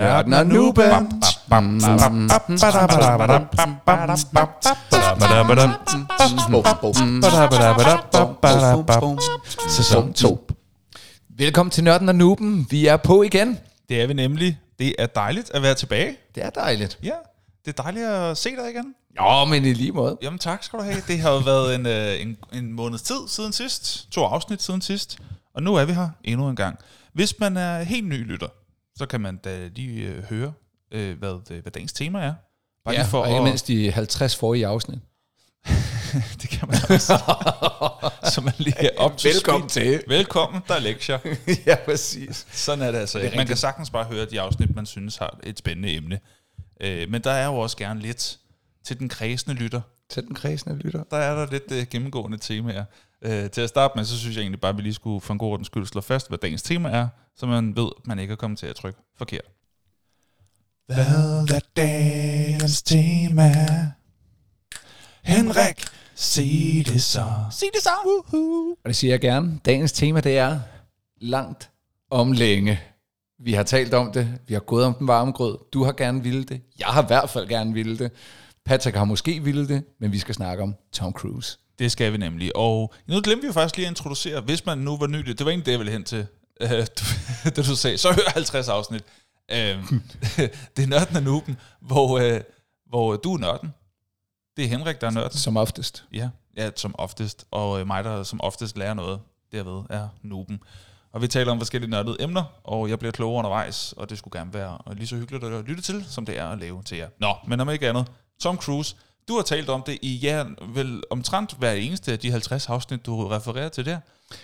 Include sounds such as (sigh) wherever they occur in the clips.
Nørden og Nuben. Sæson 2. Velkommen til Nørden og Nuben. Vi er på igen. Det er vi nemlig. Det er dejligt at være tilbage. Det er dejligt. Ja, det er dejligt at se dig igen. Jo, men i lige måde. Jamen tak skal du have. Det har jo været en, øh, en, en måneds tid siden sidst. To afsnit siden sidst. Og nu er vi her endnu en gang. Hvis man er helt ny lytter, så kan man da lige øh, høre, øh, hvad, øh, hvad dagens tema er. Bare Ja, lige for og ikke mindst de 50 forrige afsnit. (laughs) det kan man også. (laughs) så man lige op til Velkommen til. Velkommen, der er lektier. (laughs) ja, præcis. Sådan er det altså. Det er man kan sagtens bare høre de afsnit, man synes har et spændende emne. Øh, men der er jo også gerne lidt til den kredsende lytter. Til den kredsende lytter. Der er der lidt øh, gennemgående temaer. Øh, til at starte med, så synes jeg egentlig bare, at vi lige skulle for en god ordens skyld slå fast, hvad dagens tema er, så man ved, at man ikke er kommet til at trykke forkert. Hvad er dagens tema? Henrik, sig det så. Sig det så. Woohoo. Og det siger jeg gerne. Dagens tema, det er langt om længe. Vi har talt om det. Vi har gået om den varme grød. Du har gerne ville det. Jeg har i hvert fald gerne ville det. Patrick har måske ville det, men vi skal snakke om Tom Cruise. Det skal vi nemlig. Og nu glemte vi jo faktisk lige at introducere, hvis man nu var ny, det var egentlig det, jeg ville hen til, øh, du, (laughs) da du sagde, så hør 50 afsnit. Øh, (laughs) det er Nørden af Nuben, hvor, øh, hvor du er nørden. Det er Henrik, der er nørden. Som oftest. Ja, ja som oftest. Og øh, mig, der som oftest lærer noget derved, er Nuben. Og vi taler om forskellige nørdede emner, og jeg bliver klogere undervejs, og det skulle gerne være lige så hyggeligt at lytte til, som det er at lave til jer. Nå, men om ikke andet, Tom Cruise, du har talt om det i ja, vel omtrent hver eneste af de 50 afsnit, du refererer til der,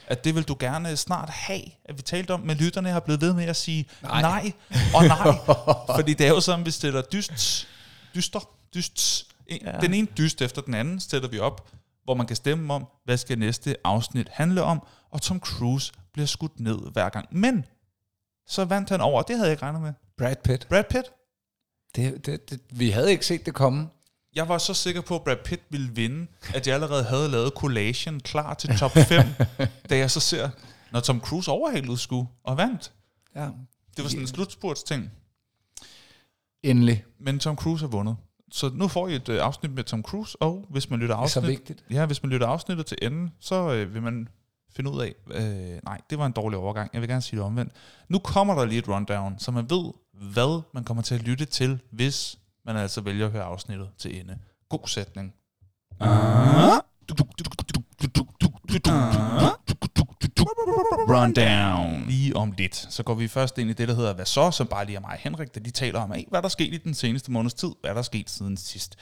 at det vil du gerne snart have, at vi talte om, men lytterne har blevet ved med at sige nej, nej og nej, (laughs) fordi det er jo sådan, vi stiller dyst, dyster, dyst, ja. den ene dyst efter den anden stiller vi op, hvor man kan stemme om, hvad skal næste afsnit handle om, og Tom Cruise bliver skudt ned hver gang. Men så vandt han over, det havde jeg ikke regnet med. Brad Pitt. Brad Pitt. Det, det, det, vi havde ikke set det komme. Jeg var så sikker på, at Brad Pitt ville vinde, at jeg allerede havde lavet collagen klar til top (laughs) 5, da jeg så ser, når Tom Cruise overhalede sgu og vandt. Ja. Det var sådan en slutspurtsting. Endelig. Men Tom Cruise har vundet. Så nu får I et øh, afsnit med Tom Cruise, og hvis man lytter Det er så afsnit, vigtigt. ja, hvis man lytter afsnittet til enden, så øh, vil man finde ud af, øh, nej, det var en dårlig overgang. Jeg vil gerne sige det omvendt. Nu kommer der lige et rundown, så man ved, hvad man kommer til at lytte til, hvis man altså vælger at høre afsnittet til ende. God sætning. Rundown. Lige om lidt. Så går vi først ind i det, der hedder Hvad så? Som bare lige er mig og Henrik, der de taler om, hey, hvad der er sket i den seneste måneds tid. Hvad der er sket siden sidst.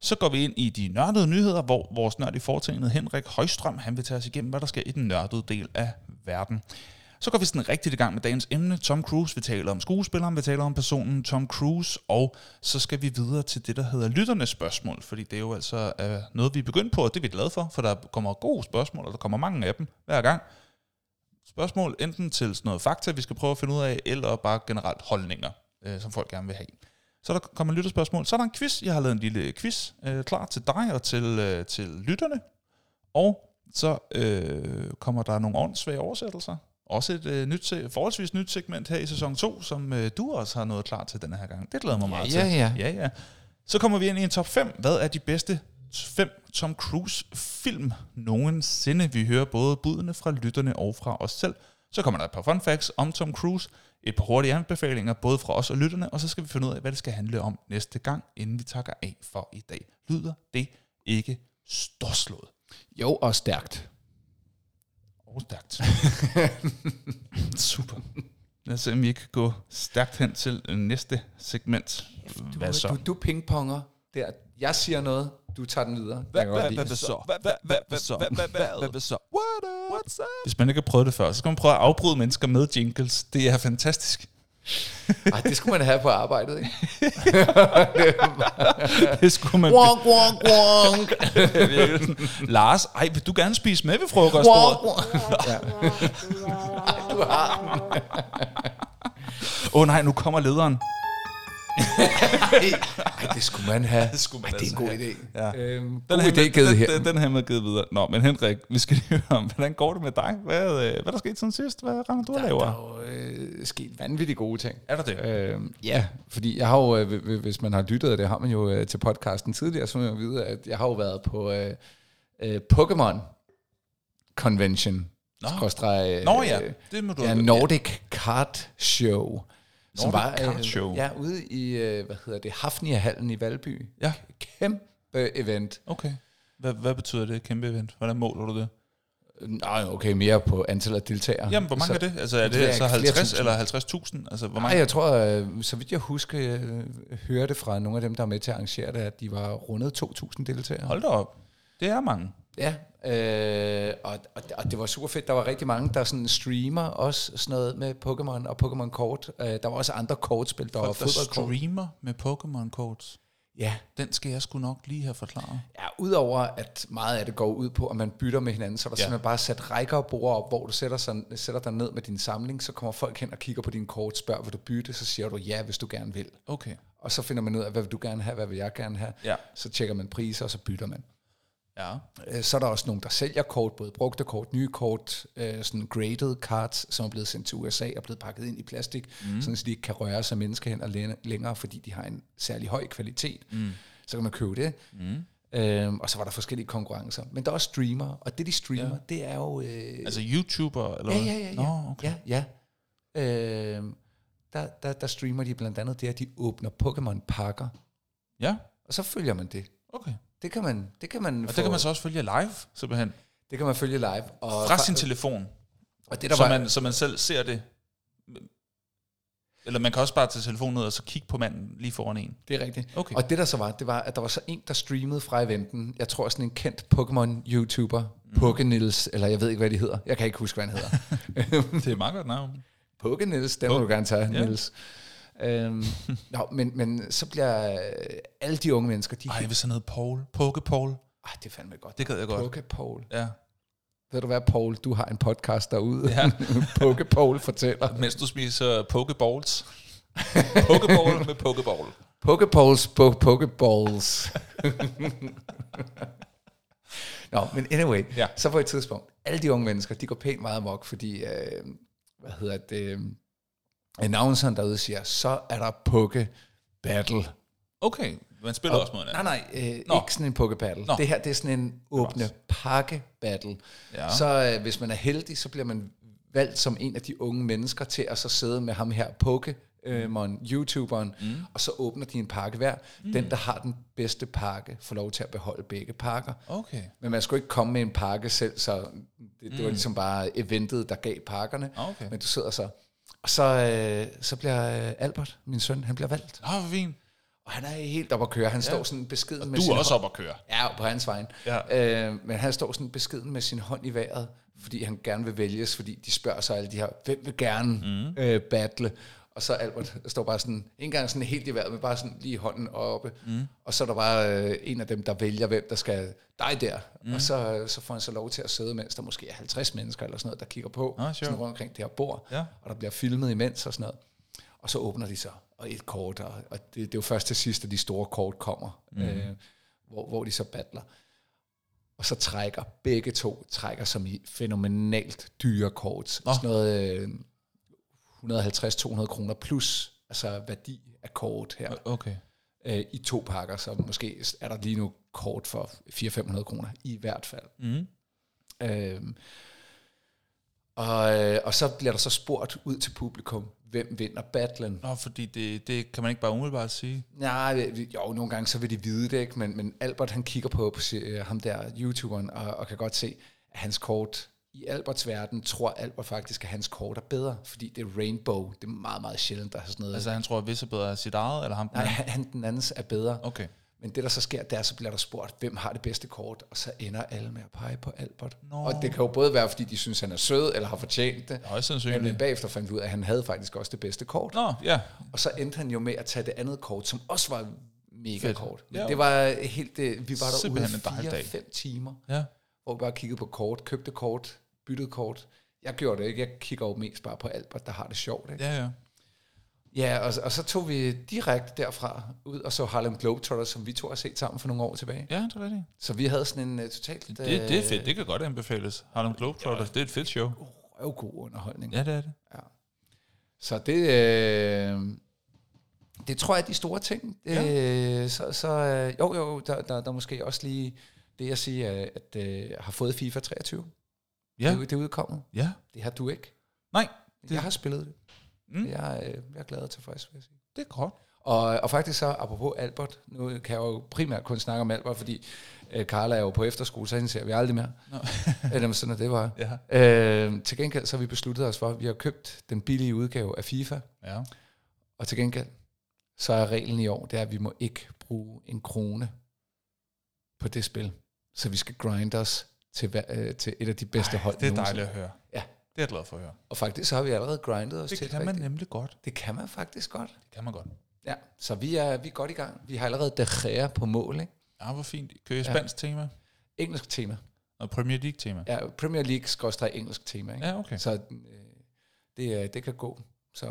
Så går vi ind i de nørdede nyheder, hvor vores nørd i foretagendet Henrik Højstrøm, han vil tage os igennem, hvad der sker i den nørdede del af verden. Så går vi sådan rigtigt i gang med dagens emne. Tom Cruise, vi taler om skuespilleren, vi taler om personen Tom Cruise, og så skal vi videre til det, der hedder lytternes spørgsmål, fordi det er jo altså øh, noget, vi er begyndt på, og det er vi glade for, for der kommer gode spørgsmål, og der kommer mange af dem hver gang. Spørgsmål enten til sådan noget fakta, vi skal prøve at finde ud af, eller bare generelt holdninger, øh, som folk gerne vil have. Så der kommer lytterspørgsmål. Så er der en quiz. Jeg har lavet en lille øh, quiz øh, klar til dig og til, øh, til lytterne. Og så øh, kommer der nogle åndssvage oversættelser. Også et øh, nyt, forholdsvis nyt segment her i sæson 2, som øh, du også har noget klar til denne her gang. Det glæder mig meget ja, til. ja. ja, ja. Så kommer vi ind i en top 5. Hvad er de bedste fem Tom Cruise film nogensinde? Vi hører både budene fra lytterne og fra os selv. Så kommer der et par fun facts om Tom Cruise, et par hurtige anbefalinger, både fra os og lytterne, og så skal vi finde ud af, hvad det skal handle om næste gang, inden vi takker af for i dag. Lyder det ikke storslået? Jo, og stærkt. Og stærkt. (laughs) Super. Lad os se, om vi kan gå stærkt hen til næste segment. Hvad så? Du, du pingponger der. Jeg siger noget, du tager den videre. Det. så? Hvad så? Hvad så? What What's up? Hvis man ikke har prøvet det før, så skal man prøve at afbryde mennesker med jingles. Det er fantastisk. Ej, det skulle man have på arbejdet, ikke? (laughs) Det skulle man... Wonk, wonk, wonk. (laughs) Lars, ej, vil du gerne spise med ved frokostbordet? ja. Ej, (laughs) du har den. Åh oh, nej, nu kommer lederen. Ej, det skulle man have. Det skulle man Ej, det er en altså god idé. Ja. Øhm, Den god her, idé givet her. den, den, den her med givet videre. Nå, men Henrik, vi skal lige høre om, hvordan går det med dig? Hvad, øh, hvad er der sket siden sidst? Hvad render du Der, laver? der er jo øh, sket vanvittigt gode ting. Er der det? Øh, ja, fordi jeg har jo, øh, hv- hvis man har lyttet, og det har man jo øh, til podcasten tidligere, så må man jo vide, at jeg har jo været på øh, øh, Pokémon Convention. Nå. Skråstreg, øh, Nå ja, det må du ja, Nordic Kart Show. Som var, øh, Show. Ja, ude i, øh, hvad hedder det, Hafnia-hallen i Valby. Ja. Kæmpe event. Okay. Hvad, hvad betyder det, kæmpe event? Hvordan måler du det? Nej, okay, mere på antallet af deltagere. Jamen, hvor mange så, er det? Altså, er det det jeg så ikke, flere 50 tusind. eller 50.000? Altså, hvor Nej, mange? jeg tror, øh, så vidt jeg husker, jeg øh, hørte fra nogle af dem, der er med til at arrangere det, at de var rundet 2.000 deltagere. Hold da op. Det er mange. Ja, øh, og, og, og det var super fedt. Der var rigtig mange, der sådan streamer også sådan noget med Pokémon og Pokémon kort. Øh, der var også andre kortspil, der var Folk, der fodboldkort. streamer med Pokémon Codes. Ja, Den skal jeg sgu nok lige have forklaret. Ja, udover at meget af det går ud på, at man bytter med hinanden, så er der Ja. simpelthen bare sat rækker og bord op, hvor du sætter, sig, sætter dig ned med din samling, så kommer folk hen og kigger på dine kort, spørger, vil du bytte, så siger du ja, hvis du gerne vil. Okay. Og så finder man ud af, hvad vil du gerne have, hvad vil jeg gerne have. Ja. Så tjekker man priser, og så bytter man. Ja. Øh, Så er der også nogen, der sælger kort, både brugte kort, nye kort, øh, sådan graded cards, som er blevet sendt til USA og blevet pakket ind i plastik, mm. sådan så de ikke kan røre sig menneskehænder læ- længere, fordi de har en særlig høj kvalitet. Mm. Så kan man købe det. Mm. Øhm, og så var der forskellige konkurrencer. Men der er også streamer, og det de streamer, ja. det er jo... Øh, Altså YouTuber, eller ja, ja, ja, ja. Nå, okay. ja, ja. Øhm, der, der, der streamer de blandt andet det, at de åbner Pokémon-pakker, Ja, og så følger man det. okay. Det kan man, det kan man, Og få, det kan man så også følge live, simpelthen. det kan man følge live. Og, Fra sin telefon. og det, der så, var, man, så man selv ser det. Eller man kan også bare tage telefonen ned og så kigge på manden lige foran en. Det er rigtigt. Okay. Og det der så var, det var, at der var så en, der streamede fra eventen. Jeg tror sådan en kendt Pokémon-YouTuber, mm. Pokenils, eller jeg ved ikke, hvad de hedder. Jeg kan ikke huske, hvad han hedder. (laughs) Det er meget godt navn. Pokenils, den må du gerne tage, Ja. ja. Øhm, (laughs) nå, men, men så bliver øh, alle de unge mennesker, de... Ej, hvis han hed Paul. Poke Paul. Ej, det er fandme godt. Det gad jeg godt. Poke Paul. Ja. Ved du hvad, Paul? Du har en podcast derude. Ja. (laughs) Poke Paul fortæller. Mens du spiser pokeballs. Pokeball med pokeball. Pokeballs på Pokeballs. Nå, men anyway, Ja. så på et tidspunkt, alle de unge mennesker, de går pænt meget amok, fordi, øh, hvad hedder det, øh, announceren derude siger, så er der Poke Battle. Okay, man spiller også mod Nej, hinanden. nej, øh, Nå. ikke sådan en Poke Battle. Nå. Det her, det er sådan en åbne pakke battle. Ja. Så øh, hvis man er heldig, så bliver man valgt som en af de unge mennesker til at så sidde med ham her Poke, øh, YouTuberen, mm. og så åbner de en pakke hver. Mm. Den, der har den bedste pakke, får lov til at beholde begge pakker. Okay. Men man skulle ikke komme med en pakke selv, så det, det var ligesom bare eventet, der gav pakkerne. Okay. Men du sidder så. Og så, øh, så bliver øh, Albert, min søn, han bliver valgt. Ah, hvor fint. Og han er helt op at køre. Han ja. står sådan beskeden med Du sin er også hånd. op at køre. Ja, på hans vejen. Ja. Øh, men han står sådan beskeden med sin hånd i vejret, fordi han gerne vil vælges, fordi de spørger sig alle de her, hvem vil gerne mm. øh, battle? Og så Albert står bare sådan, ikke engang sådan helt i vejret, men bare sådan lige hånden oppe. Mm. Og så er der bare øh, en af dem, der vælger, hvem der skal dig der. Mm. Og så, øh, så får han så lov til at sidde, mens der måske er 50 mennesker eller sådan noget, der kigger på, Ah, sjovt. sådan rundt omkring det her bord. Ja. Og der bliver filmet imens og sådan noget. Og så åbner de så, og et kort, og, og det, det er jo først til sidst, at de store kort kommer, mm. øh, hvor, hvor de så battler. Og så trækker begge to, trækker som i fænomenalt dyre kort. Nå. Sådan noget øh, 150-200 kroner plus altså værdi af kort her Okay. øh, i to pakker, så måske er der lige nu kort for 400-500 kroner i hvert fald. Mm. Øhm, og, øh, og så bliver der så spurgt ud til publikum, hvem vinder battlen. Nå, fordi det, det kan man ikke bare umiddelbart sige. Nej, jo, nogle gange så vil de vide det, ikke? Men, men Albert han kigger på, på øh, ham der, YouTuberen, og, og kan godt se, at hans kort, i Alberts verden, tror Albert faktisk, at hans kort er bedre, fordi det er rainbow. Det er meget, meget sjældent, der har sådan noget. Altså, han tror, at visse bedre er sit eget, eller ham? Nej, han, den andens er bedre. Okay. Men det, der så sker, der så bliver der spurgt, hvem har det bedste kort, og så ender alle med at pege på Albert. Nå. Og det kan jo både være, fordi de synes, han er sød, eller har fortjent det. Højst Men sandsynligt. bagefter fandt vi ud af, at han havde faktisk også det bedste kort. Nå, ja. Og så endte han jo med at tage det andet kort, som også var mega Fedt. kort. Men Ja. det var helt, det, vi var der Simpelthen ude en dejlig dag. 4-5 timer, Ja. hvor vi bare kiggede på kort, købte kort, byttede kort. Jeg gjorde det ikke, jeg kigger jo mest bare på Albert, der har det sjovt. Ikke? Ja, ja. Ja, og, og så tog vi direkte derfra ud og så Harlem Globetrotters, som vi to har set sammen for nogle år tilbage. Ja, det er rigtigt. Så vi havde sådan en uh, totalt... Det, det er fedt. Det kan godt anbefales. Harlem Globetrotters, det er et fedt show. Uh, god underholdning. Ja, det er det. Så det, øh, det tror jeg er de store ting. Ja. Øh, så så øh, jo, jo, der, der, der er måske også lige det, jeg siger, at øh, har fået FIFA 23. Ja, Det, det er udkommet. ja. Det har du ikke. Nej, Det. Jeg har spillet det. Mm. Jeg, er, øh, jeg er glad og tilfreds, vil jeg sige. det er godt. Og, og faktisk så, apropos Albert, nu kan jeg jo primært kun snakke om Albert, fordi øh, Carla er jo på efterskole, så hende ser vi aldrig mere. (laughs) Eller sådan er det var. Ja. Øh, til gengæld så har vi besluttet os for, at vi har købt den billige udgave af FIFA, Ja. og til gengæld så er reglen i år, det er, at vi må ikke bruge en krone på det spil. Så vi skal grinde os til, hver- øh, til et af de bedste Ej, hold det er nogensinde. dejligt at høre. Ja. Det er jeg glad for at høre. Og faktisk så har vi allerede grindet os Det til kan et man nemlig godt. Det kan man faktisk godt. Det kan man godt. Ja, så vi er, vi er godt i gang. Vi har allerede De Gea på mål, ikke? Ja, hvor fint. Kører I spansk tema? Engelsk tema. Og Premier League tema? Ja, Premier League skorstræk engelsk tema, ikke? Ja, okay. Så øh, det, øh, det kan gå. Så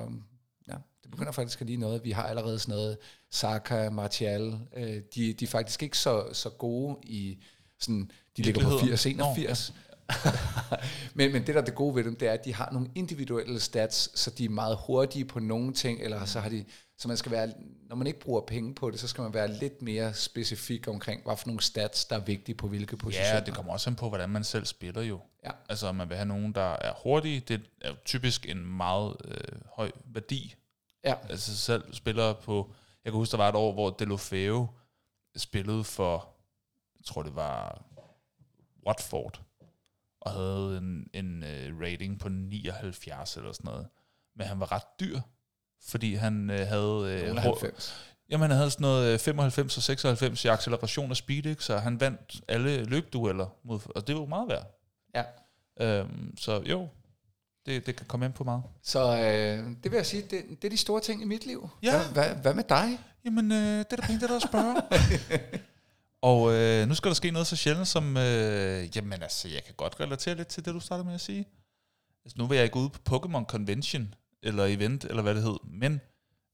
ja, det begynder faktisk at lige noget. Vi har allerede sådan noget, Saka, Martial, øh, de, de er faktisk ikke så, så gode i sådan, de ligger på Virkeligheden. 80-81. (laughs) men, men det der er det gode ved dem, det er, at de har nogle individuelle stats, så de er meget hurtige på nogle ting, eller så har de, så man skal være, når man ikke bruger penge på det, så skal man være lidt mere specifik omkring, hvad for nogle stats, der er vigtige på hvilke positioner. Ja, det kommer også an på, hvordan man selv spiller jo. Ja. Altså, om man vil have nogen, der er hurtige. Det er jo typisk en meget øh, høj værdi. Ja. Altså selv spiller på... Jeg kan huske, der var et år, hvor Delofeo spillede for, jeg tror det var Watford, og havde en, en uh, rating på 79 eller sådan noget. Men han var ret dyr, fordi han uh, havde... Uh, 90. Jamen, han havde sådan noget øh, 95 og 96 i acceleration og speed, ikke? så han vandt alle løbdueller, mod, og det var jo meget værd. Ja. Øhm, så jo, det, det kan komme ind på meget. Så øh, det vil jeg sige, det, det er de store ting i mit liv. Ja. Hvad, hvad, hvad med dig? Jamen, øh, det er da pænt, det er der at spørge. (laughs) og øh, nu skal der ske noget så sjældent som, øh, jamen altså, jeg kan godt relatere lidt til det, du startede med at sige. Altså, nu vil jeg ikke ud på Pokémon Convention, eller event, eller hvad det hed, men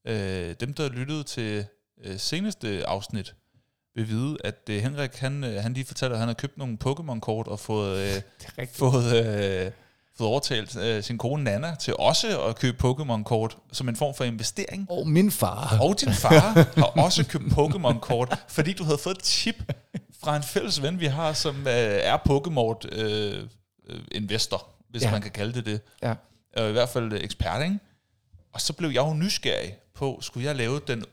øh, dem, der lyttede til øh, seneste afsnit, vil vide, at øh, Henrik, han, øh, han lige fortalte, at han har købt nogle Pokémon-kort og fået, øh, (laughs) fået, øh, fået overtalt øh, sin kone Nana til også at købe Pokémon-kort som en form for investering. Og min far. Og din far (laughs) har også købt Pokémon-kort, fordi du havde fået et chip fra en fælles ven, vi har, som øh, er Pokémon-investor, hvis Ja. man kan kalde det det. Ja. Øh, I hvert fald øh, ekspert, ikke? Og så blev jeg jo nysgerrig på, skulle jeg lave den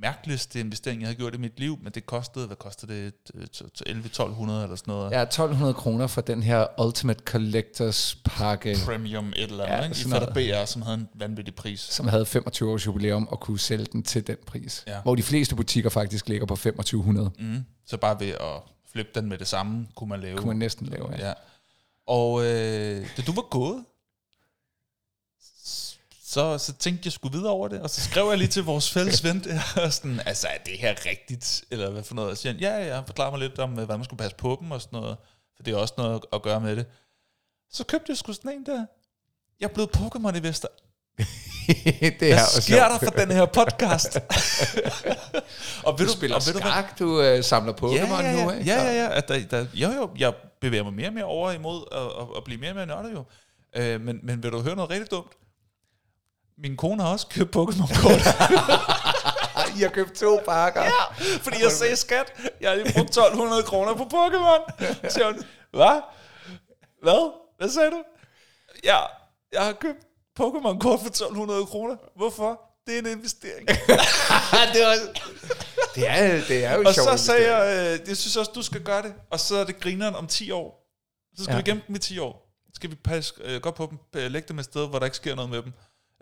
mærkeligste investering, jeg havde gjort i mit liv, men det kostede, hvad kostede det, 11-1200 eller sådan noget? Ja, 1200 kroner for den her Ultimate Collectors pakke, Premium et eller andet, ja, ikke? I BR, som havde en vanvittig pris. som havde 25 års jubilæum og kunne sælge den til den pris. Ja. Hvor de fleste butikker faktisk ligger på 2500. Mm. Så bare ved at flippe den med det samme, kunne man lave. Kunne man næsten lave, ja. Ja. Og øh, da du var gået, så, så tænkte jeg skulle videre over det, og så skrev jeg lige til vores fælles ven, der, (laughs) og sådan, altså er det her rigtigt, eller hvad for noget? Og siger han, ja, ja, forklar mig lidt om, øh, hvordan man skulle passe på dem og sådan noget, for det er også noget at gøre med det. Så købte jeg sgu sådan en der. Jeg er blevet Pokémon-investor. (laughs) det Hvad jo sker der sjovt. for den her podcast? (laughs) og ved Du spiller og ved du hvad? skak, du øh, samler Pokémon ja, ja, ja. nu, ikke? Ja, ja, ja. At der, der, jo, jo, jeg bevæger mig mere og mere over imod at, at, at blive mere og mere nørdet jo. Øh, men, men vil du høre noget rigtig dumt? Min kone har også købt Pokémon-kort. (laughs) I har købt to pakker. Ja. fordi jeg sagde skat, jeg har lige brugt 1200 kroner på Pokémon. Så siger hun, hvad? Hvad? Hvad sagde du? Ja, jeg har købt Pokémon-kort for 1200 kroner. Hvorfor? Det er en investering. (laughs) det, er, det, er, det er jo Og så sagde jeg, øh, jeg synes også, du skal gøre det. Og så er det grineren om 10 år. Så skal Ja. vi gemme dem i 10 år. Så skal vi passe øh, godt på dem, øh, lægge dem et sted, hvor der ikke sker noget med dem.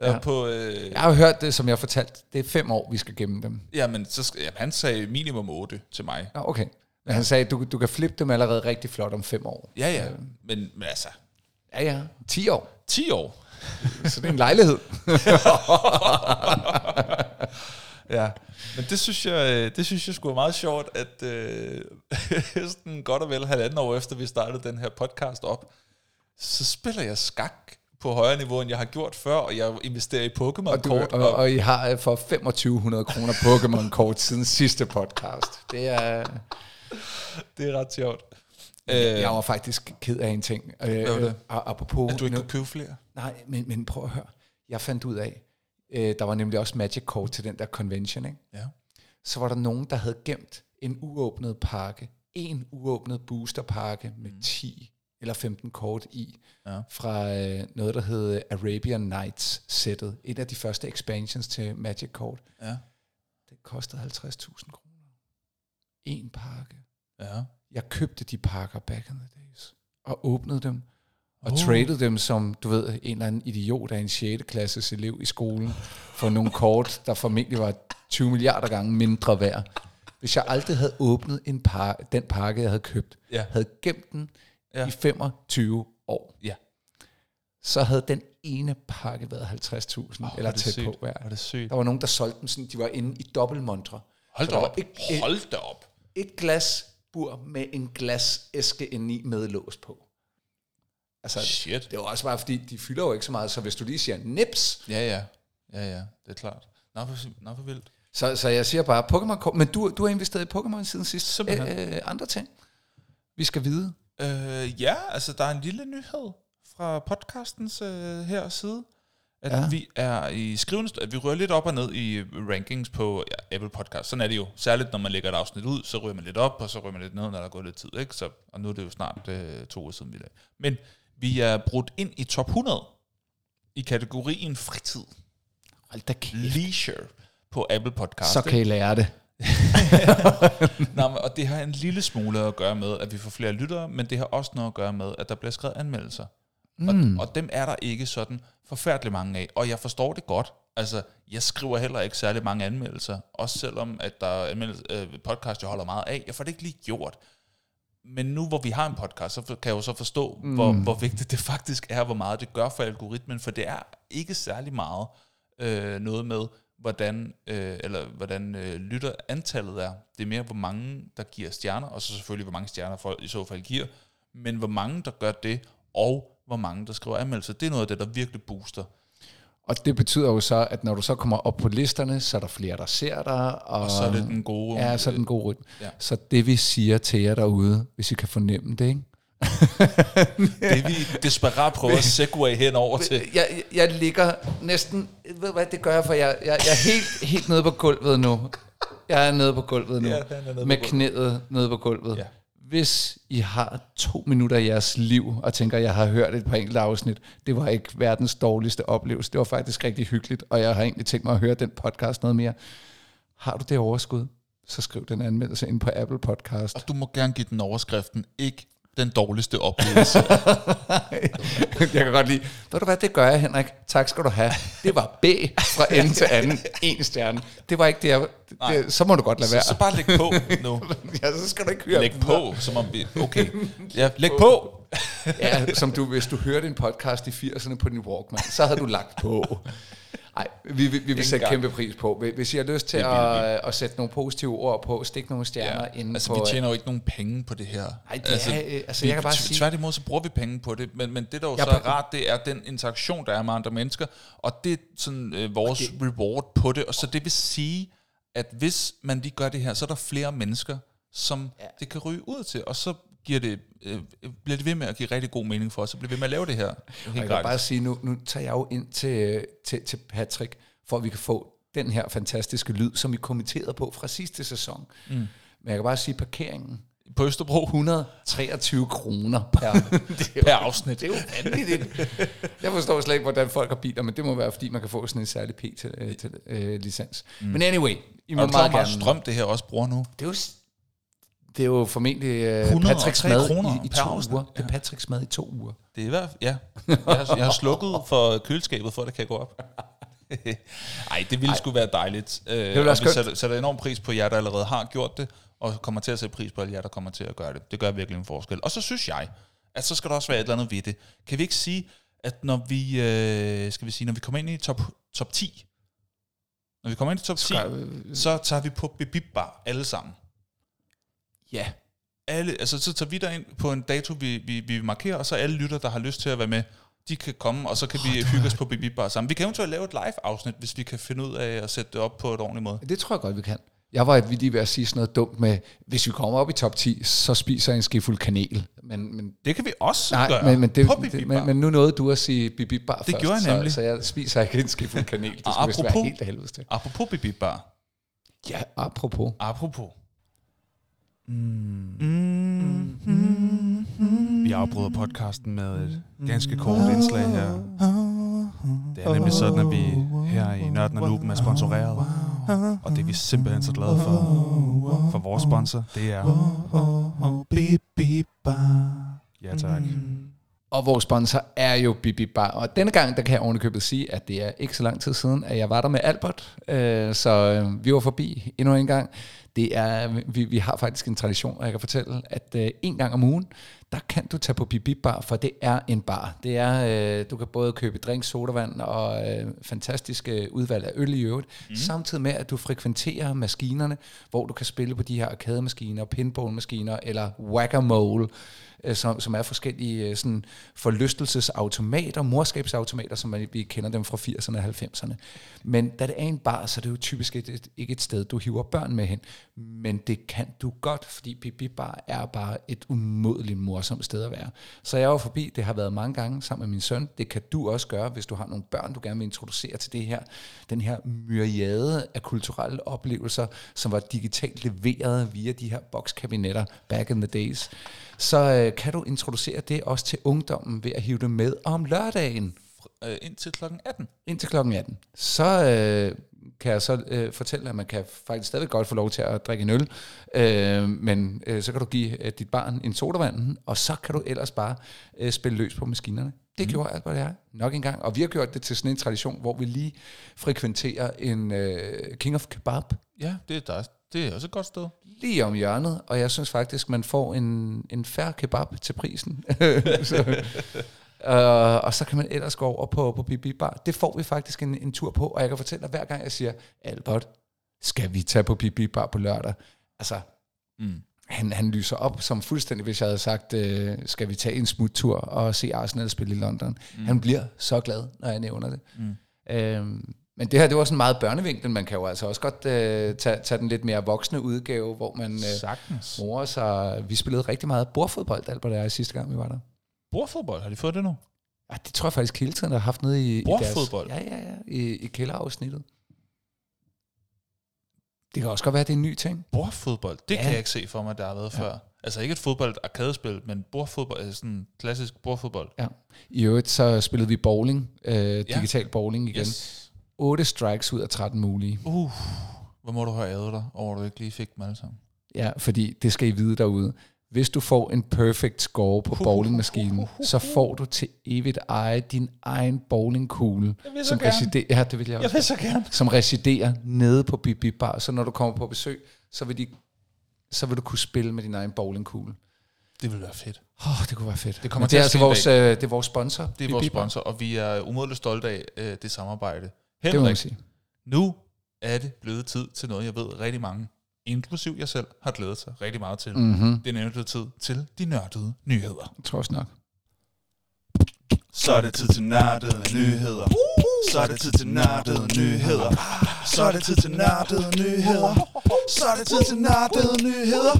Ja. Ja. På, øh, Jeg har jo hørt det, som jeg fortalte. Det er fem år, vi skal gemme dem. Jamen, så skal, jamen, han sagde minimum 8 til mig. Nå, okay. Men han sagde, du, du kan flippe dem allerede rigtig flot om fem år. Ja, ja. Men, men altså, Ja, ja. 10 år. 10 år. (laughs) Så det er en lejlighed. (laughs) Ja. Men det synes jeg, øh, det synes jeg skulle være meget sjovt, at øh, (laughs) sådan godt og vel halvanden år efter, vi startede den her podcast op, så spiller jeg skak på højere niveau, end jeg har gjort før, og jeg investerer i Og, du, Pokémon-kort. og, og I har øh, for 2500 kroner Pokémon-kort siden sidste podcast. Det er... det er ret sjovt. Øh, jeg var faktisk ked af en ting. Øh, var det? øh, apropos... At du ikke kunne købe flere? Nej, men, men prøv at høre. Jeg fandt ud af, øh, der var nemlig også Magic-kort til den der convention, ikke? Ja. så var der nogen, der havde gemt en uåbnet pakke, en uåbnet boosterpakke med 10 eller 15 kort i, Ja. fra øh, noget, der hed Arabian Nights-sættet. Et af de første expansions til Magic-kort. Ja. Det kostede 50.000 kroner. En pakke. Ja. Jeg købte de pakker back in the days, og åbnede dem, og oh. traded dem som, du ved, en eller anden idiot af en 6. klasses elev i skolen, for nogle kort, der formentlig var 20 milliarder gange mindre værd. Hvis jeg aldrig havde åbnet en par, den pakke, jeg havde købt, Ja. havde gemt den Ja. ja. i 25 år, Ja. så havde den ene pakke været 50.000 Åh, oh, er eller tæt sygt. på. Hvor er det sygt. Der var nogen, der solgte dem sådan, de var inde i dobbeltmontre. Hold da der var op. et- Hold da op. et glas bur med en glasæske indeni med lås på. Altså, Shit. det var også bare, fordi de fylder jo ikke så meget, så hvis du lige siger nips, Ja, ja. Ja, ja. Det er klart. Nå, hvor, nå, hvor vildt. så, så jeg siger bare Pokémon, men du, du har investeret i Pokémon siden sidst. Simpelthen. Øh, andre ting, vi skal vide. Øh, ja, altså der er en lille nyhed fra podcastens øh, her side, at ja. Vi er i skrivende, at vi rører lidt op og ned i rankings på ja, Apple Podcast. Sådan er det jo. Særligt når man lægger et afsnit ud, så ryger man lidt op, og så ryger man lidt ned, når der er gået lidt tid. Ikke? Så, og nu er det jo snart øh, to uger siden, vi lavede. Men vi er brudt ind i top 100 i kategorien fritid, Hold da kæft. leisure, på Apple Podcast. Så kan I lære det. Nå, men, og det har en lille smule at gøre med, at vi får flere lyttere, men det har også noget at gøre med, at der bliver skrevet anmeldelser. Mm. Og, og dem er der ikke sådan forfærdelig mange af. Og jeg forstår det godt. Altså, jeg skriver heller ikke særlig mange anmeldelser. Også selvom, at der er øh, podcast, jeg holder meget af. Jeg får det ikke lige gjort. Men nu, hvor vi har en podcast, så kan jeg jo så forstå, mm. hvor, hvor vigtigt det faktisk er, hvor meget det gør for algoritmen. For det er ikke særlig meget øh, noget med, hvordan, øh, eller hvordan øh, lytter antallet er. Det er mere, hvor mange, der giver stjerner, og så selvfølgelig, hvor mange stjerner folk i så fald giver. Men hvor mange, der gør det, og hvor mange, der skriver anmeldelser. Det er noget af det, der virkelig booster. Og det betyder jo så, at når du så kommer op på listerne, så er der flere, der ser dig. Og, Og så er det den gode... Ja, så er det den gode rytme. Ja. Så det vi siger til jer derude, hvis I kan fornemme det, ikke? (laughs) det vi desperat prøver at segue hen over til. Jeg, jeg ligger næsten, ved hvad, det gør jeg, for jeg, jeg, jeg er helt, helt nede på gulvet nu. Jeg er nede på gulvet nu, Ja, nede med knæet nede på gulvet. Ja. Hvis I har to minutter af jeres liv, og tænker, at jeg har hørt et par enkelte afsnit, det var ikke verdens dårligste oplevelse. Det var faktisk rigtig hyggeligt, og jeg har egentlig tænkt mig at høre den podcast noget mere. Har du det overskud, så skriv den anmeldelse ind på Apple Podcast. Og du må gerne give den overskriften, ikke den dårligste oplevelse. (laughs) jeg kan godt lide. Ved du hvad, det gør jeg, Henrik. Tak skal du have. Det var B fra (laughs) ende til anden. En stjerne. Det var ikke det, jeg... Nej. Det, så må du godt lade så, være. så bare læg på nu. (laughs) ja, så skal du ikke høre Læg på, som om vi... Okay. Ja, læg på. Ja, som du, hvis du hørte en podcast i 80'erne på din Walkman, så havde du lagt på. Nej, vi, vi, vi vil sætte kæmpe pris på. Hvis I har lyst til Det at, at sætte nogle positive ord på, stik nogle stjerner Ja, inde altså på... vi tjener jo ikke nogen penge på det her. Nej, det er, øh, altså, vi, jeg kan bare sige- Tværtimod så bruger vi penge på det, men, men det der jo Jeg så er er rart, det er den interaktion, der er med andre mennesker, og det er sådan øh, vores det, reward på det, og så det vil sige, at hvis man lige gør det her, så er der flere mennesker, som ja. det kan ryge ud til, og så giver det, øh, bliver det ved med at give rigtig god mening for os, så bliver vi ved med at lave det her. Helt jeg kan bare sige, nu, nu tager jeg jo ind til, til, til Patrick, for at vi kan få den her fantastiske lyd, som vi kommenterede på fra sidste sæson. Mm. Men jeg kan bare sige, parkeringen, På Østerbro 123 kroner per, (laughs) per afsnit. (laughs) det er jo vanvittigt. Jeg forstår slet ikke, hvordan folk har biler, men det må være, fordi man kan få sådan en særlig P til, øh, til øh, licens. Mm. Men anyway, I må Og meget hvor meget gerne... strøm det her også bruger nu? Det er jo, det er jo formentlig 103 Patricks mad kroner i, i to uger. Det er Patricks mad i to uger. Det er i hvert fald, ja. Jeg har, jeg har slukket for køleskabet, for at det kan gå op. (laughs) Ej, det ville sgu være dejligt. Øh, det være og vi skønt. sætter, sætter enorm pris på jer, der allerede har gjort det, og kommer til at sætte pris på alle jer, der kommer til at gøre det. Det gør virkelig en forskel. Og så synes jeg, at så skal der også være et eller andet ved det. Kan vi ikke sige, at når vi, øh, skal vi sige, når vi kommer ind i top, top 10, når vi kommer ind i top 10, Skal- så tager vi på Bibib Bar alle sammen. Ja. Alle, altså så tager vi ind på en dato, vi, vi, vi markerer, og så alle lytter, der har lyst til at være med, de kan komme, og så kan vi hygge os på Bibi Bar sammen. Vi kan eventuelt lave et live-afsnit, hvis vi kan finde ud af at sætte det op på et ordentligt måde. Det tror jeg godt, vi kan. Jeg var lige ved at sige sådan noget dumt med, hvis vi kommer op i top 10, så spiser jeg en skefuld kanel. Men, men Det kan vi også Nej, gøre men, men, det, på det, men, men nu nåede du at sige bibi bar Det først, gjorde jeg nemlig. Så, så jeg spiser ikke en skefuld kanel. Det skulle vist være apropos- helt af helvede til. Apropos Bibi Bar. Ja, apropos. Apropos. Vi afbryder podcasten med et ganske kort indslag her. Det er nemlig sådan, at vi her i Nørden og Nuben er sponsoreret. Og det er vi simpelthen så glade for. For vores sponsor, det er... Ja tak. Og vores sponsor er jo Bibi Bar. Og denne gang, der kan jeg ovenikøbet sige, at det er ikke så lang tid siden, at jeg var der med Albert. Øh, Så øh, vi var forbi endnu en gang. Det er, vi, vi har faktisk en tradition, og jeg kan fortælle, at øh, en gang om ugen, der kan du tage på Bibi Bar, for det er en bar. Det er, øh, du kan både købe drinks, sodavand og øh, fantastiske udvalg af øl i øvrigt, mm. samtidig med, at du frekventerer maskinerne, hvor du kan spille på de her arcade-maskiner, pinball-maskiner eller whack-a-mole, Øh, som, som er forskellige øh, sådan forlystelsesautomater, morskabsautomater, som man, vi kender dem fra 80'erne og 90'erne. Men da det er en bar, så er det jo typisk et, et, ikke et sted, du hiver børn med hen. Men det kan du godt, fordi Bibi Bar er bare et umådeligt morsomt sted at være. Så jeg var forbi, det har været mange gange sammen med min søn. Det kan du også gøre, hvis du har nogle børn, du gerne vil introducere til det her. Den her myriade af kulturelle oplevelser, som var digitalt leveret via de her bokskabinetter back in the days så øh, kan du introducere det også til ungdommen ved at hive det med om lørdagen Øh, indtil klokken 18. indtil klokken 18. Så øh, kan jeg så øh, fortælle, at man kan faktisk stadig godt få lov til at drikke en øl, øh, men øh, så kan du give øh, dit barn en sodavand, og så kan du ellers bare øh, spille løs på maskinerne. Det mm. gjorde alt, hvad er, nok en gang. Og vi har gjort det til sådan en tradition, hvor vi lige frekventerer en øh, King of Kebab Ja, det er, der, det er også et godt sted. lige om hjørnet, og jeg synes faktisk, man får en, en færre kebab til prisen. (laughs) så, øh, og så kan man ellers gå over på, på Bibi Bar. Det får vi faktisk en, en tur på, og jeg kan fortælle dig, hver gang jeg siger, Albert, skal vi tage på Bibi Bar på lørdag? Altså, Mm. han, han lyser op som fuldstændig, hvis jeg havde sagt, øh, skal vi tage en smuttur og se Arsenal spille i London. Mm. Han bliver så glad, når jeg nævner det. Mm. Øhm, men det her, det var sådan meget børnevinklen. Man kan jo altså også godt øh, tage, tage den lidt mere voksne udgave, hvor man øh, Sagtens. morer sig. Vi spillede rigtig meget bordfodbold, Albert og jeg, sidste gang, vi var der. Bordfodbold, har de fået det nu? Ja, det tror jeg faktisk hele tiden, der har haft nede i, i deres... Bordfodbold? Ja, ja, ja, i, i kælderafsnittet. Det kan også godt være, at det er en ny ting. Bordfodbold, det Ja. ja. kan jeg ikke se for mig, der har været ja. før. Altså ikke et fodbold arkadespil, men bordfodbold, altså sådan klassisk bordfodbold. Ja. I øvrigt så spillede vi bowling, øh, digital bowling igen. Yes. 8 strikes ud af 13 mulige. Uh, hvor må du have ædet dig, over at du ikke lige fik dem alle sammen. Ja, fordi det skal I vide derude. Hvis du får en perfect score på bowlingmaskinen, så får du til evigt eje din egen bowlingkugle, som gerne. residerer, ja, det vil jeg også, Jeg vil så gerne. som residerer nede på Bibi Bar. Så når du kommer på besøg, så vil, de, så vil du kunne spille med din egen bowlingkugle. Det vil være fedt. Åh, oh, det kunne være fedt. Det kommer Men til det er altså vores, øh, det er vores sponsor. Det er vores sponsor, og vi er umådeligt stolte af øh, det samarbejde. Det Henrik, sige. nu er det blevet tid til noget, jeg ved rigtig mange, inklusiv jeg selv, har glædet sig rigtig meget til. Mm. Mm-hmm. Det er nemlig tid til de nørdede nyheder. Jeg tror nok. Så er det tid til nørdede nyheder. Så er det tid til nørdede nyheder. Så er det tid til nørdede nyheder. Så er det tid til nørdede nyheder.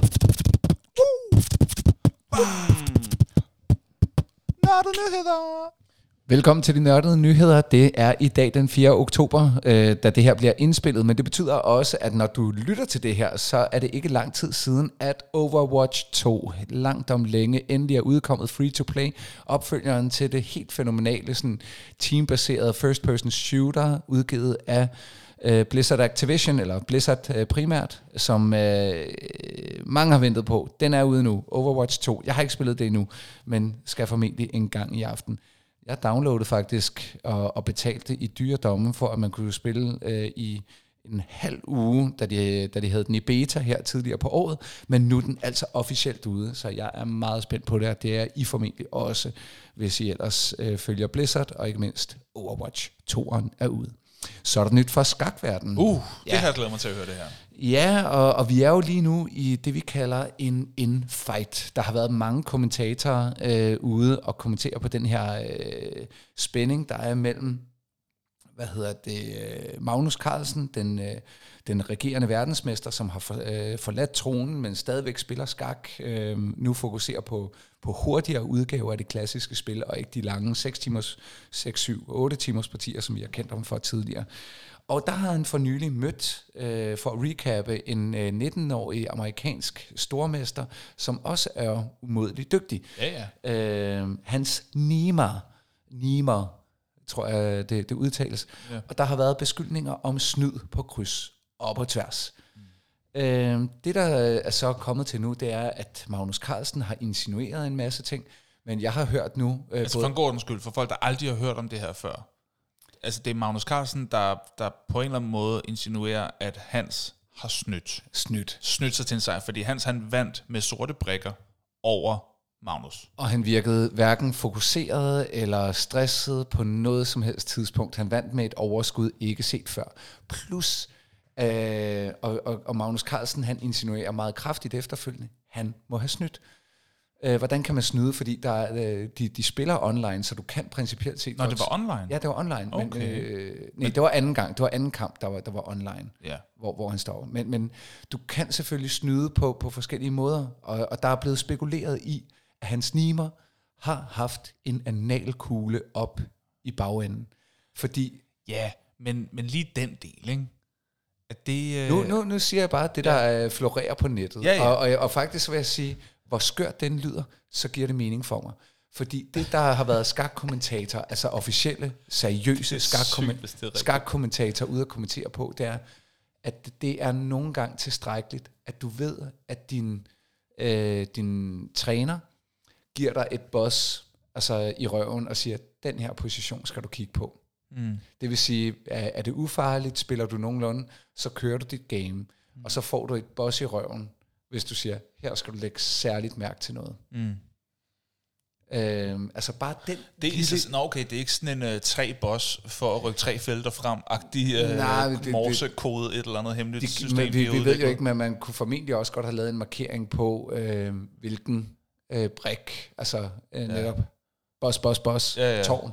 Nørdede nyheder! Velkommen til de nørdede nyheder. Det er i dag den 4. oktober, øh, da det her bliver indspillet, men det betyder også, at når du lytter til det her, så er det ikke lang tid siden, at Overwatch 2 langt om længe endelig er udkommet free-to-play. Opfølgeren til det helt fænomenale sådan, teambaserede first-person shooter, udgivet af øh, Blizzard Activision, eller Blizzard øh, primært, som øh, mange har ventet på. Den er ude nu, Overwatch 2. Jeg har ikke spillet det endnu, men skal formentlig en gang i aften. Jeg downloadede faktisk og, og betalte i dyre domme for, at man kunne spille øh, i en halv uge, da de, da de havde den i beta her tidligere på året, men nu er den altså officielt ude, så jeg er meget spændt på det, og det er I formentlig også, hvis I ellers øh, følger Blizzard, og ikke mindst Overwatch 2'eren er ude. Så er der nyt fra skakverdenen. Uh, det Ja. har jeg glædet mig til at høre det her. Ja, og, og vi er jo lige nu i det, vi kalder en in-fight. Der har været mange kommentatorer øh, ude og kommentere på den her øh, spænding, der er mellem hvad hedder det, øh, Magnus Carlsen, den, øh, den regerende verdensmester, som har for, øh, forladt tronen, men stadigvæk spiller skak, øh, nu fokuserer på, på hurtigere udgaver af det klassiske spil, og ikke de lange 6 timers, 6, 7, 8 timers partier, som vi har kendt ham for tidligere. Og der har han for nylig mødt, øh, for at recappe, en øh, 19-årig amerikansk stormester, som også er umådeligt dygtig. Ja, ja. Øh, hans Niemer, Niemer, tror jeg det, det udtales. Ja. Ja. Og der har været beskyldninger om snyd på kryds og på tværs. Mm. Øh, det, der er så kommet til nu, det er, at Magnus Carlsen har insinueret en masse ting, men jeg har hørt nu... Øh, Altså for en god skyld, for folk, der aldrig har hørt om det her før. Altså det er Magnus Carlsen, der, der på en eller anden måde insinuerer, at Hans har snydt. snydt. Snydt sig til en sejr, fordi Hans han vandt med sorte brikker over Magnus. Og han virkede hverken fokuseret eller stresset på noget som helst tidspunkt. Han vandt med et overskud ikke set før. Plus, øh, og, og, og Magnus Carlsen, han insinuerer meget kraftigt efterfølgende, han må have snydt. Øh, hvordan kan man snyde? Fordi der, er, øh, de, de spiller online, så du kan principielt set... Nå, det var online? Ja, det var online. Men, Okay. øh, nej, det var anden gang. Det var anden kamp, der var, der var online Ja. hvor, hvor han står. Men, men du kan selvfølgelig snyde på, på forskellige måder, og, og der er blevet spekuleret i, at hans nimer har haft en analkugle op i bagenden. Fordi Ja, men, men lige den del, ikke? At det... Øh, nu, nu, nu siger jeg bare det, der øh, florerer på nettet. Ja, ja. Og, og, og faktisk vil jeg sige, hvor skørt den lyder, så giver det mening for mig. Fordi det, der har været skakkommentator, (laughs) altså officielle, seriøse sygt, hvis det er skakkommen- rigtigt. skakkommentatorer ude at kommentere på, det er, at det er nogle gange tilstrækkeligt, at du ved, at din, øh, din træner giver dig et boss altså i røven og siger, den her position skal du kigge på. Mm. Det vil sige, er, er det ufarligt, spiller du nogenlunde, så kører du dit game, Mm. og så får du et boss i røven, hvis du siger, her skal du lægge særligt mærke til noget. Mm. Øhm, altså bare den Det er, lille... Nå, okay, det er ikke sådan en uh, tre boss for at rykke tre felter frem, agtig uh, Nej, det- det- morsekode, et eller andet hemmeligt de, system. men vi, har vi ved jo ikke, men man kunne formentlig også godt have lavet en markering på, øh, hvilken øh, brik, altså øh, netop boss, boss, boss, Ja, ja. tårn.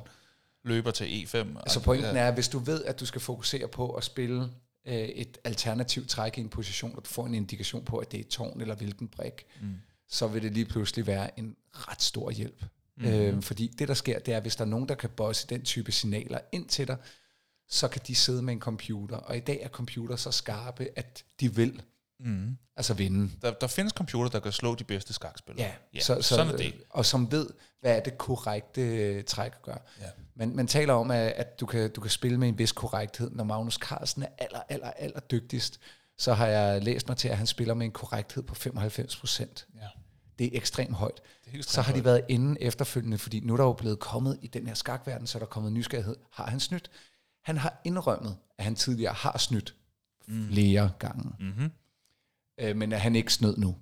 Løber til E5. Altså pointen er, hvis du ved, at du skal fokusere på at spille øh, et alternativt træk i en position, og du får en indikation på, at det er et tårn eller hvilken brik, mm. så vil det lige pludselig være en ret stor hjælp. Mm. Øh, fordi det, der sker, det er, hvis der er nogen, der kan bosse den type signaler ind til dig, så kan de sidde med en computer. Og i dag er computer så skarpe, at de vil Mm. altså vinde. Der, der findes computer, der kan slå de bedste skakspillere. Ja, ja så, så, sådan er det. Og som ved, hvad er det korrekte øh, træk at gøre. Ja. Man, man taler om, at, at du, kan, du kan spille med en vis korrekthed. Når Magnus Carlsen er aller, aller, aller dygtigst, så har jeg læst mig til, at han spiller med en korrekthed på 95 procent. Ja. Det er ekstremt højt. Det er helt Så har de været inde efterfølgende, fordi nu er der jo blevet kommet i den her skakverden, så er der kommet nysgerrighed. Har han snydt? Han har indrømmet, at han tidligere har snydt flere gange. Mm-hmm. Øh, men at han ikke snød nu.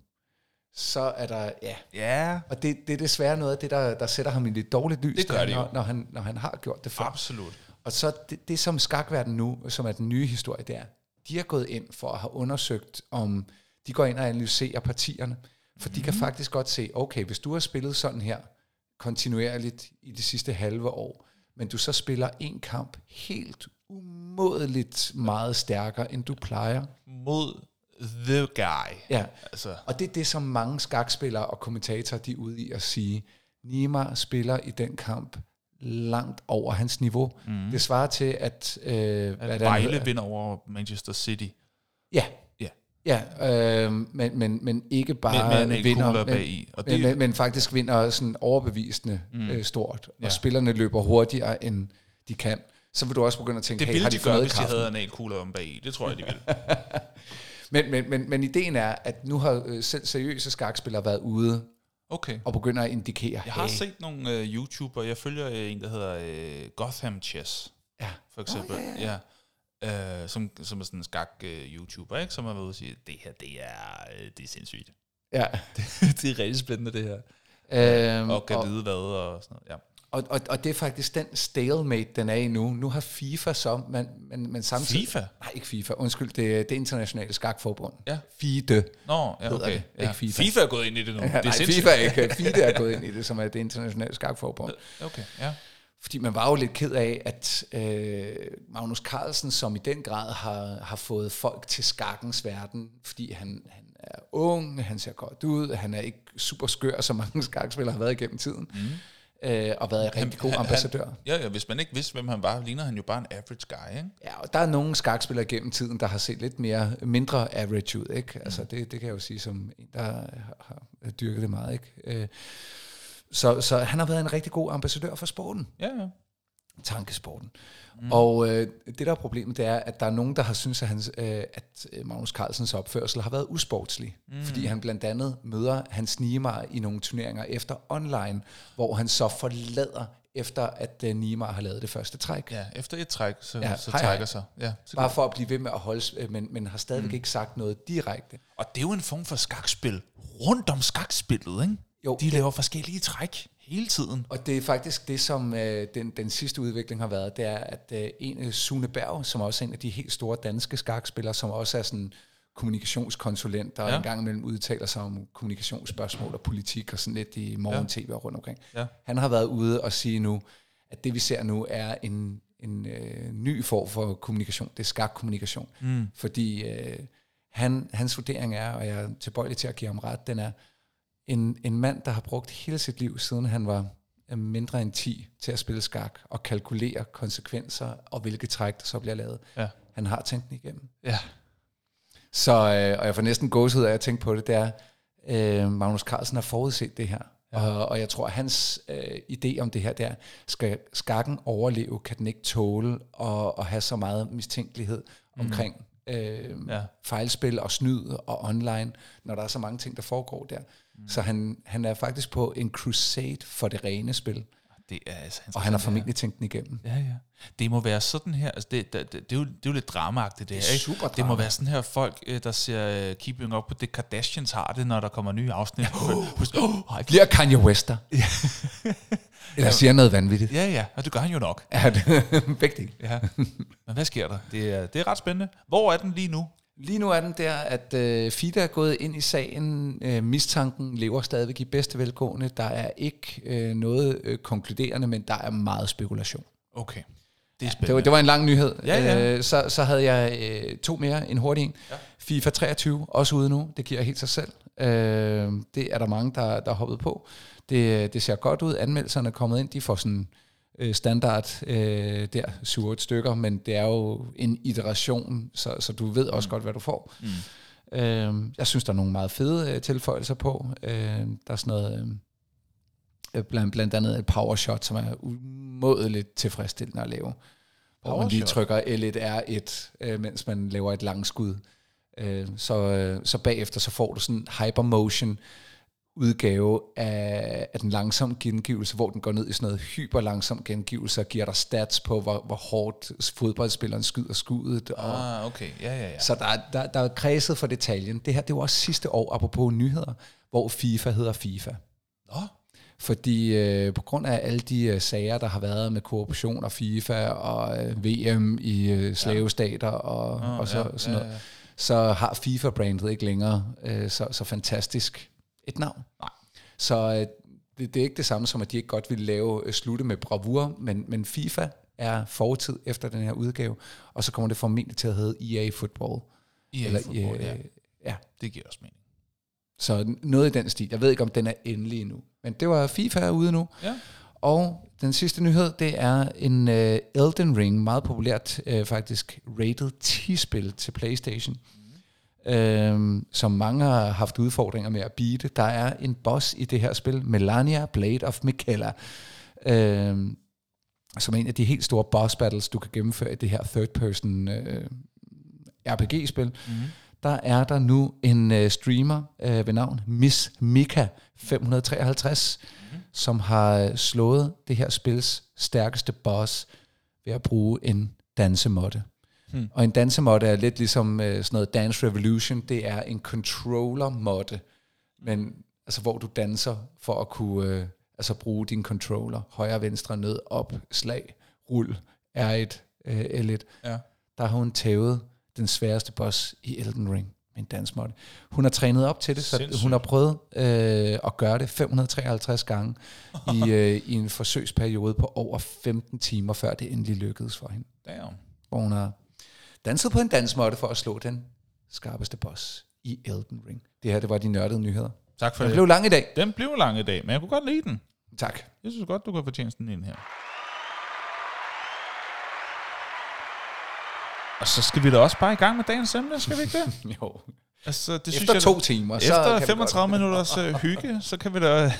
Så er der, ja, Ja, og det, det er desværre noget af det, der, der sætter ham i lidt dårligt lys, Det gør det jo. når, når, han, når han har gjort det før. absolut. Og så det, det, som skakverden nu, som er den nye historie, det er, de har gået ind for at have undersøgt, om de går ind og analyserer partierne. For de Mhm. kan faktisk godt se, okay, hvis du har spillet sådan her kontinuerligt i de sidste halve år, men du så spiller en kamp helt umådeligt meget stærkere, end du plejer. Mod the guy. Ja, Altså, og det er det, som mange skakspillere og kommentatorer de er ude i at sige. Nima spiller i den kamp langt over hans niveau. Mm. Det svarer til, at... Øh, hvad at han Vejle vinder over Manchester City. Ja, Ja. ja øh, men, men, men ikke bare med en hel vinder, men, bag i. Og men, det, men, men faktisk vinder sådan overbevisende mm. øh, stort, og Ja. spillerne løber hurtigere, end de kan. Så vil du også begynde at tænke, det hey, ville har de de gøre, hvis de havde en kugler om bag i. Det tror jeg, de ville. (laughs) Men, men, men, men ideen er, at nu har øh, selv seriøse skakspillere været ude Okay. og begynder at indikere, Jeg har hey, set nogle uh, YouTubere. Jeg følger uh, en, der hedder uh, Gotham Chess, ja, for eksempel. Oh, yeah. ja. Uh, som, som er sådan en skak-YouTuber, ikke? som har været ude og sige, det her, det er, uh, det er sindssygt. ja. (laughs) det er rigtig spændende, det her. Øhm, Og kan vide hvad og sådan noget. Ja. Og, og, og det er faktisk den stalemate, den er i nu. Nu har FIFA så, men, men, men samtidig... FIFA? Nej, ikke FIFA. Undskyld, det, det internationale skakforbund. Ja. FIDE. Nå, ja, okay. det, Ja. ikke FIFA. FIFA er gået ind i det nu. Ja, det er nej, sindssygt. FIFA er ikke. (laughs) FIDE er gået ind i det, som er det internationale skakforbund. Okay, ja. Fordi man var jo lidt ked af, at øh, Magnus Carlsen, som i den grad har, har fået folk til skakkens verden, fordi han, han er ung, han ser godt ud, han er ikke super skør, som mange (laughs) skakspillere har været igennem tiden, mm. Øh, og været en rigtig god ambassadør. Han, ja, ja, hvis man ikke vidste, hvem han var, ligner han jo bare en average guy, ikke? Ja, og der er nogle skakspillere gennem tiden, der har set lidt mere mindre average ud, ikke? Altså det, det kan jeg jo sige som en, der har, har dyrket det meget, ikke? Øh, så, så han har været en rigtig god ambassadør for sporten. Ja, ja. Tankesporten. Mm. Og øh, det, der er problemet, det er, at der er nogen, der har syntes, at, hans, øh, at Magnus Carlsens opførsel har været usportslig. Mm. Fordi han blandt andet møder Hans Niemeyer i nogle turneringer efter online, hvor han så forlader efter, at øh, Niemeyer har lavet det første træk. Ja, efter et træk, så, Ja, ja, så hej, trækker hej. sig. Ja, så Bare for at blive ved med at holde, øh, men, men har stadigvæk mm. ikke sagt noget direkte. Og det er jo en form for skakspil rundt om skakspillet, ikke? Jo, De laver forskellige træk hele tiden. Og det er faktisk det, som øh, den, den sidste udvikling har været, det er, at øh, en af Sune Berg, som også er en af de helt store danske skakspillere, som også er sådan kommunikationskonsulent, der Ja. ja. en gang imellem udtaler sig om kommunikationsspørgsmål og politik og sådan lidt i morgen-tv og rundt omkring. Ja. Han har været ude og sige nu, at det vi ser nu er en, en øh, ny form for kommunikation. Det er skakkommunikation. Mm. Fordi øh, han, hans vurdering er, og jeg er tilbøjelig til at give ham ret, den er, en, en mand, der har brugt hele sit liv, siden han var øh, mindre end 10, til at spille skak og kalkulere konsekvenser og hvilke træk, der så bliver lavet. Ja. Han har tænkt den igennem. Ja. Så, øh, og jeg får næsten gåsehud af at tænke på det, det er, øh, Magnus Carlsen har forudset det her. Ja. Og, og jeg tror, at hans øh, idé om det her, det er, skal skakken overleve, kan den ikke tåle at, at have så meget mistænkelighed omkring øh, Ja. ja. fejlspil og snyd og online, når der er så mange ting, der foregår der. Mm. Så han, han er faktisk på en crusade for det rene spil, Det er altså og han har formentlig tænkt den igennem. Ja, ja. Det må være sådan her, altså det, det, det, det, er, jo, det er jo lidt dramaagtigt det, Det er super Det må drama. være sådan her folk, øh, der ser uh, Keeping Up with the Kardashians har det, når der kommer nye afsnit. Husk, (gasps) oh, ej, Bliver Kanye West der? (laughs) Eller siger noget vanvittigt? ja, ja, og det gør han jo nok. Ja, det, (laughs) begge. Ja. Men hvad sker der? Det er, det er ret spændende. Hvor er den lige nu? Lige nu er den der, at øh, FIDA er gået ind i sagen. Øh, mistanken lever stadigvæk i bedste velgående. Der er ikke øh, noget øh, konkluderende, men der er meget spekulation. Okay. Det er Det var, det var en lang nyhed. Ja, ja. Øh, så, så havde jeg øh, to mere, en hurtig en. Ja. FIFA 23, også ude nu. Det giver helt sig selv. Øh, det er der mange, der, der hoppet på. Det, det ser godt ud. Anmeldelserne er kommet ind. De får sådan øh, standard øh, der, 7 stykker, men det er jo en iteration, så, så du ved også mm. godt, hvad du får. Mm. Øh, jeg synes, der er nogle meget fede øh, tilføjelser på. Øh, der er sådan noget... Øh, blandt, blandt andet et power shot, som er umådeligt tilfredsstillende at lave. Hvor man lige Powershot? trykker L1R1, øh, mens man laver et langskud. Øh, så, øh, så bagefter så får du sådan hypermotion udgave af, af den langsomme gengivelse, hvor den går ned i sådan noget hyperlangsom gengivelse og giver dig stats på, hvor, hvor hårdt fodboldspilleren skyder skuddet. Og, Ah, okay. Ja, ja, ja. så der, er- der, der er kredset for detaljen. Det her, det var også sidste år, apropos nyheder, hvor FIFA hedder FIFA. Nå, Fordi øh, på grund af alle de øh, sager, der har været med korruption og FIFA og øh, VM i øh, slavestater og, Ah, og så, ja, sådan ja, noget, ja. så har FIFA-brandet ikke længere øh, så, så fantastisk et navn. Nej. Så øh, det, det er ikke det samme som, at de ikke godt ville lave øh, slutte med bravur, men, men FIFA er fortid efter den her udgave, og så kommer det formentlig til at hedde EA Football. EA Eller, Football, øh, ja. ja. Det giver også mening. Så noget i den stil. Jeg ved ikke, om den er endelig endnu. Men det var FIFA ude nu. Ja. Og den sidste nyhed, det er en uh, Elden Ring, meget populært uh, faktisk, rated 10-spil til Playstation, mm. Øhm, som mange har haft udfordringer med at beate. Der er en boss i det her spil, Melania Blade of Michaela, øhm, som er en af de helt store boss battles, du kan gennemføre i det her third-person uh, RPG-spil. Mm. Der er der nu en uh, streamer uh, ved navn Miss Mika 553, mm. som har øh, slået det her spils stærkeste boss ved at bruge en dansemotte. Hmm. Og en dansemotte er lidt ligesom uh, sådan noget Dance Revolution. Det er en controller-motte, men altså hvor du danser for at kunne uh, Altså bruge din controller, højre, venstre, ned, op, slag, rul, R1, øh, L1. Ja. Der har hun tævet den sværeste boss i Elden Ring med en dansmåtte. Hun har trænet op til det, så Sindssygt. hun har prøvet øh, at gøre det 553 gange i, (laughs) øh, i en forsøgsperiode på over 15 timer, før det endelig lykkedes for hende. Damn. Hvor hun har danset på en dansmåtte for at slå den skarpeste boss i Elden Ring. Det her, det var de nørdede nyheder. Tak for Den det. blev lang i dag. Den blev lang i dag, men jeg kunne godt lide den. Tak. Jeg synes godt, du kan fortjene den ind her. Og så skal vi da også bare i gang med dagens emne, skal vi ikke det? (laughs) Jo. Altså, det Efter jeg, to timer, så Efter vi 35 godt. minutters uh, hygge, så kan vi da...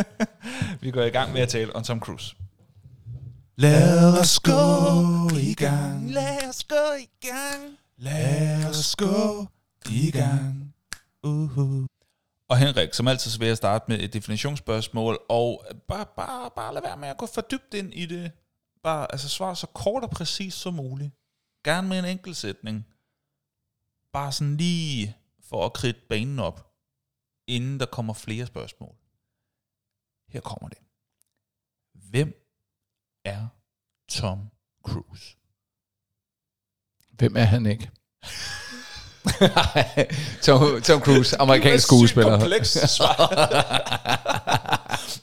(laughs) vi går i gang med at tale om Tom Cruise. Lad os gå i gang. Lad os gå i gang. Lad os gå i gang. Uh-huh. Og Henrik, som altid så vil jeg starte med et definitionsspørgsmål, og bare, bare, bare lad være med at gå for dybt ind i det. Bare altså, svar så kort og præcis som muligt. Gerne med en enkelt sætning. Bare sådan lige for at kridte banen op, inden der kommer flere spørgsmål. Her kommer det. Hvem er Tom Cruise? Hvem er han ikke? (laughs) Tom, Tom Cruise, amerikansk skuespiller. kompleks svar. (laughs)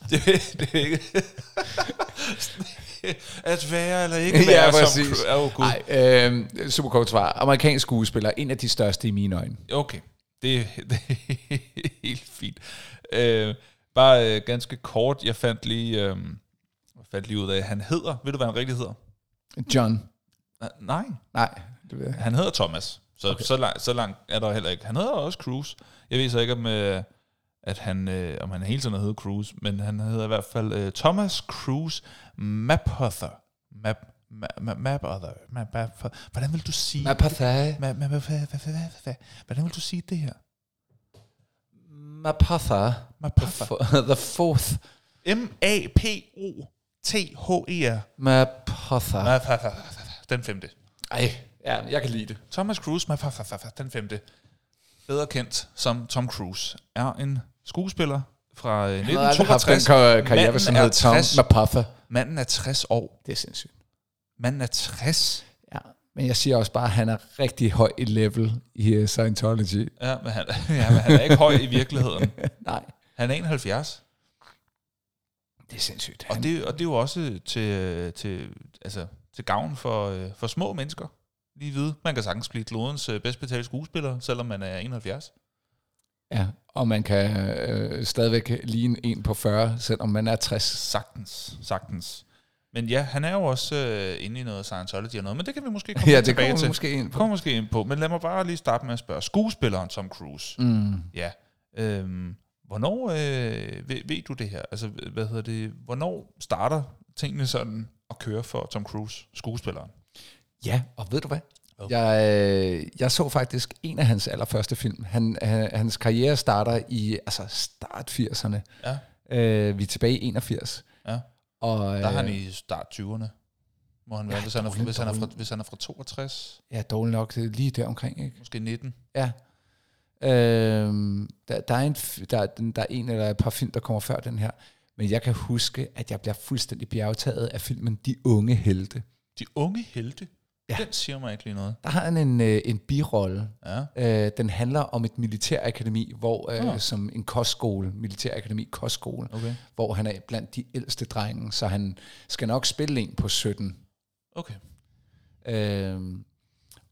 det, det er ikke... at være eller ikke være ja, præcis. Cruise. Oh. Nej, øh, super kort svar. Amerikansk skuespiller, en af de største i mine øjne. Okay, det, det er (laughs) helt fint. Øh, bare øh, ganske kort, jeg fandt lige, øh, fandt lige ud af, han hedder, ved du hvad han rigtig hedder? John. Nej, Nej, det ved jeg. han hedder Thomas. Så, okay. så, langt, så langt er der heller ikke. Han hedder også Cruise. Jeg ved så ikke, om, øh, at han, øh, om han hele tiden har heddet Cruise, men han hedder i hvert fald øh, Thomas Cruise Mapother. Map, map, map, Mapother. Map, map, hvordan vil du sige... Mapatha. Map, map, map, map, map, map, map, hvordan vil du sige det her? Mapatha. Mapother. The fourth. M-A-P-O-T-H-E-R. Mapatha. Mapother. Den femte. Ej, ja, jeg kan lide det. Thomas Cruise, Mapother, den femte. Bedre kendt som Tom Cruise, er en skuespiller fra øh, Jeg har aldrig haft den 1962. kar- karriere, som hed Tom 60. Mapatha. Manden er 60 år. Det er sindssygt. Manden er 60. Ja, men jeg siger også bare, at han er rigtig høj i level i uh, Scientology. Ja, men han, (laughs) ja, men han er ikke høj i virkeligheden. (laughs) Nej, Han er 71. det er sindssygt. Og det, og det er jo også til, til, altså, til gavn for, øh, for små mennesker. Lige vide, man kan sagtens blive klodens øh, bedst betalte skuespiller, selvom man er 71. Ja, og man kan øh, stadigvæk ligne en på 40, selvom man er 60. Sagtens, sagtens. Men ja, han er jo også øh, inde i noget Scientology og noget, men det kan vi måske (laughs) komme Ja, det tilbage kommer til. måske ind på. Kommer måske ind på. Men lad mig bare lige starte med at spørge. Skuespilleren Tom Cruise. Mm. Ja. Øhm, hvornår øh, ved, ved du det her? Altså, hvad hedder det? Hvornår starter tingene sådan at køre for Tom Cruise, skuespilleren? Ja, og ved du hvad? Hvad? Jeg, øh, jeg så faktisk en af hans allerførste film. Han, han, hans karriere starter i altså start 80'erne. Ja. Øh, vi er tilbage i 81. Ja. Og, Der er øh, han i start 20'erne. Må han være, Ja, hvis, han er, dårligt, hvis, han er fra, hvis han er fra 62, Ja, dårligt nok. Det er lige der omkring, ikke? måske 19. Ja. Øhm, der, der, er en, der, er- der er en eller et par film, der kommer før den her. Men jeg kan huske, at jeg bliver fuldstændig bjergtaget af filmen De Unge Helte. De unge helte, Ja. ja. den siger mig ikke lige noget. Der har han en, øh, en birolle. Ja. Øh, den handler om et militærakademi, hvor øh, Ah. som en kostskole, militærakademi kostskole, Okay. hvor han er blandt de ældste drenge, så han skal nok spille en på 17. Okay. Øhm,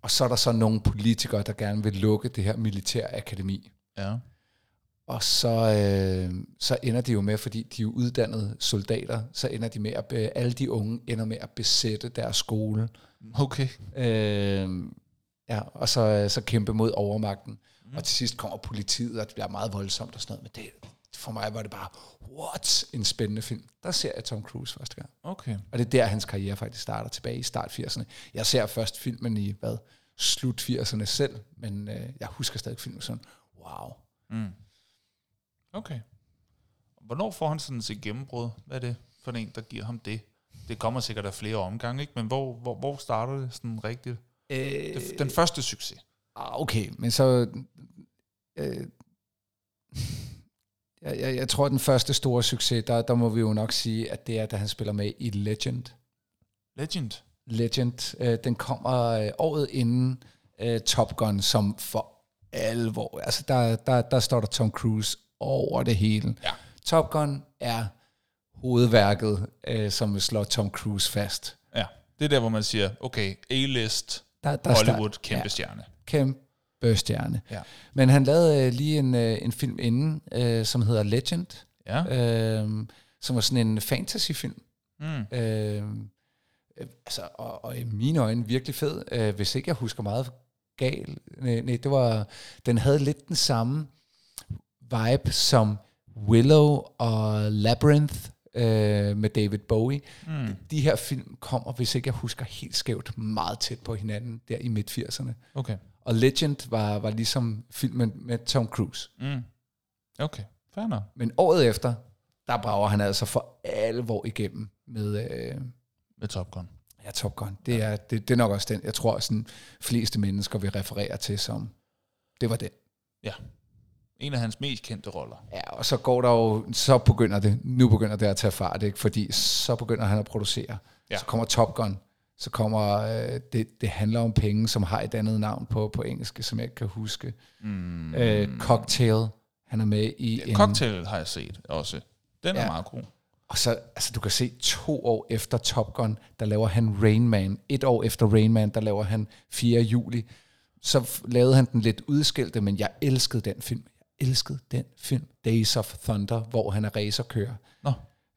og så er der så nogle politikere, der gerne vil lukke det her militærakademi. Ja. Og så, øh, så ender de jo med, fordi de er jo uddannede soldater, så ender de med at, be, alle de unge ender med at besætte deres skole. Okay. Øh, ja, og så, så kæmpe mod overmagten. Mm. Og til sidst kommer politiet, og det bliver meget voldsomt og sådan noget. Men det, for mig var det bare, what? En spændende film. Der ser jeg Tom Cruise første gang. Okay. Og det er der, hans karriere faktisk starter tilbage i start 80'erne. Jeg ser først filmen i, hvad, slut 80'erne selv, men øh, jeg husker stadig filmen sådan, wow. Mm. Okay. Hvornår får han sådan sit gennembrud? Hvad er det for en, der giver ham det? Det kommer sikkert af flere omgange, ikke? Men hvor, hvor, hvor starter det sådan rigtigt? Øh, Det- Den første succes. Ah, okay, men så... Øh, (laughs) jeg, jeg, jeg tror, at den første store succes, der, der må vi jo nok sige, at det er, da han spiller med i Legend. Legend. Legend, øh, den kommer øh, året inden øh, Top Gun, som for alvor, altså der, der, der står der Tom Cruise over det hele. Ja. Top Gun er hovedværket, øh, som slår Tom Cruise fast. Ja, det er der, hvor man siger, okay, A-list, Der, der Hollywood, start- kæmpe Ja, stjerne. kæmpe stjerne. Ja. Men han lavede øh, lige en, øh, en film inden, øh, som hedder Legend, Ja. øh, som var sådan en fantasyfilm. Mm. Øh, øh, altså, og, og i mine øjne virkelig fed, øh, hvis ikke jeg husker meget gal. Nej, nej, det var, den havde lidt den samme vibe som Willow og Labyrinth øh, med David Bowie. Mm. De her film kommer, hvis ikke jeg husker helt skævt, meget tæt på hinanden der i midt-80'erne. Okay. Og Legend var, var ligesom filmen med Tom Cruise. Mm. Okay, fair nok. Men året efter, der brager han altså for alvor igennem med øh, Med Top Gun. ja, Top Gun. Det er, det, det er nok også den, jeg tror, sådan fleste mennesker vil referere til som, det var den. Ja. En af hans mest kendte roller. Ja, og så går der jo, så begynder det, nu begynder det at tage fart, ikke? fordi så begynder han at producere. Ja. Så kommer Top Gun, så kommer, øh, det, det handler om penge, som har et andet navn på, på engelsk, som jeg ikke kan huske. Mm. Øh, Cocktail, han er med i en... Cocktail har jeg set også. Den er Ja. meget god. Og så, altså du kan se, to år efter Top Gun, der laver han Rain Man. Et år efter Rain Man, der laver han 4. juli. Så lavede han den lidt udskilte, men jeg elskede den film. Jeg elskede den film, Days of Thunder, hvor han er racerkører. Nå,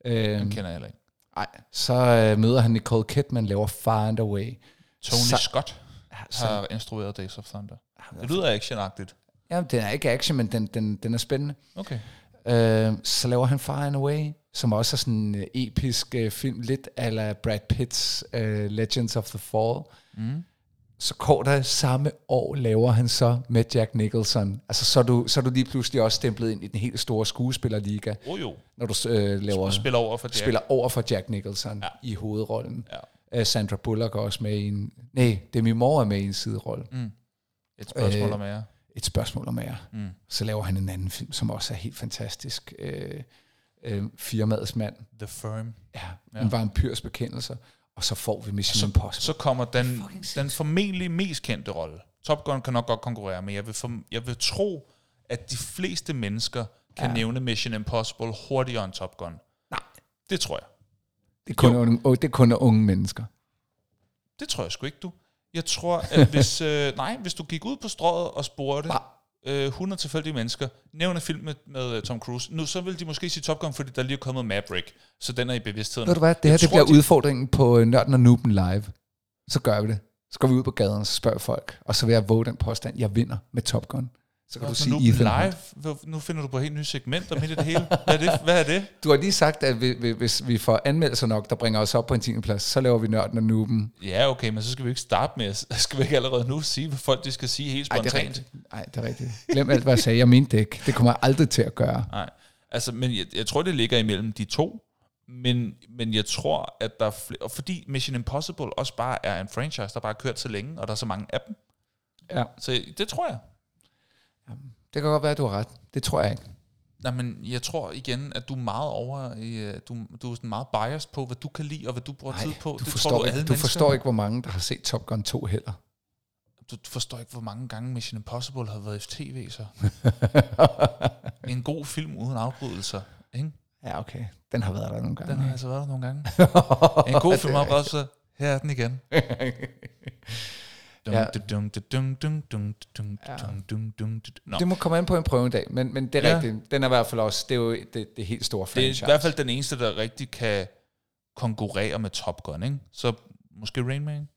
den Øhm, kender jeg ikke. ej, så øh, møder han Nicole Kidman, laver Far and Away. Tony Så- Scott Så, har instrueret Days of Thunder. Det lyder actionagtigt. ja, den er ikke action, men den, den, den er spændende. Okay. Øh, så laver han Far and Away, som også er sådan en øh, episk øh, film, lidt ala Brad Pitts øh, Legends of the Fall. Mm. Så kort af samme år laver han så med Jack Nicholson. Altså så er du, så er du lige pludselig også stemplet ind i den helt store skuespillerliga, Oh jo. når du øh, laver, spiller over for Jack. spiller over for Jack Nicholson Ja. i hovedrollen. Ja. Øh, Sandra Bullock er også med i en... Nej, Demi Moore er med i en siderolle. Mm. Et spørgsmål Øh, om ære. Et spørgsmål om ære. Mm. Så laver han en anden film, som også er helt fantastisk. Øh, øh, Firmaets mand. The Firm. Ja, Ja. en vampyrs bekendelser. Og så får vi Mission Så- Impossible. Så kommer den, den formentlig mest kendte rolle. Top Gun kan nok godt konkurrere, men jeg vil, for, jeg vil tro, at de fleste mennesker kan ja. Nævne Mission Impossible hurtigere end Top Gun. Nej. Det tror jeg. Det er kun, unge, oh, det er kun unge mennesker. Det tror jeg sgu ikke, du. Jeg tror, at hvis, (laughs) øh, nej, hvis du gik ud på strøget og spurgte Nej. Øh, 100 tilfældige mennesker, nævn en film med, med øh, Tom Cruise, nu så vil de måske sige Top Gun, fordi der lige er kommet Maverick, så den er i bevidstheden. Ved du hvad, det her Jeg det tror, bliver de- udfordringen på øh, Nørden og Nuben live. Så gør vi det. Så går vi ud på gaden, og så spørger folk. Og så vil jeg våge den påstand, jeg vinder med Top Gun. Så kan Nå, du sige nu Ethan live, Hunt. Nu finder du på helt nye segmenter midt i det hele. Hvad er det? Hvad er det? Du har lige sagt, at vi- vi- hvis vi får anmeldelser nok, der bringer os op på en 10. plads, så laver vi Nørden og Nuben. Ja, okay, men så skal vi ikke starte med, (laughs) skal vi ikke allerede nu sige, hvad folk de skal sige helt spontant? Nej, det er rigtigt. Glem alt, hvad jeg sagde. Jeg mente det ikke. Det kommer jeg aldrig til at gøre. Nej, altså, men jeg, jeg tror, det ligger imellem de to, men, men jeg tror, at der er flere, og fordi Mission Impossible også bare er en franchise, der bare har kørt så længe, og der er så mange af dem, Ja. så det tror jeg. Det kan godt være, at du har ret. Det tror jeg ikke. Nej, men jeg tror igen, at du er meget over i, øh, du, du er sådan meget biased på, hvad du kan lide, og hvad du bruger Nej, tid på. du, det forstår, tror du, ikke, alle du mennesker- forstår ikke, hvor mange, der har set Top Gun 2 heller. Du forstår ikke, hvor mange gange Mission Impossible har været i tv, så. (laughs) en god film uden afbrydelser, ikke? Ja, okay. Den har været der nogle gange. Den har altså været der nogle gange. (laughs) En god film også. Her er den igen. (laughs) Ja. Det må komme an på en prøvedag, men, men det er Ja. rigtigt. Den er i hvert fald også, det er jo det, det helt store det franchise. er i hvert fald den eneste, der rigtig kan konkurrere med Top Gun, ikke? Så måske Rain Man,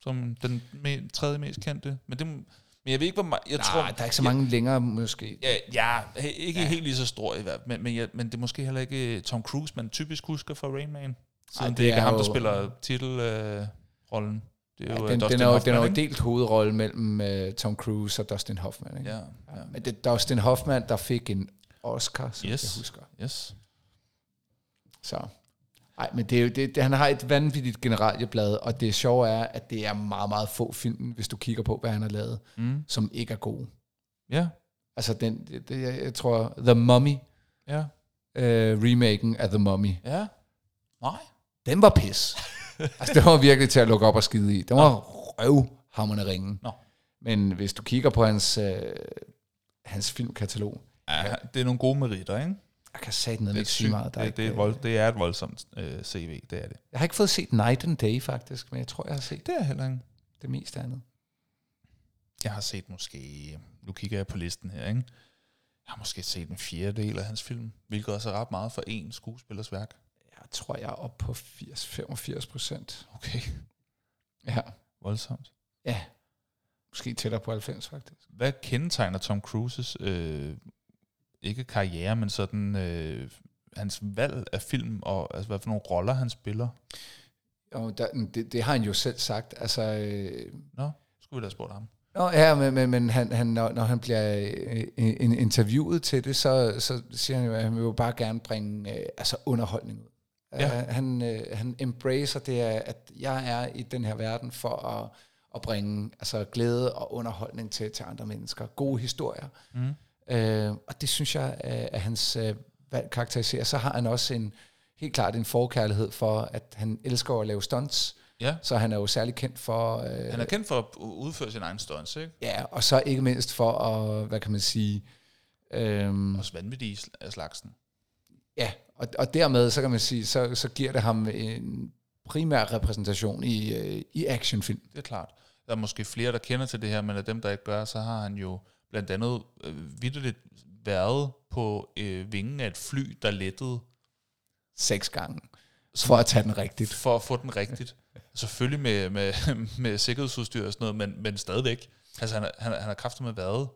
som den me- tredje mest kendte. Men, det, men jeg ved ikke, hvor meget... Jeg Nej, tror, der er ikke så mange længere måske. Ja, ja ikke ja. helt lige så stor i hvert fald, men, men, jeg, men det er måske heller ikke Tom Cruise, man typisk husker fra Rain Man. Siden Ej, det, det ikke er er ham, der jo- spiller titelrollen. Øh, rollen. Det er Ja, jo den, øh, den, Dustin er jo, Hoffman, den er jo delt hovedrolle mellem uh, Tom Cruise og Dustin Hoffman. Ikke? Ja, Ja. ja. Men det er Dustin Hoffman, der fik en Oscar, som Yes. jeg husker. Yes. Så. Nej, men det er jo, det, det, han har et vanvittigt generalieblad, og det sjove er, at det er meget, meget få film, hvis du kigger på, hvad han har lavet, Mm. som ikke er gode. Ja. Altså, den, det, det, jeg, jeg tror, The Mummy Ja. øh, remaken af The Mummy. Ja. Nej. Den var pis. (laughs) altså, det var virkelig til at lukke op og skide i. Den var røvhammerne ringen. Nå. Men hvis du kigger på hans, øh, hans filmkatalog, Ja, det er nogle gode meritter, ikke? jeg kan Det er, ikke sige meget. Der er det, det, er ikke, vold, det er et voldsomt øh, CV, det er det. Jeg har ikke fået set Night and Day, faktisk, men jeg tror, jeg har set Det er heller ikke. det meste andet. Jeg har set måske, nu kigger jeg på listen her, ikke? Jeg har måske set en fjerdedel af hans film, hvilket også er ret meget for én skuespillers værk. Jeg tror, jeg er oppe på 80-85 procent. Okay. Ja. Voldsomt. ja, måske tættere på 90 faktisk. Hvad kendetegner Tom Cruises, øh, ikke karriere, men sådan øh, hans valg af film, og altså, hvad for nogle roller han spiller? Og der, det, det har han jo selv sagt. Altså, øh, Nå, skulle vi da spurgt ham. Nå, ja, men, men, men han, han, når, når han bliver øh, in- interviewet til det, så, så siger han jo, at han vil jo bare gerne bringe øh, altså underholdning ud. Ja. Uh, han, øh, han embracer det, at jeg er i den her verden for at, at bringe altså, glæde og underholdning til, til andre mennesker. Gode historier. Mm. Uh, og det synes jeg, at, at hans uh, valg karakteriserer. Så har han også en helt klart en forkærlighed for, at han elsker at lave stunts. Ja, Så han er jo særlig kendt for... Uh, han er kendt for at udføre sin egen stunts, ikke? Ja, og så ikke mindst for at, hvad kan man sige, øhm, Også vanvittige af slagsen. Ja, og, og dermed, så kan man sige, så, så giver det ham en primær repræsentation i, øh, i actionfilm. Det er klart. Der er måske flere, der kender til det her, men af dem, der ikke gør, så har han jo blandt andet øh, vidderligt været på øh, vingen af et fly, der lettede Seks gange. For at tage den rigtigt. for at få den rigtigt. (laughs) Selvfølgelig med, med, med sikkerhedsudstyr og sådan noget, men, men stadigvæk. Altså han, har- han, han har kraftigt med været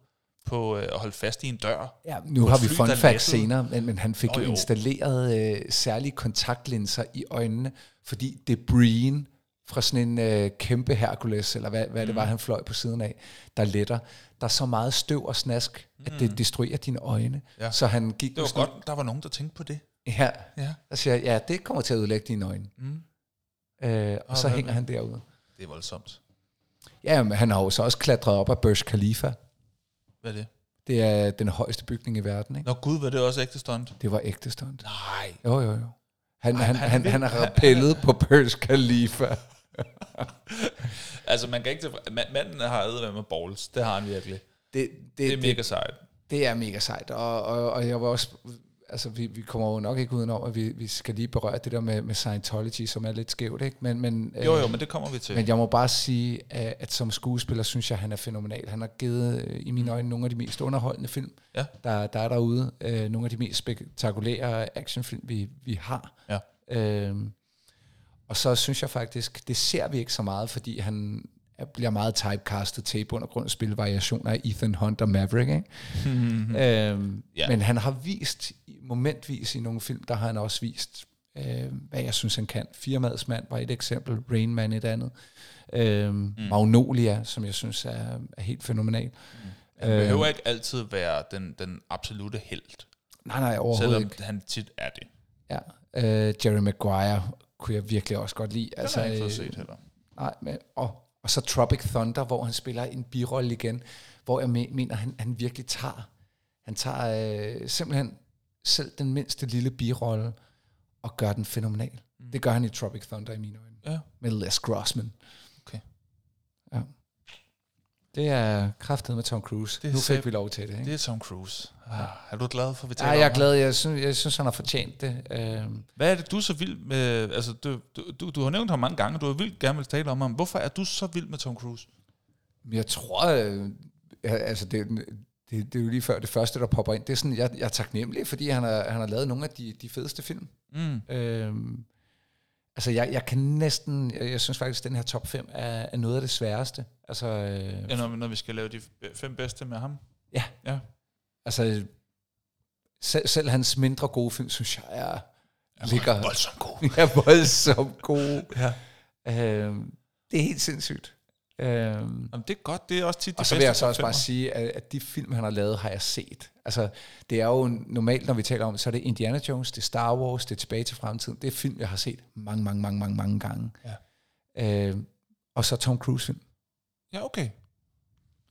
på øh, at holde fast i en dør. Ja, nu har vi fly, fun fact senere, men, men han fik Nå, jo jo. installeret øh, særlige kontaktlinser i øjnene, fordi debrien fra sådan en øh, kæmpe Hercules, eller hvad, hvad Mm. det var, han fløj på siden af, der letter. Der er så meget støv og snask, at det destruerer dine øjne. Mm. Ja. Så han gik Det var sådan- godt, der var nogen, der tænkte på det. Ja, Ja. der siger ja, det kommer til at ødelægge dine øjne. Mm. Øh, og så hvad hænger han derude. Det er voldsomt. Ja, men han har jo så også klatret op af Burj Khalifa. Hvad er det? Det er den højeste bygning i verden, ikke? Nå gud, var det også ægte stunt? Det var ægte stunt. Nej. Jo, jo, jo. Han, Ej, han, han han, han har rappellet på Burj Khalifa. (laughs) Altså man kan ikke... tilfre- Ma- Manden har ædet med balls. Det har han virkelig. Det, det, Det er det, mega sejt. det er mega sejt. Og, og, og jeg var også... Altså, vi, vi kommer jo nok ikke udenom, at vi, vi skal lige berøre det der med, med Scientology, som er lidt skævt, ikke? Men, men, Jo, øh, jo, men det kommer vi til. Men jeg må bare sige, at, at som skuespiller synes jeg, han er fænomenal. Han har givet øh, i mine øjne nogle af de mest underholdende film, Ja. der, der er derude. Øh, nogle af de mest spektakulære actionfilm, vi, vi har. Ja. Øhm, og så synes jeg faktisk, det ser vi ikke så meget, fordi han er- bliver meget typecastet til i bund og grund at spille variationer af Ethan Hunt og Maverick. Ikke? (laughs) øhm, Ja. ja. Men han har vist, momentvis i nogle film, der har han også vist, øh, hvad jeg synes, han kan. Firmaets mand var et eksempel, Rain Man et andet. Øhm, mm. Magnolia, som jeg synes er, er helt fænomenal. Han behøver ikke altid være den, den absolute held, Nej, nej, overhovedet selvom ikke. han tit er det. Ja. Øh, Jerry Maguire kunne jeg virkelig også godt lide. Altså, har jeg ikke fået set heller. Nej, men, og, og så Tropic Thunder, hvor han spiller en birolle igen, hvor jeg me- mener, han, han virkelig tager, han tager øh, simpelthen selv den mindste lille birolle og gør den fænomenal. Mm. Det gør han i Tropic Thunder i mine øjne. Ja. Med Les Grossman. Det er kraftet med Tom Cruise. Det nu fik vi lov til det. Ikke? Det er Tom Cruise. Ah, er du glad for, at vi taler jeg er glad. Jeg synes, jeg synes, han har fortjent det. Øhm, Hvad er det, du er så vild med... Altså, du, du, du, har nævnt ham mange gange, og du har vildt gerne vil tale om ham. Hvorfor er du så vild med Tom Cruise? Jeg tror, øh, altså det, det, det er jo lige før det første, der popper ind. Det er sådan, jeg, jeg er taknemmelig, fordi han har, han har lavet nogle af de, de fedeste film. Mm. Øhm, altså jeg, jeg kan næsten, jeg, jeg synes faktisk, at den her top 5 er, er noget af det sværeste. Altså, øh, Ja, når, når vi skal lave de fem bedste med ham. Ja. Ja. altså selv, selv hans mindre gode film, synes jeg er, ligger Voldsomt god. er (laughs) voldsomt gode. Ja. Øhm, det er helt sindssygt. Øhm, Jamen, det er godt. Det er også tit Og så vil jeg så også bare sige, at, at de film, han har lavet, har jeg set. Altså, det er jo normalt, når vi taler om så er det Indiana Jones, det er Star Wars, det er Tilbage til fremtiden. Det er film, jeg har set mange, mange, mange, mange, mange gange. Ja. Øh, og så Tom Cruise-film. Ja, okay.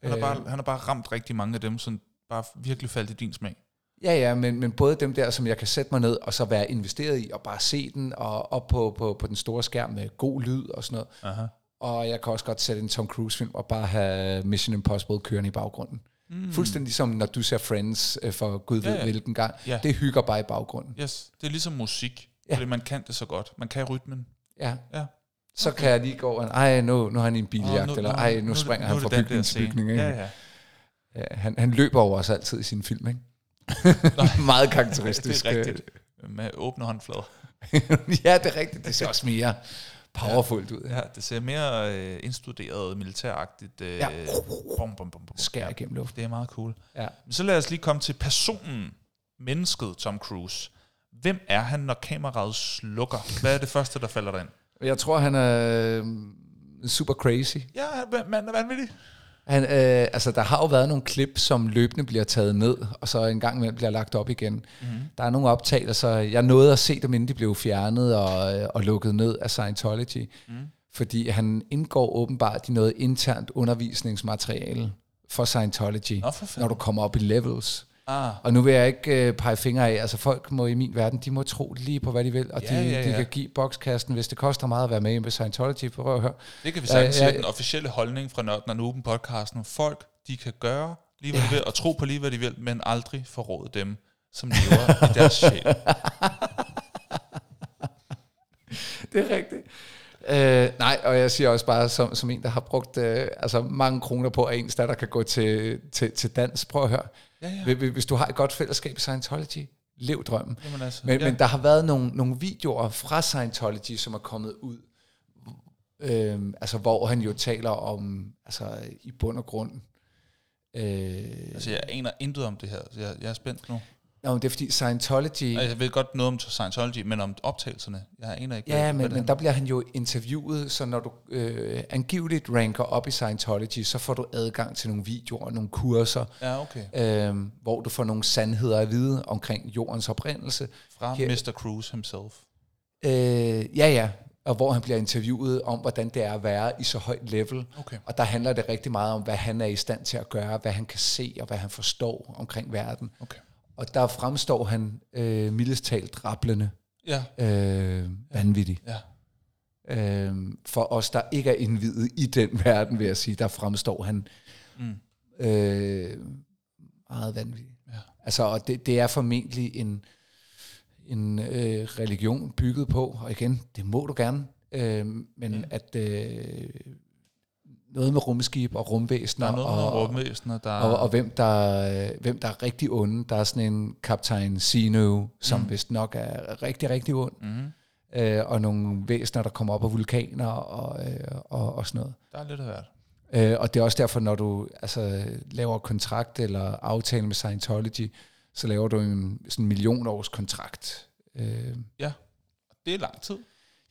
Han har, Øh. bare, han har bare ramt rigtig mange af dem, som bare virkelig faldt i din smag. Ja, ja, men, men både dem der, som jeg kan sætte mig ned og så være investeret i, og bare se den, og op på, på, på den store skærm med god lyd og sådan noget. Aha. Og jeg kan også godt sætte en Tom Cruise-film og bare have Mission Impossible kørende i baggrunden. Mm. Fuldstændig som når du ser Friends øh, for gud ved Ja, ja. hvilken gang. Ja. Det hygger bare i baggrunden. Yes, det er ligesom musik, Ja. ja. fordi man kan det så godt. Man kan rytmen. Ja. Ja. Så kan jeg lige gå, og, ej, nu, nu har han en biljagt, eller ej, nu, det- springer nu han fra den bygning til bygning. Ikke? Ja, ja. Ja, han, han løber over os altid i sin film, ikke? (laughs) (laughs) Meget karakteristisk. Det er rigtigt. Med åbne håndflader. (laughs) ja, det er rigtigt. Det ser også mere powerfult ud. Ja, det ser mere øh, indstuderet, militæragtigt. Øh, Ja. bum, bum, bum, bum. Skær igennem luften. det er meget cool. Ja. Men så lad os lige komme til personen, mennesket Tom Cruise. Hvem er han, når kameraet slukker? Hvad er det første, der falder dig ind? Jeg tror, han er øh, super crazy. Ja, manden er vanvittig. Han, øh, altså, der har jo været nogle klip, som løbende bliver taget ned, og så en gang imellem bliver lagt op igen. Mm-hmm. Der er nogle optagelser, jeg nåede at se dem, inden de blev fjernet og, øh, og lukket ned af Scientology. Mm. Fordi han indgår åbenbart i noget internt undervisningsmateriale for Scientology, Nå, for fanden. når du kommer op i levels. Ah, Og nu vil jeg ikke øh, pege fingre af, altså folk må i min verden, de må tro lige på, hvad de vil, og Ja, de, ja, de ja. kan give bokskasten, hvis det koster meget at være med i Scientology, prøv at høre. det kan vi Ja, sagtens ja, sige, den officielle holdning fra Nørden og Nuben podcasten. Folk, de kan gøre lige hvad de vil, og tro på lige hvad de vil, men aldrig forråde dem, som lever i deres sjæl. (laughs) Det er rigtigt. Øh, nej, og jeg siger også bare, som, som en, der har brugt øh, altså mange kroner på, at ens datter kan gå til, til, til dans. Prøv at høre. Ja, ja. Hvis- du har et godt fællesskab i Scientology, lev drømmen. Jamen altså, Men, ja. men der har været nogle, nogle videoer fra Scientology, som er kommet ud, øhm, altså hvor han jo taler om, altså i bund og grund, øh, Altså, jeg aner intet om det her. så Jeg, jeg er spændt nu. Nå, men det er fordi Scientology... Og Jeg ved godt noget om Scientology, men om optagelserne. Jeg aner ikke, Ja, hvad men, det men handler der bliver han jo interviewet, så når du øh, angiveligt ranker op i Scientology, så får du adgang til nogle videoer og nogle kurser. Ja, okay. øh, hvor du får nogle sandheder at vide omkring jordens oprindelse. Fra Her- Mr. Cruise himself. Øh, ja, ja, og hvor han bliver interviewet om, hvordan det er at være i så højt level. Okay. Og der handler det rigtig meget om, hvad han er i stand til at gøre, hvad han kan se og hvad han forstår omkring verden. Okay. Og der fremstår han øh, mildest talt rablende, Ja, øh, vanvittig. ja. Øh, for os, der ikke er indvidet i den verden, vil jeg sige, der fremstår han Mm. øh, meget vanvittig. Ja. Altså, og det, det er formentlig en, en øh, religion bygget på, og igen, det må du gerne, øh, men Ja. at øh, noget med rumskib og rumvæsener, Der er noget og, med rumvæsener, der... og, og hvem, der, øh, hvem der er rigtig onde. Der er sådan en kaptajn Sino, som mm. vist nok er rigtig, rigtig ond. mm, Øh, og nogle væsener, der kommer op af vulkaner og, øh, og, og sådan noget. der er lidt af hvert. Øh, og det er også derfor, når du altså, laver kontrakt eller aftale med Scientology, så laver du en sådan millionårs kontrakt. Øh, Det er lang tid.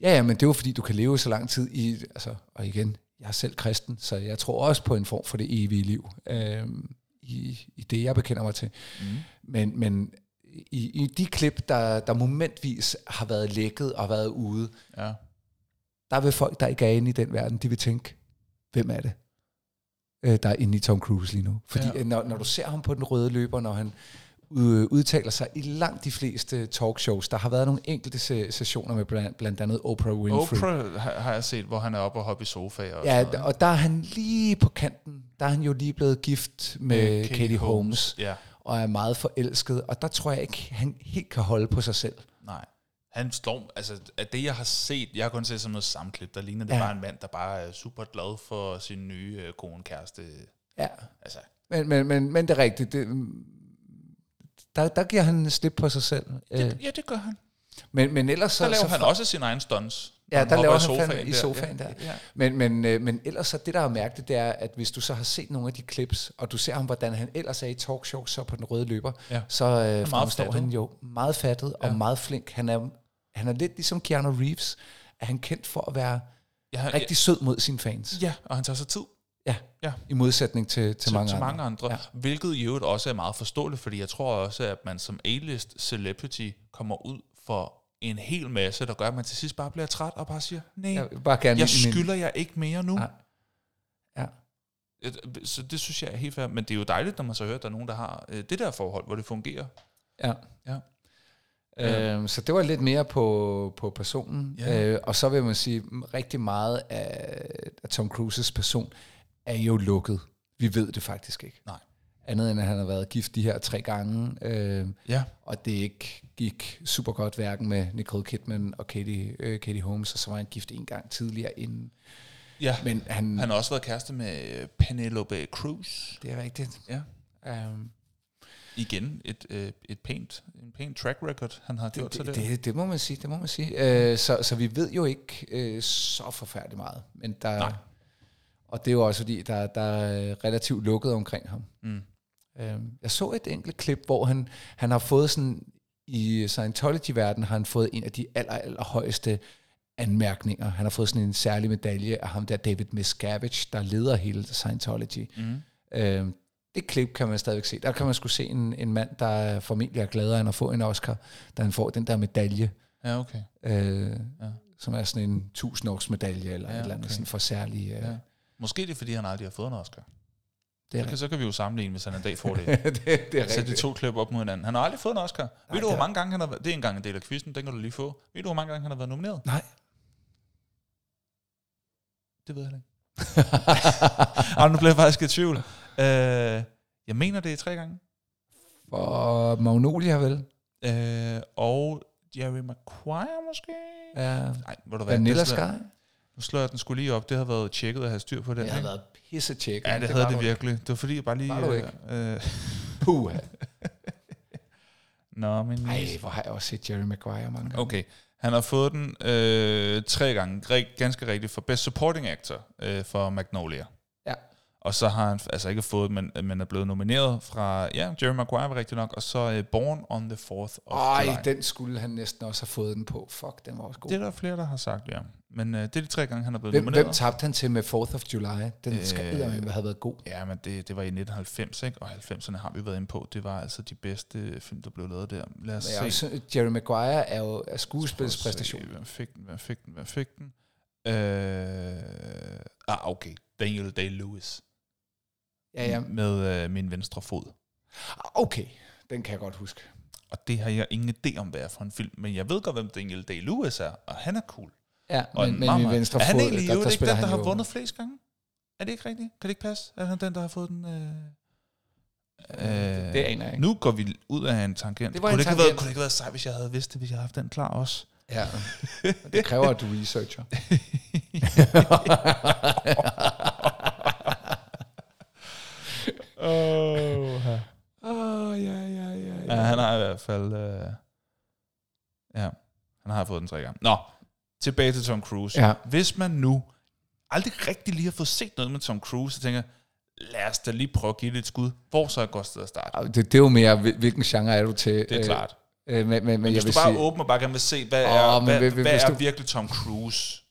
ja, ja, men det er jo fordi, du kan leve så lang tid i, altså, og igen, jeg er selv kristen, så jeg tror også på en form for det evige liv, øh, i, i det, jeg bekender mig til. Mm. Men, men i, i de klip, der, der momentvis har været lækket og været ude, Ja. der vil folk, der ikke er inde i den verden, de vil tænke, hvem er det, øh, der er inde i Tom Cruise lige nu? Fordi Ja. når, når du ser ham på den røde løber, når han udtaler sig i langt de fleste talkshows, der har været nogle enkelte se- sessioner med blandt, blandt andet Oprah Winfrey. Oprah har, jeg set, hvor han er oppe og hoppe i sofaer og Ja, sådan noget. og der er han lige på kanten. Der er han jo lige blevet gift med Med Katie, Holmes, Ja, og er meget forelsket, og der tror jeg ikke, han helt kan holde på sig selv. nej. Han slår, altså af det jeg har set, jeg har kun set sådan noget sammenklip, der ligner det Ja. bare en mand, der bare er super glad for sin nye øh, kone, kæreste. Ja, Altså, men, men, men, men det er rigtigt. Det, der, der giver han slip på sig selv. det, Øh, ja, det gør han. Men, men ellers så... Der laver så han også sin egen stunts. Ja, der laver han fandme i sofaen der. Ja, ja. Men, men, øh, men ellers så det, der er mærkeligt, det er, at hvis du så har set nogle af de clips, og du ser ham, hvordan han ellers er i talkshows, så på den røde løber, Ja. så øh, fremstår han jo meget fattet og Ja. meget flink. Han er, han er lidt ligesom Keanu Reeves, er han kendt for at være Ja, han, rigtig sød mod sine fans. ja, og han tager sig tid Ja, Ja. i modsætning til, til, til, mange til andre. mange andre. Ja. Hvilket i øvrigt også er meget forståeligt, fordi jeg tror også, at man som A-list celebrity kommer ud for en hel masse, der gør, at man til sidst bare bliver træt og bare siger, nej, Jeg bare gerne jeg i min- skylder jer ikke mere nu. Nej. Ja. Så det synes jeg er helt fair. Men det er jo dejligt, når man så hører, at der er nogen, der har øh, det der forhold, hvor det fungerer. Ja. Ja. Øhm, så det var lidt mere på, på personen. Ja. Øh, og så vil man sige, rigtig meget af, af Tom Cruises person er jo lukket. Vi ved det faktisk ikke. Nej. Andet end at han har været gift de her tre gange, øh, Ja. og det ikke gik super godt hverken med Nicole Kidman og Katie, øh, Katie Holmes, og så var han gift en gang tidligere inden. Ja. Men han, Han har også været kæreste med øh, Penelope Cruz. det er rigtigt. Ja. Um, Igen et, øh, et pænt, en pænt track record, han har gjort sig det, der. det, det må man sige, det må man sige. Øh, så, så vi ved jo ikke øh, så forfærdeligt meget. Men der, Nej. Og det er jo også fordi, der, der er relativt lukket omkring ham. Mm. Øh, jeg så et enkelt klip, hvor han, han har fået sådan, i Scientology-verdenen har han fået en af de aller, aller højeste anmærkninger. Han har fået sådan en særlig medalje af ham der David Miscavige, der leder hele Scientology. Mm. Øh, det klip kan man stadigvæk se. Der kan man skulle se en, en mand, der formentlig er gladere end at få en Oscar, da han får den der medalje, Ja, okay. øh, Ja. som er sådan en tusindårsmedalje, eller Ja, et eller andet okay. sådan for særlig... Øh, Ja. Måske det er, fordi han aldrig har fået en Oscar. Det er Så kan, så kan vi jo sammenligne, hvis han en dag får det. det, det er Sæt de rigtigt. to klip op mod hinanden. Han har aldrig fået en Oscar. Nej, ved du, hvor mange gange han har været... Det er engang en del af quizzen, den kan du lige få. Ved du, hvor mange gange han har været nomineret? Nej. Det ved jeg ikke. (laughs) Og nu blev jeg faktisk i tvivl. Uh, jeg mener, det er tre gange. For Magnolia, vel? Uh, og Jerry Maguire måske? Ja. Nej, hvor du hvad? Vanilla Sky? Nu slår jeg den skulle lige op. Det har været tjekket at have styr på den. Det har ikke? været pisse tjekket. Ja, det, havde det virkelig. Det var fordi, jeg bare lige... Var du ikke? Øh, Puh. (laughs) Nå, men... Ej, hvor har jeg også set Jerry Maguire mange gange. Okay. Han har fået den øh, tre gange, rig, ganske rigtigt, for Best Supporting Actor øh, for Magnolia. Ja. Og så har han altså ikke fået, men, men er blevet nomineret fra, ja, Jerry Maguire var rigtig nok, og så øh, Born on the 4th of Ej, July. den skulle han næsten også have fået den på. Fuck, den var også god. Det er der flere, der har sagt, ja. Men øh, det er de tre gange, han er blevet Hvem, nomineret. hvem tabte han til med 4th of July? Den Øh, skal øh, have været god. Ja, men det, det var i 1990, ikke? Og 90'erne har vi været inde på. Det var altså de bedste film, der blev lavet der. Lad os Men se. synes, Jerry Maguire er jo er skuespilspræstation. Hvem fik den? Hvem fik den? Hvem fik den? Øh, ah, okay. Daniel Day-Lewis. Ja, ja. Med øh, min venstre fod. Okay, den kan jeg godt huske. Og det har jeg ingen idé om, hvad er for en film. Men jeg ved godt, hvem Daniel Day-Lewis er. Og han er cool. Ja, Og men, en men meget, venstre Er han fod, egentlig der, jo der ikke den, der har jo... vundet flest gange? Er det ikke rigtigt? Kan det ikke passe? Er han den, der har fået den... Øh, øh, Det aner jeg ikke. Nu går vi ud af en tangent. Det var kunne, en det ikke have været, tangent. kunne det ikke have været sejt, hvis jeg havde vidst det, hvis jeg havde haft den klar også? Ja, (laughs) det kræver, at du researcher. Oh, (laughs) Åh, oh, ja, ja, ja, Ja, han har i hvert fald... Øh, ja, han har fået den tre gange. Nå, tilbage til Tom Cruise. Ja. Hvis man nu aldrig rigtig lige har fået set noget med Tom Cruise, så tænker jeg, lad os da lige prøve at give det et skud. Hvor så er et godt sted at starte? Det, det er jo mere, hvil- hvilken genre er du til? Det er klart. Øh, men, men, men Men jeg hvis vil du bare sige, er åben og bare gerne vil se, hvad Åh, er, men hvad, hvis- hvad hvis er du- virkelig Tom Cruise?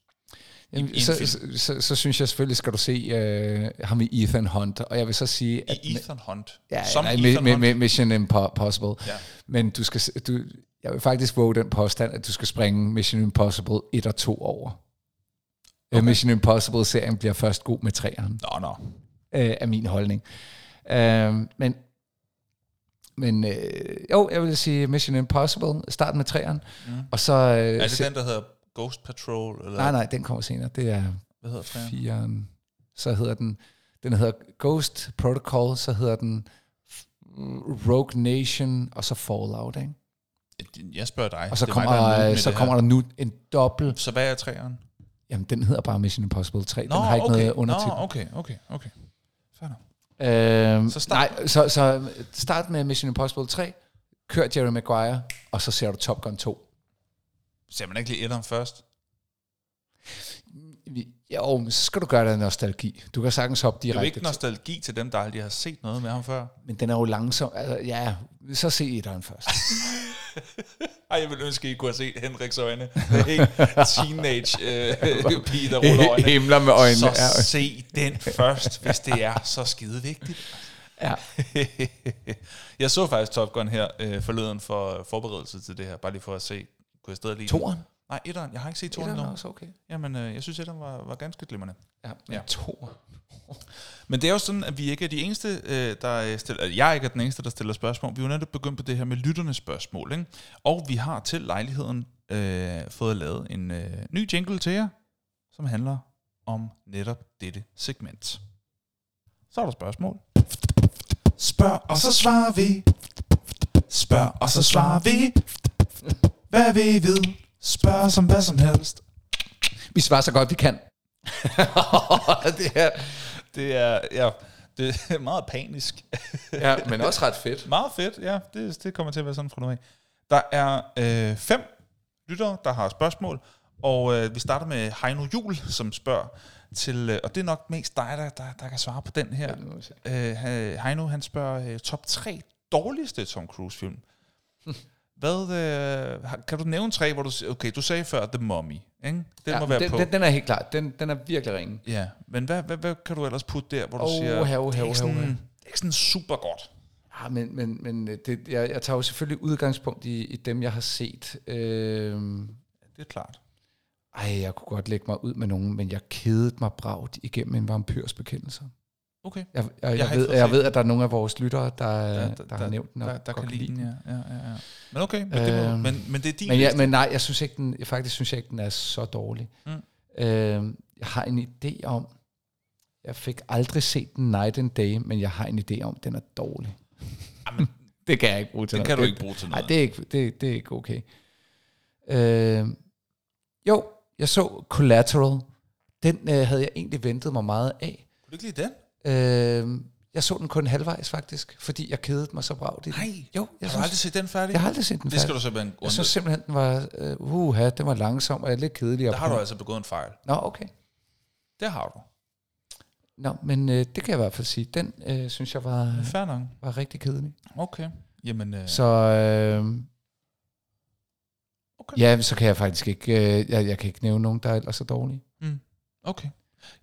Jamen, så, så, så, så synes jeg selvfølgelig, skal du se øh, ham i Ethan Hunt. Og jeg vil så sige, at I Ethan Hunt. Ja, Som nej, Ethan med, Hunt. med Mission Impossible. Ja. Men du skal, du, jeg vil faktisk våge den påstand, at du skal springe Mission Impossible 1 og 2 over. Okay. Okay. Mission Impossible-serien bliver først god med træeren, Nå, nå. øh, er min holdning. Øh, men men øh, jo, jeg vil sige Mission Impossible, start med træeren, Mm. og så... Øh, Er det se- den, der hedder Ghost Patrol? Eller Nej, nej, den kommer senere. Det er Hvad hedder den? firen. Så hedder den, den hedder Ghost Protocol, så hedder den Rogue Nation, og så Fallout, ikke? Jeg spørger dig. Og så Det er mig, kommer, der er så kommer der nu en dobbelt... Så hvad er træeren? Jamen, den hedder bare Mission Impossible 3. den har ikke noget undertitel. Nå, okay, okay, okay. Nok. Øhm, Så start- Nej, så, så start med Mission Impossible 3, kør Jerry Maguire, og så ser du Top Gun 2. Ser man ikke lige etteren først? Jo, men så skal du gøre det af nostalgi. Du kan sagtens hoppe Det er jo direkte ikke nostalgi til dem, der aldrig har set noget med ham før. Men den er jo langsom. Altså, ja, så se etteren først. (laughs) Ej, jeg ville ønske, I kunne have set Henriks øjne. Helt teenage øh, (laughs) pige, der ruller øjnene. Himler med øjnene. Så se den først, hvis det er så skide vigtigt. Ja. (laughs) jeg så faktisk Top Gun her øh, forleden for forberedelse til det her, bare lige for at se, kunne jeg stadig lide? Toren? Nej, etteren. Jeg har ikke set er endnu. også okay. Jamen, øh, jeg synes, etteren var, var ganske glimrende. Ja, men Ja. ja. to. Men det er jo sådan, at vi ikke er de eneste, øh, der stiller... Altså, jeg ikke er den eneste, der stiller spørgsmål. Vi er jo netop begyndt på det her med lytternes spørgsmål. Ikke? Og vi har til lejligheden øh, fået lavet en øh, ny jingle til jer, som handler om netop dette segment. Så er der spørgsmål. Spørg, og så svarer vi. Spørg, og så svarer vi. Hvad vil I vide? Spørg som hvad som helst. Vi svarer så godt, vi kan. (laughs) det er, det er, ja, det er meget panisk. Ja, men også ret fedt. Meget fedt, ja. Det, det kommer til at være sådan fra nu af. Der er øh, fem lyttere, der har spørgsmål, og øh, vi starter med Heino Jul, som spørger til, øh, og det er nok mest dig, der, der, der kan svare på den her. se. Øh, Heino, han spørger øh, top 3 dårligste Tom Cruise-film. (laughs) Hvad, øh, kan du nævne tre, hvor du siger, okay, du sagde før The Mummy, ikke? Den ja, må være den, på. Den, den er helt klar. Den, den er virkelig ringe. Ja, men hvad, hvad, hvad kan du ellers putte der, hvor du Åh, siger, her, åh, det, er ikke sådan, det er ikke sådan super godt. Ja, men, men, men øh, det, jeg, jeg tager jo selvfølgelig udgangspunkt i, i dem, jeg har set. Øhm, Det er klart. ej, jeg kunne godt lægge mig ud med nogen, men jeg kedede mig bragt igennem en vampyrs bekendelse. Okay. Jeg, jeg, jeg, ikke ved, jeg ved, at der er nogle af vores lyttere, der, Ja, der- der, der, der- har nævnt den. og Der, der godt kan lide den, ja. ja, ja, ja. Men okay, men, det, må, Øhm, men, men det er din Men, ja, liste. men nej, jeg synes ikke, den, faktisk synes jeg ikke, den er så dårlig. Mm. Mm. Øh, jeg har en idé om, jeg fik aldrig set den Night and Day, men jeg har en idé om, den er dårlig. (laughs) Jamen, det kan jeg ikke bruge til det noget. kan du ikke bruge til Nej, noget. det er ikke, det, det er ikke okay. Øh, jo, jeg så Collateral. Den øh, havde jeg egentlig ventet mig meget af. Kunne du ikke lide den? Øh, jeg så den kun halvvejs faktisk, fordi jeg kedede mig så bragt i den. Nej. Jo, jeg, Har du aldrig synes, set den færdig? jeg har aldrig set den Det skal færdig. du simpelthen Jeg synes simpelthen, den var, uh, uha, den var langsom og lidt kedelig. Der har du altså begået en fejl. Nå, okay. Det har du. Nå, men øh, det kan jeg i hvert fald sige. Den øh, synes jeg var, Fair nok. var rigtig kedelig. Okay. Jamen, øh, Så øh, Okay. ja, så kan jeg faktisk ikke, øh, jeg, jeg kan ikke nævne nogen, der er ellers så dårlige. mm, okay.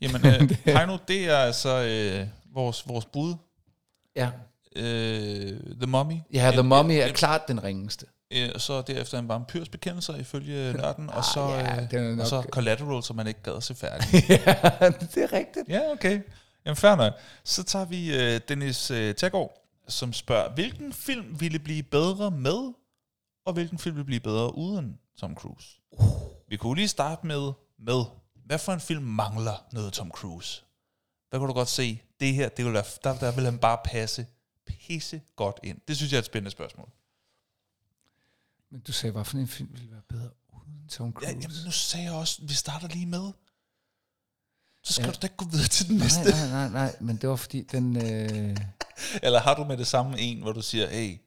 Jamen, (laughs) øh, Heino, det er altså øh, vores, vores bud. Ja, Øh, The Mummy. ja The En- Mummy er en- klart den ringeste. Øh, så derefter en vampyrs bekendelse ifølge nørden, og så, Ah, ja, øh, den er og nok- så Collateral, som man ikke gad at se færdig. (laughs) ja, det er rigtigt. Ja, okay. Jamen, fair nok. Så tager vi øh, Dennis øh, Taggaard, som spørger, hvilken film ville blive bedre med, og hvilken film ville blive bedre uden Tom Cruise? Vi kunne lige starte med, med, hvad for en film mangler noget Tom Cruise? Hvad kunne du godt se? Det her, det ville være, der, der vil han bare passe pisse godt ind. Det synes jeg er et spændende spørgsmål. Men du sagde, hvorfor en film ville være bedre uden Tom Ja, Cruise? jamen, nu sagde jeg også, vi starter lige med. Så skal Ja. ja. du da ikke gå videre til den næste. nej, nej, nej, nej, men det var fordi, den... Øh, (laughs) Eller har du med det samme en, hvor du siger, hey,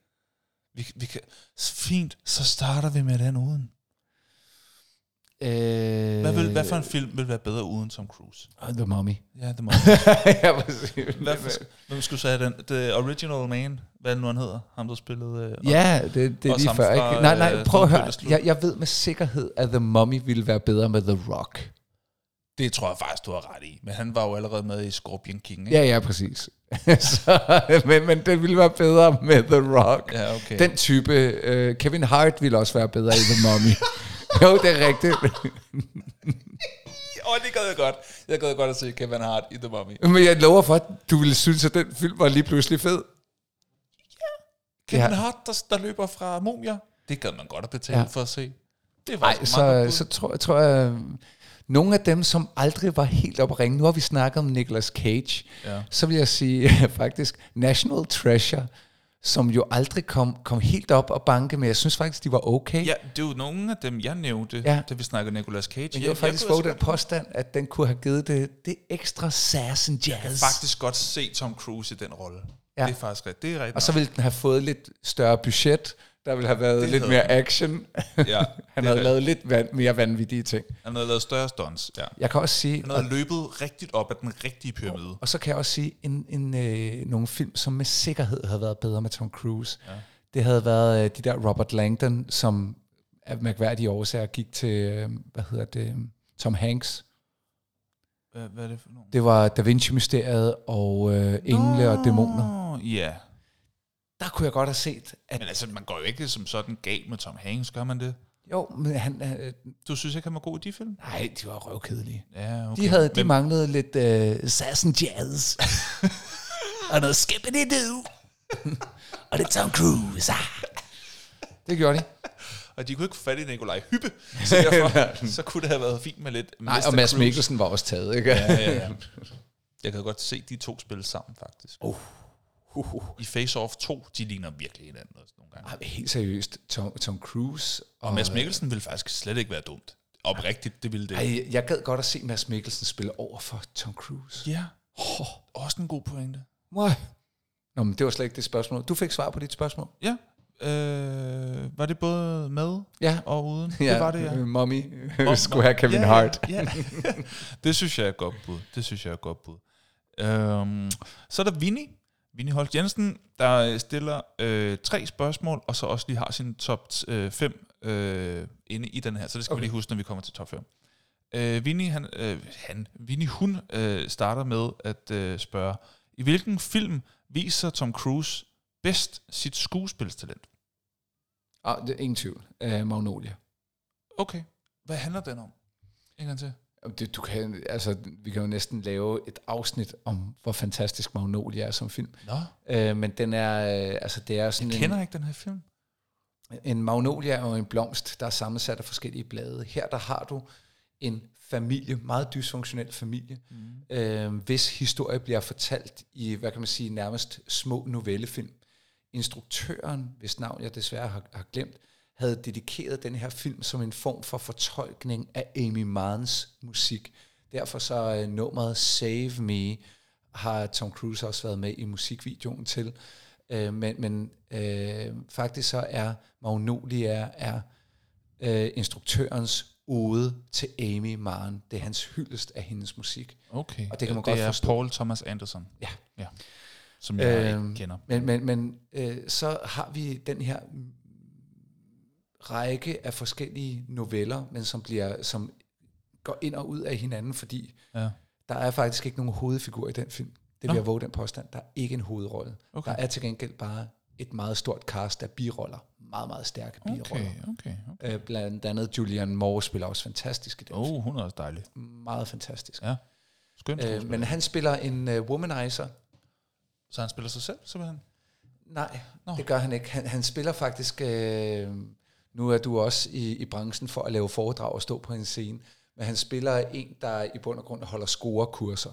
vi, vi kan, fint, så starter vi med den uden. Øh, Hvad, vil, hvad for en film vil være bedre uden Tom Cruise? The Mummy. Ja, det (laughs) må ja, præcis. hvad, for, Hvem skulle sige den? The Original Man, hvad nu han hedder? Ham, der spillede... Øh, Ja, det, det er lige før. fra, Ikke? Nej, nej, øh, prøv at høre. Jeg, jeg ved med sikkerhed, at The Mummy ville være bedre med The Rock. Det tror jeg faktisk, du har ret i. Men han var jo allerede med i Scorpion King, ikke? Ja, ja, præcis. (laughs) så, men, men det ville være bedre med The Rock. Ja, okay. Den type, øh, Kevin Hart ville også være bedre i The Mummy. (laughs) jo, det er rigtigt. Åh, oh, det gad jeg godt. Jeg gad godt at se Kevin Hart i The Mummy. Men jeg lover for, at du ville synes, at den film var lige pludselig fed. Kevin Ja. Hart, der, der løber fra mumier. Det gad man godt at betale Ja. ja. for at se. Det er Nej, faktisk meget så, så tror, tror jeg, nogle af dem, som aldrig var helt op ringe, nu har vi snakket om Nicolas Cage, Ja. så vil jeg sige (laughs) faktisk National Treasure, som jo aldrig kom, kom helt op og banke, men jeg synes faktisk, de var okay. Ja, det er jo nogle af dem, jeg nævnte, Ja. da vi snakkede Nicolas Cage. Men jeg vil faktisk våge den påstand, at den kunne have givet det, det ekstra sass and jazz. faktisk godt se Tom Cruise i den rolle. Ja. Ja. Det er faktisk rigtigt. Det er rigtigt. Og så ville den have fået lidt større budget, der ville have været Det lidt mere action. ja, (laughs) Han det havde rigtigt. lavet lidt van, mere vanvittige ting. Han havde lavet større stunts, ja. Jeg kan også sige, Han havde løbet rigtigt op ad den rigtige pyramide. Og så kan jeg også sige, en, en, øh, nogle film, som med sikkerhed havde været bedre med Tom Cruise. Ja. Det havde været øh, de der Robert Langdon, som af mærkværdige årsager gik til, øh, hvad hedder det, Tom Hanks. Hvad, hvad er det for nogle? Det var Da Vinci-mysteriet og øh, Engle og Dæmoner. Nå, Ja. Der kunne jeg godt have set, at Men altså, man går jo ikke som sådan galt med Tom Hanks, gør man det? Jo, men han... Øh, Du synes ikke, han var god i de film? nej, de var røvkedelige. Ja, okay. De, havde, de Men- manglede lidt øh, sass and jazz. og noget skippity do. og lidt Tom Cruise. Ah. Det gjorde de. Og de kunne ikke få fat i Nikolaj Hyppe, så derfor (laughs) så kunne det have været fint med lidt Nej, Mr. og Mads. Mikkelsen var også taget, ikke? Ja, ja, ja. Jeg kan godt se de to spille sammen, faktisk. Uh. Uh, uh. I Face Off 2, de ligner virkelig hinanden også nogle gange. Ej, helt seriøst, Tom, Tom Cruise. Og Mads Mikkelsen ville faktisk slet ikke være dumt. Oprigtigt, det ville det. Ej, jeg gad godt at se Mads Mikkelsen spille over for Tom Cruise. Ja, oh, også en god pointe. Why? Nå, men det var slet ikke det spørgsmål. Du fik svar på dit spørgsmål. Ja, øh, var det både med Ja. og uden? Ja, Det var det, ja. øh, Mommy Nå, skulle nå, have Kevin ja, Hart. Ja, ja. (laughs) det synes jeg er et godt bud. Det synes jeg er et godt bud. Øhm, så er der Vinnie. Vinnie Holt Jensen, der øh, stiller øh, tre spørgsmål, og så også lige har sin top 5 øh, inde i den her. Så det skal okay. vi lige huske, når vi kommer til top 5. Øh, Vinnie, han, øh, han, Vinnie, hun øh, starter med at øh, spørge, i hvilken film viser Tom Cruise bedst sit skuespilstalent? Ah, det er ingen tvivl. Uh, Magnolia. Okay, hvad handler den om? En gang til. Det, du kan, altså, vi kan jo næsten lave et afsnit om, hvor fantastisk Magnolia er som film. Nå, Uh, men den er, øh, altså det er sådan jeg kender ikke den her film. en, en magnolia er jo en blomst, der er sammensat af forskellige blade. Her der har du en familie, meget dysfunktionel familie, mm. øh, hvis historie bliver fortalt i, hvad kan man sige, nærmest små novellefilm. Instruktøren, hvis navn jeg desværre har, har glemt, havde dedikeret den her film som en form for fortolkning af Amy Manns musik. Derfor så øh, nummeret Save Me har Tom Cruise også været med i musikvideoen til. Øh, men men øh, faktisk så er Magnolia er øh, instruktørens ode til Amy Mann. Det er hans hyldest af hendes musik. Okay. Og det kan man det godt er forstå. Paul Thomas Anderson. Ja. ja. Som jeg øh, Øhm, ikke kender. Men, men, men øh, så har vi den her række af forskellige noveller, men som bliver som går ind og ud af hinanden, fordi Ja. der er faktisk ikke nogen hovedfigur i den film. Det Nå. vil jeg våge den påstand. Der er ikke en hovedrolle. Okay. Der er til gengæld bare et meget stort cast af biroller. Meget, meget stærke biroller. Okay, okay. okay. Øh, blandt andet Julian Moore spiller også fantastisk i den Oh, hun er også dejlig. film. Meget fantastisk. Ja. Skønt. Øh, men han spiller en uh, womanizer. Så han spiller sig selv, simpelthen? Nej, Nå. Nå. det gør han ikke. Han, han spiller faktisk... Øh, nu er du også i, i branchen for at lave foredrag og stå på en scene. Men han spiller en, der i bund og grund holder scorekurser.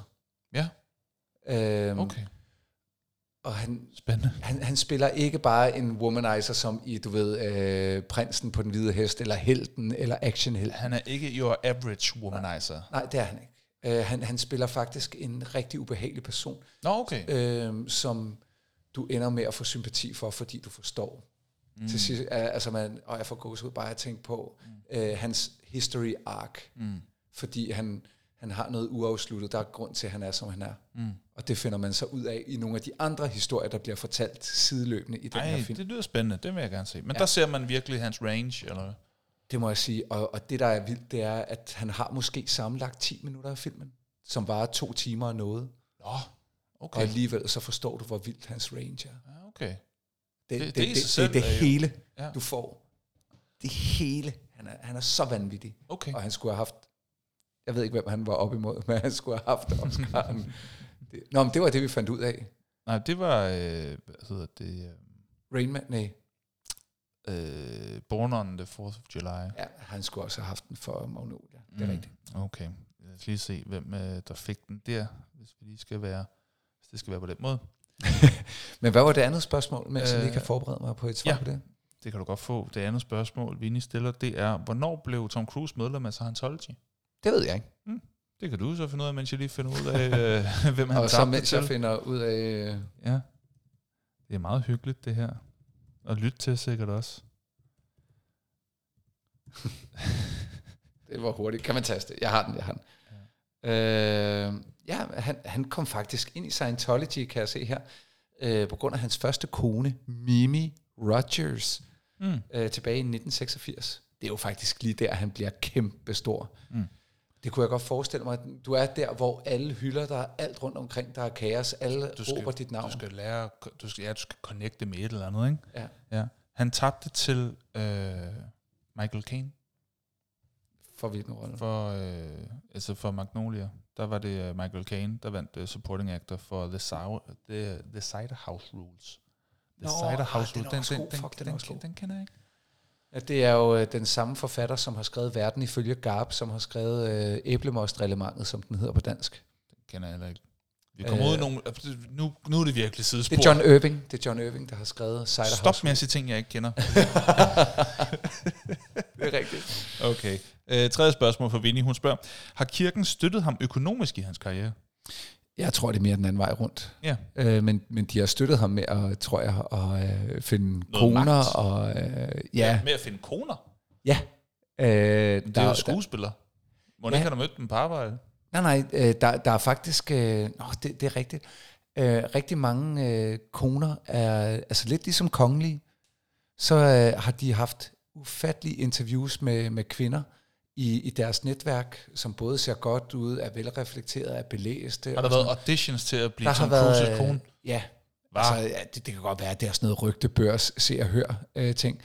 Ja, Øhm, okay. Og han, Spændende. han, han spiller ikke bare en womanizer som i, du ved, øh, prinsen på den hvide hest, eller helten, eller actionhelten. Han er ikke your average womanizer. Nej, det er han ikke. Øh, han, han spiller faktisk en rigtig ubehagelig person, Nå, okay. øh, som du ender med at få sympati for, fordi du forstår. Mm. Til sidst, altså man, og jeg får gås ud bare at tænke på mm. øh, hans history arc, Mm. fordi han, han har noget uafsluttet. Der er grund til, at han er, som han er. Mm. Og det finder man så ud af i nogle af de andre historier, der bliver fortalt sideløbende i den her Ej, film. det lyder spændende. Det vil jeg gerne se. Men ja. Der ser man virkelig hans range, eller? Det må jeg sige. Og, og det, der er vildt, det er, at han har måske sammenlagt 10 minutter af filmen, som var to timer og noget. Nå, Okay. okay. Og alligevel så forstår du, hvor vildt hans range er. Ja, okay. Det, Det- det, det det, det, det, det, selv det er jo- hele, Ja. du får. Det hele. Han er, han er så vanvittig. Okay. Og han skulle have haft... Jeg ved ikke, hvem han var op imod, (laughs) men han skulle have haft Oscar'en. det, nå, men det var det, vi fandt ud af. Nej, det var, øh, hvad hedder det, Rain Man, nej. øh, Born on the 4th of July. Ja, han skulle også have haft den for Magnolia. Det er Mm, rigtigt. Okay. Lad os lige se, hvem øh, der fik den der, hvis vi lige skal være, hvis det skal være på den måde. (laughs) Men hvad var det andet spørgsmål, mens øh, jeg lige kan Øh, forberede mig på et svar ja. på det? Det kan du godt få. Det andet spørgsmål, Vinnie stiller, det er, hvornår blev Tom Cruise medlem af Scientology? Det ved jeg ikke. Det kan du så finde ud af, mens jeg lige finder ud af, øh, (laughs) hvem han Og så mens til. jeg finder ud af... øh, Ja. Det er meget hyggeligt, det her. Og lytte til sikkert også. (laughs) Det var hurtigt. Kan man taste? Jeg har den, jeg har den. Øh, ja han, han kom faktisk ind i Scientology, kan jeg se her, øh, på grund af hans første kone, Mimi Rogers, Mm. øh, tilbage i 1986. Det er jo faktisk lige der, han bliver kæmpe stor. Mm. Det kunne jeg godt forestille mig. Du er der, hvor alle hylder dig, alt rundt omkring, der er kaos, alle Du skal, råber dit navn. Du skal lære, du skal, ja, du skal connecte med et eller andet, ikke? Ja. ja. Han tabte til øh, Michael Caine. For hvilken rolle? For, øh, altså for Magnolia, der var det uh, Michael Caine, der vandt uh, supporting actor for The, Sour, The, The Cider House Rules. The Nå, Cider ah, House Rules, den, den, den, Fuck, den den, den, den kender jeg ikke. Ja, det er jo øh, den samme forfatter, som har skrevet Verden ifølge Garp, som har skrevet øh, Æblemostreglementet, som den hedder på dansk. Den kender jeg heller ikke. Vi kommer øh, ud nogle... Nu, nu er det virkelig sidespor. Det er John Irving, det er John Irving, der har skrevet Cider Stop House. med at sige ting, jeg ikke kender. (laughs) (laughs) Det er rigtigt. Okay. Øh, tredje spørgsmål fra Vinnie. Hun spørger, har kirken støttet ham økonomisk i hans karriere? Jeg tror, det er mere den anden vej rundt. Ja. Øh, men, men de har støttet ham med, at, tror jeg, at øh, finde Noget koner. magt. Og, øh, ja, Med at finde koner? ja. Øh, Det er der, jo skuespiller. Må Ja. ikke have mødt dem på arbejde? Nej, nej, øh, der, der er faktisk, øh, nå, det, det er rigtigt, øh, rigtig mange øh, koner er, altså lidt ligesom kongelige, så øh, har de haft ufattelige interviews med, med kvinder i, i deres netværk, som både ser godt ud, er velreflekteret, er belæste. Har der været auditions til at blive der Tom Cruises øh, kone? Ja, Hva? altså, ja det, det kan godt være, at det er sådan noget rygtebørs, se og hør øh, ting.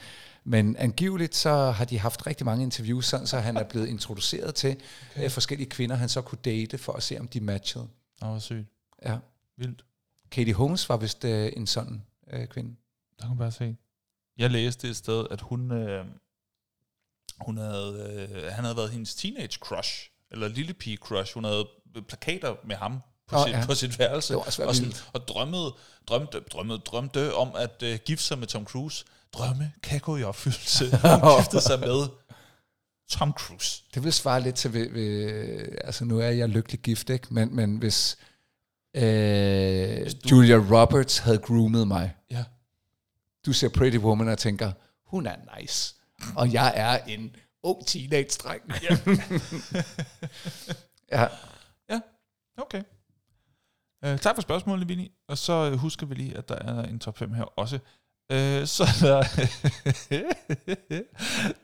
Men angiveligt så har de haft rigtig mange interviews, sådan, så han er blevet introduceret til okay. øh, forskellige kvinder, han så kunne date for at se, om de matchede. Åh, hvor sygt. Ja. Vildt. Katie Holmes var vist øh, en sådan øh, kvinde. Der kan man bare se. Jeg læste et sted, at hun, øh, hun havde, øh, han havde været hendes teenage crush, eller lille pige crush. Hun havde plakater med ham på, oh, sit, ja. på sit værelse, Det var og, sådan, vildt. og drømmede, drømte, drømmede, drømte om at øh, gifte sig med Tom Cruise. Drømme kan gå i opfyldelse. (laughs) Hun giftede sig med Tom Cruise. Det vil svare lidt til, ved, ved, altså nu er jeg lykkelig gift, ikke? Men, men hvis, øh, du- Julia Roberts havde groomet mig, Ja. du ser Pretty Woman og tænker, hun er nice, og jeg er en ung teenage-dreng. Ja. (laughs) ja. Ja, okay. Uh, tak for spørgsmålet, Vinnie. Og så uh, husker vi lige, at der er en top 5 her også. Uh, så er (laughs) der,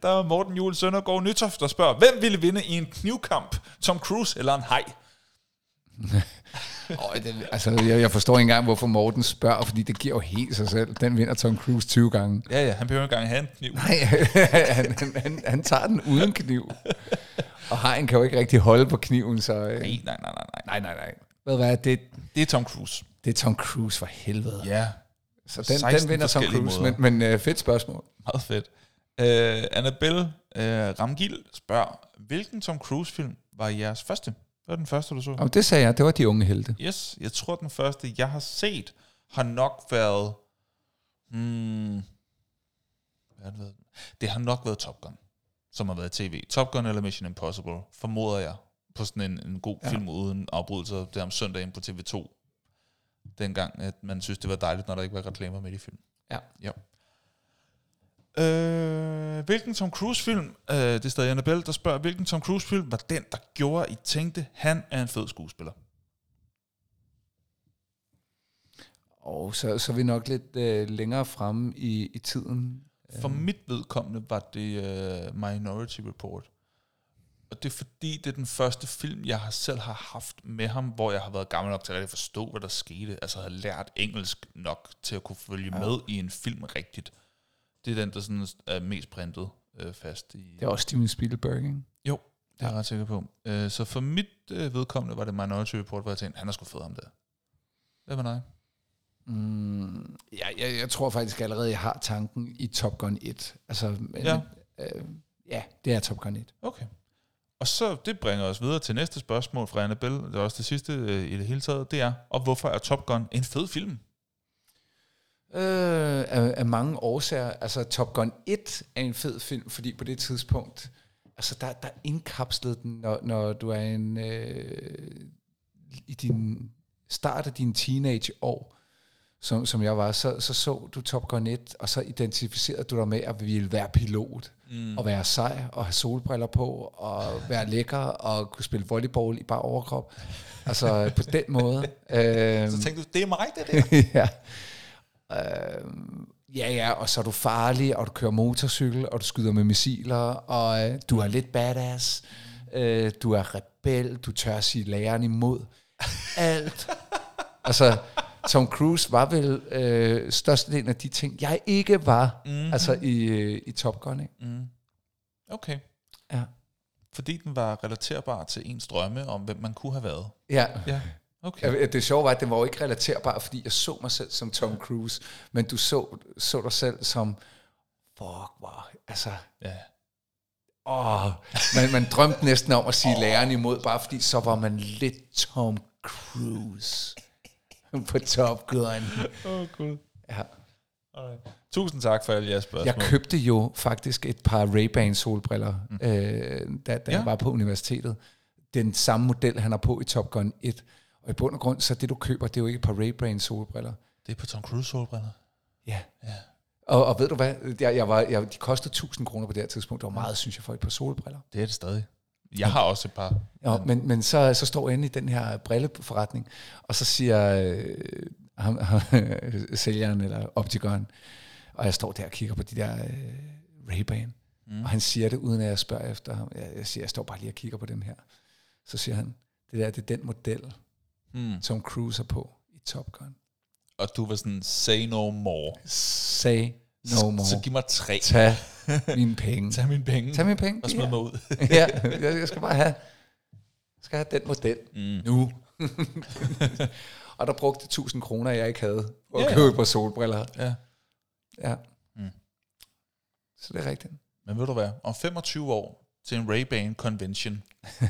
der er Morten Juhl Søndergaard Nytoft, der spørger, hvem ville vinde i en knivkamp? Tom Cruise eller en hej? Oh, det, altså, jeg, jeg forstår ikke engang, hvorfor Morten spørger, fordi det giver jo helt sig selv. Den vinder Tom Cruise 20 gange. Ja, ja, han behøver ikke engang have en kniv. Nej, (laughs) han, han, han, han tager den uden kniv. Og hajen kan jo ikke rigtig holde på kniven, så... Øh, Nej, nej, nej, nej, nej. nej, nej, nej. Ved hvad, det, Det er Tom Cruise. det er Tom Cruise for helvede. Ja, så den, 16 den vinder Tom forskellige Cruise, måder. men, men uh, fedt spørgsmål. meget fedt. Uh, Annabelle uh, Ramgil spørger, hvilken Tom Cruise-film var jeres første? Hvad var den første, du så? Og det sagde jeg, det var de unge helte. Yes, jeg tror, den første, jeg har set, har nok været... Hmm, hvad det? Det har nok været Top Gun, som har været i tv. Top Gun eller Mission Impossible, formoder jeg, på sådan en, en god ja. film uden afbrydelser. Det er om søndagen på TV2. Dengang, at man synes, det var dejligt, når der ikke var reklamer med i film. Ja. ja. Øh, hvilken Tom Cruise-film, øh, det er stadig Annabelle, der spørger, hvilken Tom Cruise-film var den, der gjorde, I tænkte, han er en fed skuespiller? Og så, så er vi nok lidt uh, længere fremme i, i tiden. For mit vedkommende var det uh, Minority Report. Og det er fordi, det er den første film, jeg selv har haft med ham, hvor jeg har været gammel nok til at forstå, hvad der skete. Altså har lært engelsk nok til at kunne følge Ja. med i en film rigtigt. Det er den, der sådan er mest printet uh, fast i... Det er også Steven Spielberg, ikke? Jo, det er jeg ret sikker på. Uh, så for mit uh, vedkommende var det Minority Report, hvor jeg tænkte, han er sgu fed ham der. Hvad var dig? Mm, ja, jeg, jeg tror faktisk allerede, jeg har tanken i Top Gun 1. Altså, men, Ja. øh, ja, det er Top Gun 1. Okay. Og så det bringer os videre til næste spørgsmål fra Annabelle. Det er også det sidste øh, i det hele taget. Det er, og hvorfor er Top Gun en fed film? Øh, af, af mange årsager. Altså, Top Gun 1 er en fed film, fordi på det tidspunkt, altså, der, der indkapslede den, når, når du er en, øh, i din start af dine teenageår, som, som jeg var, så, så så du Top Gun 1, og så identificerede du dig med at ville være pilot, mm. og være sej, og have solbriller på, og være lækker, og kunne spille volleyball i bare overkrop. Altså på den måde. (laughs) øhm, Så tænkte du, det er mig, det der. (laughs) ja. Øhm, ja, ja, og så er du farlig, og du kører motorcykel, og du skyder med missiler, og øh, du er lidt badass. Øh, du er rebel, du tør sige læreren imod. Alt. (laughs) altså, Tom Cruise var vel øh, størstedelen af de ting, jeg ikke var, mm-hmm. altså i, øh, i Top Gun. Ikke? Mm. Okay. Ja. Fordi den var relaterbar til ens drømme om, hvem man kunne have været. Ja. Ja. Okay. Ja, Det sjove var, at den var jo ikke relaterbar, fordi jeg så mig selv som Tom Cruise, men du så, så dig selv som, fuck, wow, altså, Ja. åh, man, man drømte næsten om at sige læreren imod, bare fordi så var man lidt Tom Cruise (laughs) på Top Gun. Åh, oh, Gud. Ja. Tusind tak for alle jeres spørgsmål. Jeg købte jo faktisk et par Ray-Ban solbriller, mm. øh, da, da. Ja. jeg var på universitetet. Den samme model, han har på i Top Gun 1. Og i bund og grund, så det du køber, det er jo ikke et par Ray-Ban solbriller. Det er på Tom Cruise solbriller. Ja. Ja. Og, og ved du hvad, jeg, jeg var, jeg, de kostede 1000 kroner på det her tidspunkt. Det var meget, synes jeg, for et par solbriller. Det er det stadig. Jeg har også et par. Ja, men, men så, så står jeg inde i den her brilleforretning, og så siger øh, ham, ham, (laughs) sælgeren eller optikeren, og jeg står der og kigger på de der øh, Ray-Ban, mm. og han siger det, uden at jeg spørger efter ham. Jeg, jeg siger, jeg står bare lige og kigger på dem her. Så siger han, det der, det er den model, Mm. som Cruise er på i Top Gun. Og du var sådan, say no more. Say no more. Så giv mig tre. Tag (laughs) mine penge. Tag mine penge. Tag mine penge. Og smid Ja. mig ud. (laughs) ja, jeg, skal bare have, skal have den model Mm. nu. (laughs) og der brugte 1000 kroner, jeg ikke havde, for at Ja. købe par solbriller. Ja. Ja. Mm. Så det er rigtigt. Men ved du hvad? Om 25 år til en Ray-Ban convention,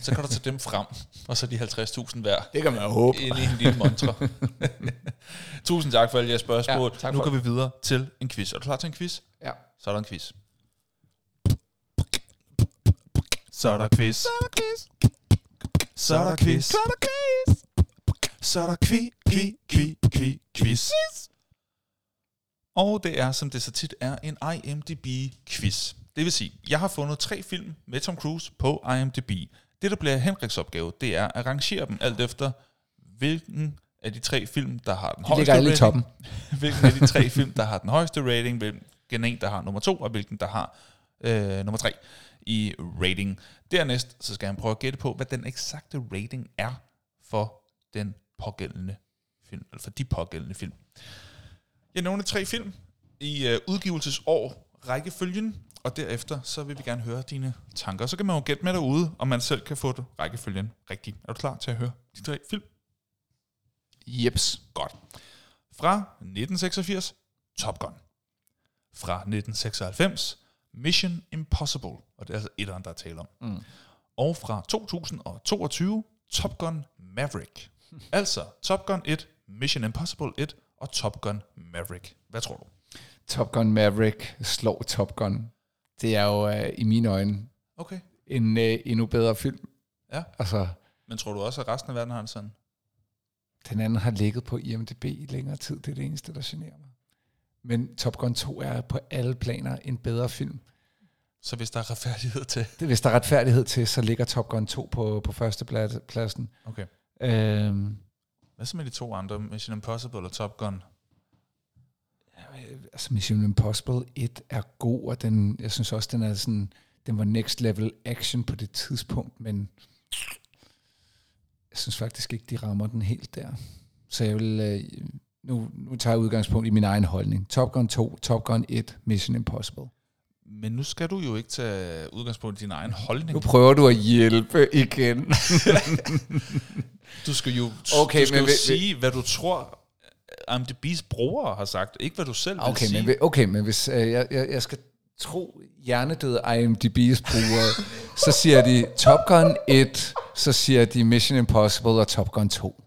så kan du tage dem frem, og så de 50.000 hver. Det kan man jo håbe. Ind i en lille montre. (laughs) Tusind tak for alle jeres spørgsmål. Ja, nu går vi videre til en quiz. Er du klar til en quiz? Ja. Så er der en quiz. Så er der quiz. Så er der quiz. Så er der quiz. Så er der kvi, kvi, kvi, kvi, quiz. Og det er, som det så tit er, en IMDb-quiz. Det vil sige, jeg har fundet tre film med Tom Cruise på IMDb. Det, der bliver Henriks opgave, det er at rangere dem alt efter, hvilken af de tre film, der har den De højeste rating, toppen. (laughs) hvilken af de tre film, der har den højeste rating, hvilken en, der har nummer to, og hvilken, der har øh, nummer tre i rating. Dernæst, så skal han prøve at gætte på, hvad den eksakte rating er for den pågældende film, eller for de pågældende film. Jeg nævner tre film i øh, udgivelsesår rækkefølgen, og derefter så vil vi gerne høre dine tanker. Så kan man jo gætte med derude, om man selv kan få det rækkefølgen rigtigt. Er du klar til at høre de tre film? Jeps. Godt. Fra 1986, Top Gun. Fra 1996, Mission Impossible. Og det er altså etteren, der er tale om. Mm. Og fra 2022, Top Gun Maverick. (laughs) altså Top Gun 1, Mission Impossible 1 og Top Gun Maverick. Hvad tror du? Top Gun Maverick slår Top Gun. Det er jo øh, i mine øjne Okay. en øh, endnu bedre film. Ja. Altså, Men tror du også, at resten af verden har en sådan? den anden har ligget på IMDb i længere tid. Det er det eneste, der generer mig. Men Top Gun 2 er på alle planer en bedre film. Så hvis der er retfærdighed til. Det, hvis der er retfærdighed til, så ligger Top Gun 2 på, på første pla- pladsen. Okay. Øhm, Hvad så med de to andre? Mission Impossible og Top Gun? Altså Mission Impossible 1 er god, og den, jeg synes også, den er sådan, den var next level action på det tidspunkt, men jeg synes faktisk ikke, de rammer den helt der. Så jeg vil, øh, nu, nu tager jeg udgangspunkt i min egen holdning. Top Gun 2, Top Gun 1, Mission Impossible. Men nu skal du jo ikke tage udgangspunkt i din egen holdning. Nu prøver du at hjælpe igen. (laughs) Du skal jo, Okay, du skal men jo vil- sige, hvad du tror, IMDb's brugere har sagt. Ikke hvad du selv vil Okay, sige. men, vi- okay, men hvis øh, jeg, jeg, jeg skal tro hjernedøde IMDb's brugere, så siger de Top Gun 1, så siger de Mission Impossible og Top Gun 2.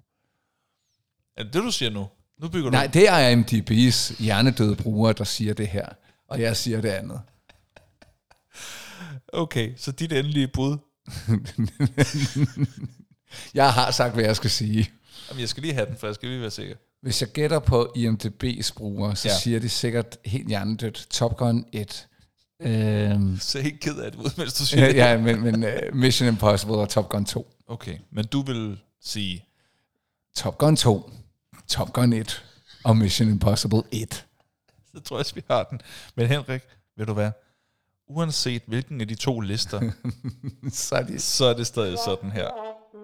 Er det det, du siger nu? Nu bygger Nej, du... det er IMDb's hjernedøde brugere, der siger det her. Og jeg siger det andet. Okay, så dit endelige bud. (laughs) Jeg har sagt, hvad jeg skal sige. Jamen, jeg skal lige have den, for jeg skal lige være sikker. Hvis jeg gætter på IMDb's brugere, så Ja. siger de sikkert helt hjernedødt Top Gun 1. Øhm, Så ikke ked af det ud, mens du (laughs) siger ja, det. ja, men, men uh, Mission Impossible og Top Gun 2. Okay, men du vil sige... Top Gun 2, Top Gun 1 og Mission Impossible 1. Så tror jeg, at vi har den. Men Henrik, ved du hvad? Uanset hvilken af de to lister, (laughs) Så er de... så er det stadig sådan her.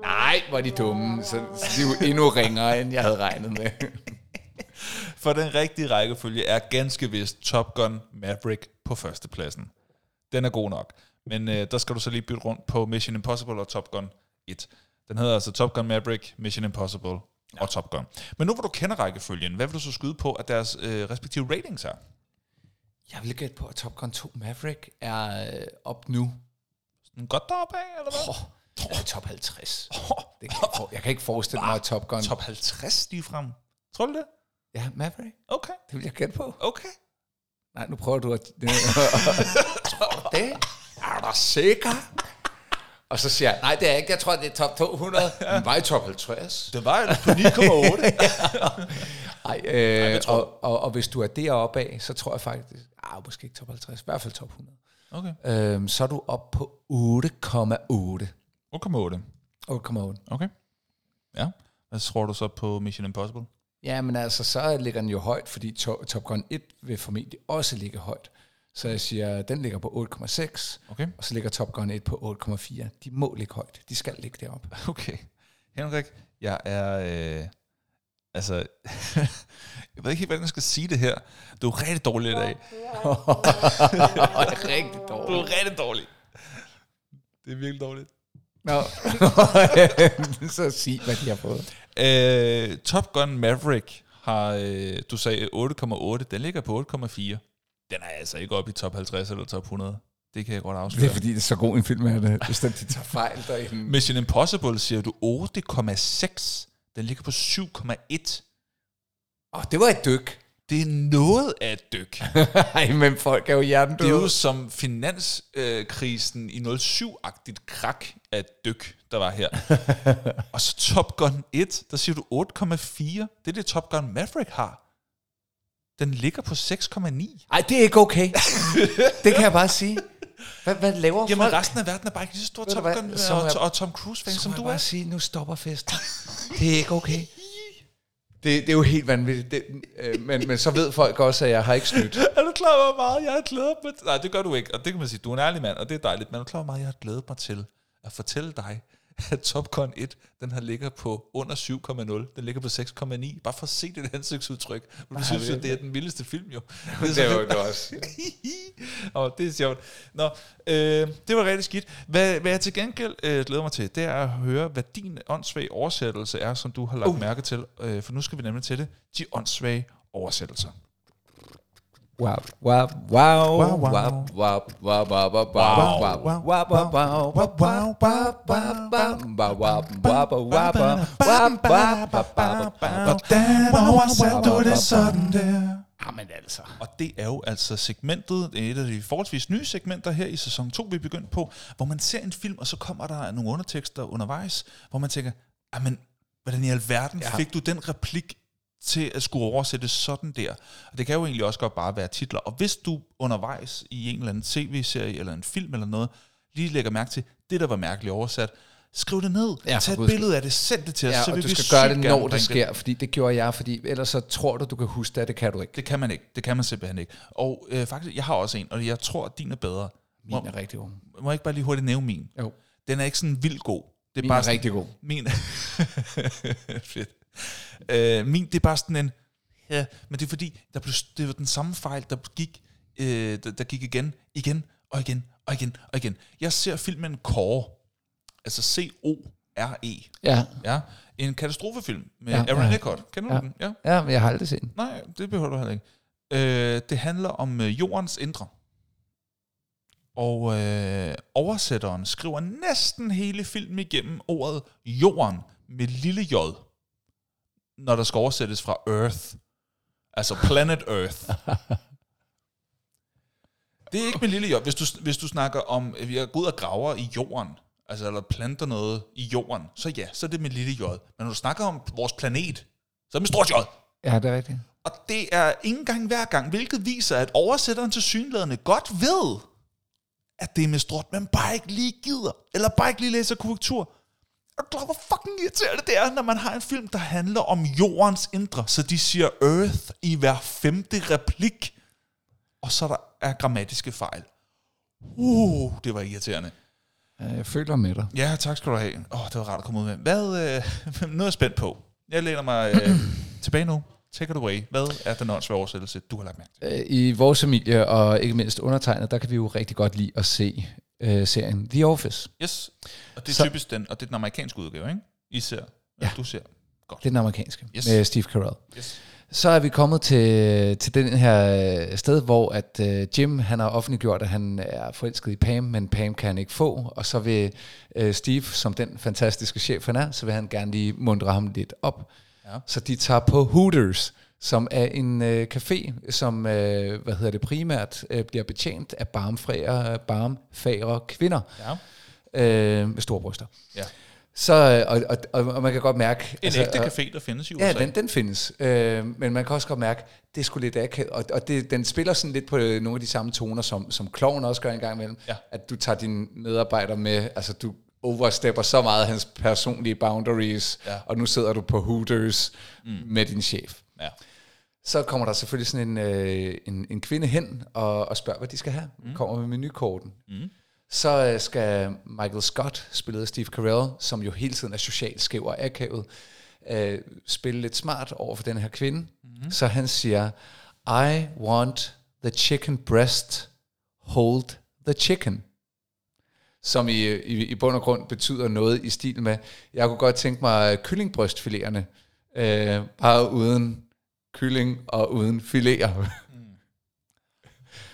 Nej, hvor er de dumme. Så, så de er jo endnu ringere, end jeg havde regnet med. (laughs) For den rigtige rækkefølge er ganske vist Top Gun Maverick på førstepladsen. Den er god nok. Men øh, der skal du så lige bytte rundt på Mission Impossible og Top Gun 1. Den hedder altså Top Gun Maverick, Mission Impossible og Top Gun. Men nu hvor du kender rækkefølgen, hvad vil du så skyde på, at deres øh, respektive ratings er? Jeg vil gætte på, at Top Gun 2 Maverick er øh, op nu. Sådan Godt deroppe af, eller hvad? Oh, oh, top 50. Det kan jeg, for, jeg kan ikke forestille mig, at Top Gun... Top 50 lige frem. Tror du det? Ja, Maverick. Okay, Det vil jeg gætte på. okay. Nej, nu prøver du at... (laughs) Tror du det? Er du sikker? Og så siger jeg, nej, det er ikke. Jeg tror, det er top 200. (laughs) Men var i top 50. Det var på 9,8. Nej, (laughs) øh, og, og, og hvis du er deroppe af, så tror jeg faktisk, ah, måske ikke top 50, i hvert fald top 100. okay. Øhm, så er du op på 8,8. 8,8. 8,8. Okay. Ja. Hvad tror du så på Mission Impossible? Ja, men altså, så ligger den jo højt, fordi to, Top Gun 1 vil formentlig også ligge højt. Så jeg siger, den ligger på 8,6, Okay. og så ligger Top Gun 1 på 8,4. De må ligge højt. De skal ligge deroppe. (laughs) Okay. Henrik, jeg er... Øh, altså... (laughs) jeg ved ikke helt, hvordan jeg skal sige det her. Du er rigtig dårlig i dag. (laughs) Rigtig Du dårligt. er rigtig dårlig. Det er virkelig dårligt. Nå. (laughs) så sig, hvad de har fået. Øh, Top Gun Maverick har, øh, du sagde 8,8. Den ligger på 8,4. Den er altså ikke oppe i top 50 eller top 100. Det kan jeg godt Det afsløre. er fordi, det er så god en film, er det. Hvis den, de tager fejl derinde. Mission Impossible siger du 8,6. Den ligger på 7,1. Åh, det var et dyk. Det er noget af et dyk. (laughs) Ej, men folk er jo Det er jo hjernedøde. som finanskrisen i 07-agtigt krak af et dyk, der var her. (laughs) og så Top Gun 1, der siger du 8,4. Det er det Top Gun Maverick har. Den ligger på 6,9. Ej, det er ikke okay. det kan jeg bare sige. Hvad, hvad laver Jamen folk? resten af verden er bare ikke lige så stor Top hvad, Gun så og, er- og Tom Cruise fan, Så som du jeg bare er. sige, nu stopper festen. Det er ikke okay. Det, det er jo helt vanvittigt. Det, øh, men, men så ved folk også, at jeg har ikke snydt. (laughs) Er du klar over, hvor meget jeg har glædet mig til? Nej, det gør du ikke, og det kan man sige, du er en ærlig mand, og det er dejligt, men er du klar over, hvor meget jeg har glædet mig til at fortælle dig, at Top Gun 1, den har ligger på under 7,0, den ligger på 6,9, bare for at se dit ansigtsudtryk. Men du synes jo, det er den vildeste film jo. (laughs) Det er, Det var vildt. det også. og det er sjovt. Nå, øh, det var rigtig skidt. Hvad, hvad jeg til gengæld øh, glæder mig til, det er at høre, hvad din åndssvage oversættelse er, som du har lagt uh. mærke til. Øh, for nu skal vi nemlig til det. De åndssvage oversættelser. Hvordan du det sådan der? Jamen altså. Og det er jo altså segmentet, er et af de forholdsvis nye segmenter her i sæson 2, vi er begyndt på, hvor man ser en film, og så kommer der nogle undertekster undervejs, hvor man tænker, men hvordan i alverden Ja. fik du den replik til at skulle oversætte sådan der? Og det kan jo egentlig også godt bare være titler. Og hvis du undervejs i en eller anden tv-serie eller en film eller noget, lige lægger mærke til, det der var mærkeligt oversat, skriv det ned, Ja, tag et billede af det, send det til os, Ja, så og du vi skal gøre det, når det sker, fordi det gjorde jeg, fordi ellers så tror du, du kan huske det, det kan du ikke. Det kan man ikke. Det kan man simpelthen ikke. Og øh, faktisk, jeg har også en, og jeg tror, at din er bedre. Min er rigtig god. Må jeg ikke bare lige hurtigt nævne min? Jo, Den er ikke sådan vildt god. Det er min bare er sådan, rigtig god. Min, (laughs) fedt. Øh, min, det er bare sådan en, ja, men det er fordi, der blev, det var den samme fejl, der gik, øh, der, der gik igen, igen, og igen, og igen, og igen. Jeg ser filmen Core, altså C-O-R-E, Ja, ja, en katastrofefilm med Ja, Aaron ja. Eckhart. Kender Ja. du den? Ja. ja, men jeg har aldrig set den. Nej, det behøver du heller ikke. Øh, det handler om øh, jordens indre. Og øh, oversætteren skriver næsten hele filmen igennem ordet jorden med lille j, når der skal oversættes fra Earth. Altså planet Earth. Det er ikke med lille j. Hvis du, hvis du snakker om, at vi er gået ud og graver i jorden, altså eller planter noget i jorden, så ja, så er det med lille j. Men når du snakker om vores planet, så er det med stort j. Ja, det er rigtigt. Og det er ikke engang hver gang, hvilket viser, at oversætteren til synlædende godt ved, at det er med stort, men bare ikke lige gider, eller bare ikke lige læser korrektur. Er du klar, hvor fucking irriterende det er, når man har en film, der handler om jordens indre, så de siger Earth i hver femte replik, og så der er grammatiske fejl. Uh, det var irriterende. Jeg føler med dig. Ja, tak skal du have. Åh, oh, det var rart at komme ud med. Hvad, øh, nu er spændt på. Jeg læner mig øh, (clears throat) tilbage nu. Take it away. Hvad er den åndsvære oversættelse, du har lagt mærke til? Øh, I vores familie, og ikke mindst undertegnet, der kan vi jo rigtig godt lide at se øh, serien The Office. Yes. Og det er Så- typisk den, og det er den amerikanske udgave, ikke? I ser. Ja. Du ser. Det er den amerikanske, Yes. yes. med Steve Carell. Yes. Så er vi kommet til, til den her øh, sted, hvor at øh, Jim han har offentliggjort, at han er forelsket i Pam, men Pam kan han ikke få. Og så vil øh, Steve, som den fantastiske chef han er, så vil han gerne lige mundre ham lidt op. Ja. Så de tager på Hooters, som er en øh, café, som øh, hvad hedder det primært øh, bliver betjent af barmfræer, barmfagre kvinder Ja. øh, med store bryster. Ja. Så, øh, og, og, og, og man kan godt mærke... En altså, ægte café, der findes i USA. Ja, den, den findes. Øh, men man kan også godt mærke, det sgu lidt akavet. Og, og det, den spiller sådan lidt på øh, nogle af de samme toner, som, som Kloven også gør en gang imellem. Ja. At du tager dine medarbejdere med, altså du overstepper så meget hans personlige boundaries, Ja. og nu sidder du på Hooters mm. med din chef. Ja. Så kommer der selvfølgelig sådan en, øh, en, en kvinde hen og, og spørger, hvad de skal have. Mm. Kommer med menukorten. Mm. Så øh, skal Michael Scott, spillet af Steve Carell, som jo hele tiden er socialt skæv og akavet, øh, spille lidt smart over for den her kvinde. Mm. Så han siger, I want the chicken breast, hold the chicken. Som i, i, i bund og grund betyder noget i stil med, jeg kunne godt tænke mig kyllingbrystfiléerne, øh, bare uden kylling og uden filéer.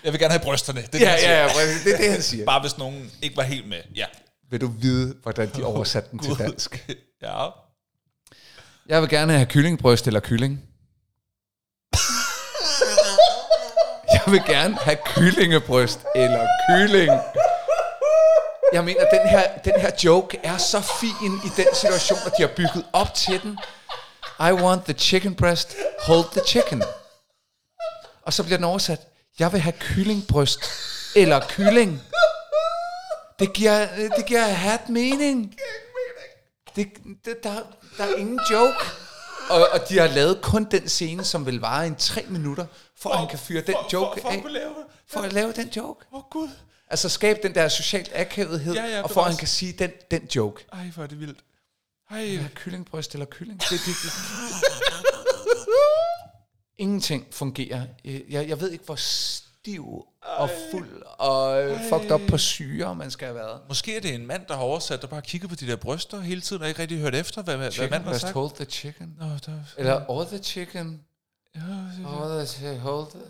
Jeg vil gerne have brysterne. Det er ja, det, ja, ja, det er det, han siger. Bare hvis nogen ikke var helt med. Ja. Vil du vide, hvordan de oversatte den til dansk? (laughs) Ja. Jeg vil gerne have kyllingbryst eller kylling. Jeg vil gerne have kyllingebryst eller kylling. Jeg mener, den her, den her joke er så fin i den situation, at de har bygget op til den. I want the chicken breast, hold the chicken. Og så bliver den oversat, jeg vil have kyllingbryst eller kylling. Det giver, det giver hat mening. Det, det, der, der er ingen joke. Og, og de har lavet kun den scene, som vil vare en tre minutter, for at han kan fyre den joke for, for, af. at lave. For at lave den joke. Åh, oh, Gud. Altså skabe den der socialt akavethed, Ja, ja, og for at han kan sige den, den joke. Ej, hvor er det vildt. Ej, Ja, kyllingbryst eller kylling. Det, det, det. Ingenting fungerer. Jeg, jeg ved ikke, hvor stiv og fuld og øh, fucked up på syre man skal have været. Måske er det en mand, der har oversat, der bare kigger på de der bryster hele tiden, og ikke rigtig hørt efter, hvad, hvad, Chicken manden har sagt. hold the chicken. Nå, der, Eller all the chicken. ja, All the, hold the.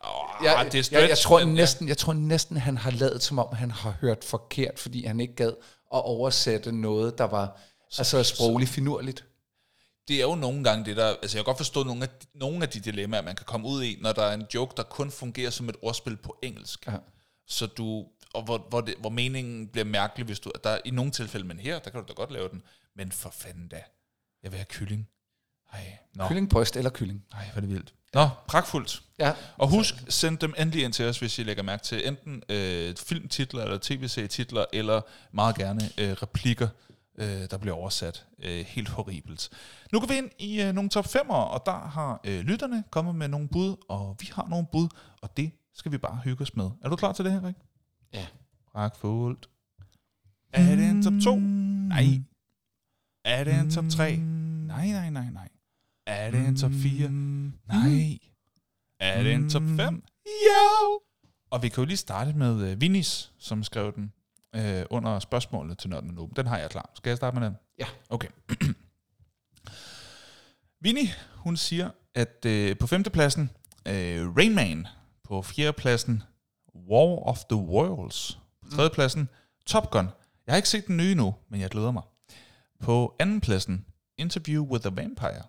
oh, Jeg, det er jeg, jeg, tror næsten, jeg tror næsten, han har lavet, som om han har hørt forkert, fordi han ikke gad at oversætte noget, der var altså sprogligt finurligt. det er jo nogle gange det der, altså jeg kan godt forstå nogle af, de, nogle af de dilemmaer, man kan komme ud i, når der er en joke, der kun fungerer som et ordspil på engelsk. Ja. Så du, og hvor, hvor, det, hvor meningen bliver mærkelig, hvis du, der i nogle tilfælde, men her, der kan du da godt lave den, men for fanden da, jeg vil have kylling. Ej, nå, Kyllingbryst eller kylling. ej, hvor er det vildt. Nå, pragtfuldt. Ja. Og husk, send dem endelig ind til os, hvis I lægger mærke til enten øh, filmtitler eller tv-serietitler, eller meget gerne øh, replikker, øh, der bliver oversat øh, helt horribelt. Nu går vi ind i øh, nogle top 5'ere, og der har øh, lytterne kommet med nogle bud, og vi har nogle bud, og det skal vi bare hygge os med. Er du klar til det, Henrik? Ja. Pragtfuldt. Er det en top 2? Nej. Er det en top 3? Nej, nej, nej, nej. Er det en top 4? Nej. Er det en top 5? Jo! Og vi kan jo lige starte med uh, Vinis, som skrev den uh, under spørgsmålet til Nørden nu. Den har jeg klar. Skal jeg starte med den? Ja. Okay. (clears throat) Vinnie, hun siger, at uh, på femtepladsen, uh, Rain Man. På fjerdepladsen, War of the Worlds. På tredjepladsen, Top Gun. Jeg har ikke set den nye nu, men jeg glæder mig. På andenpladsen, Interview with a Vampire.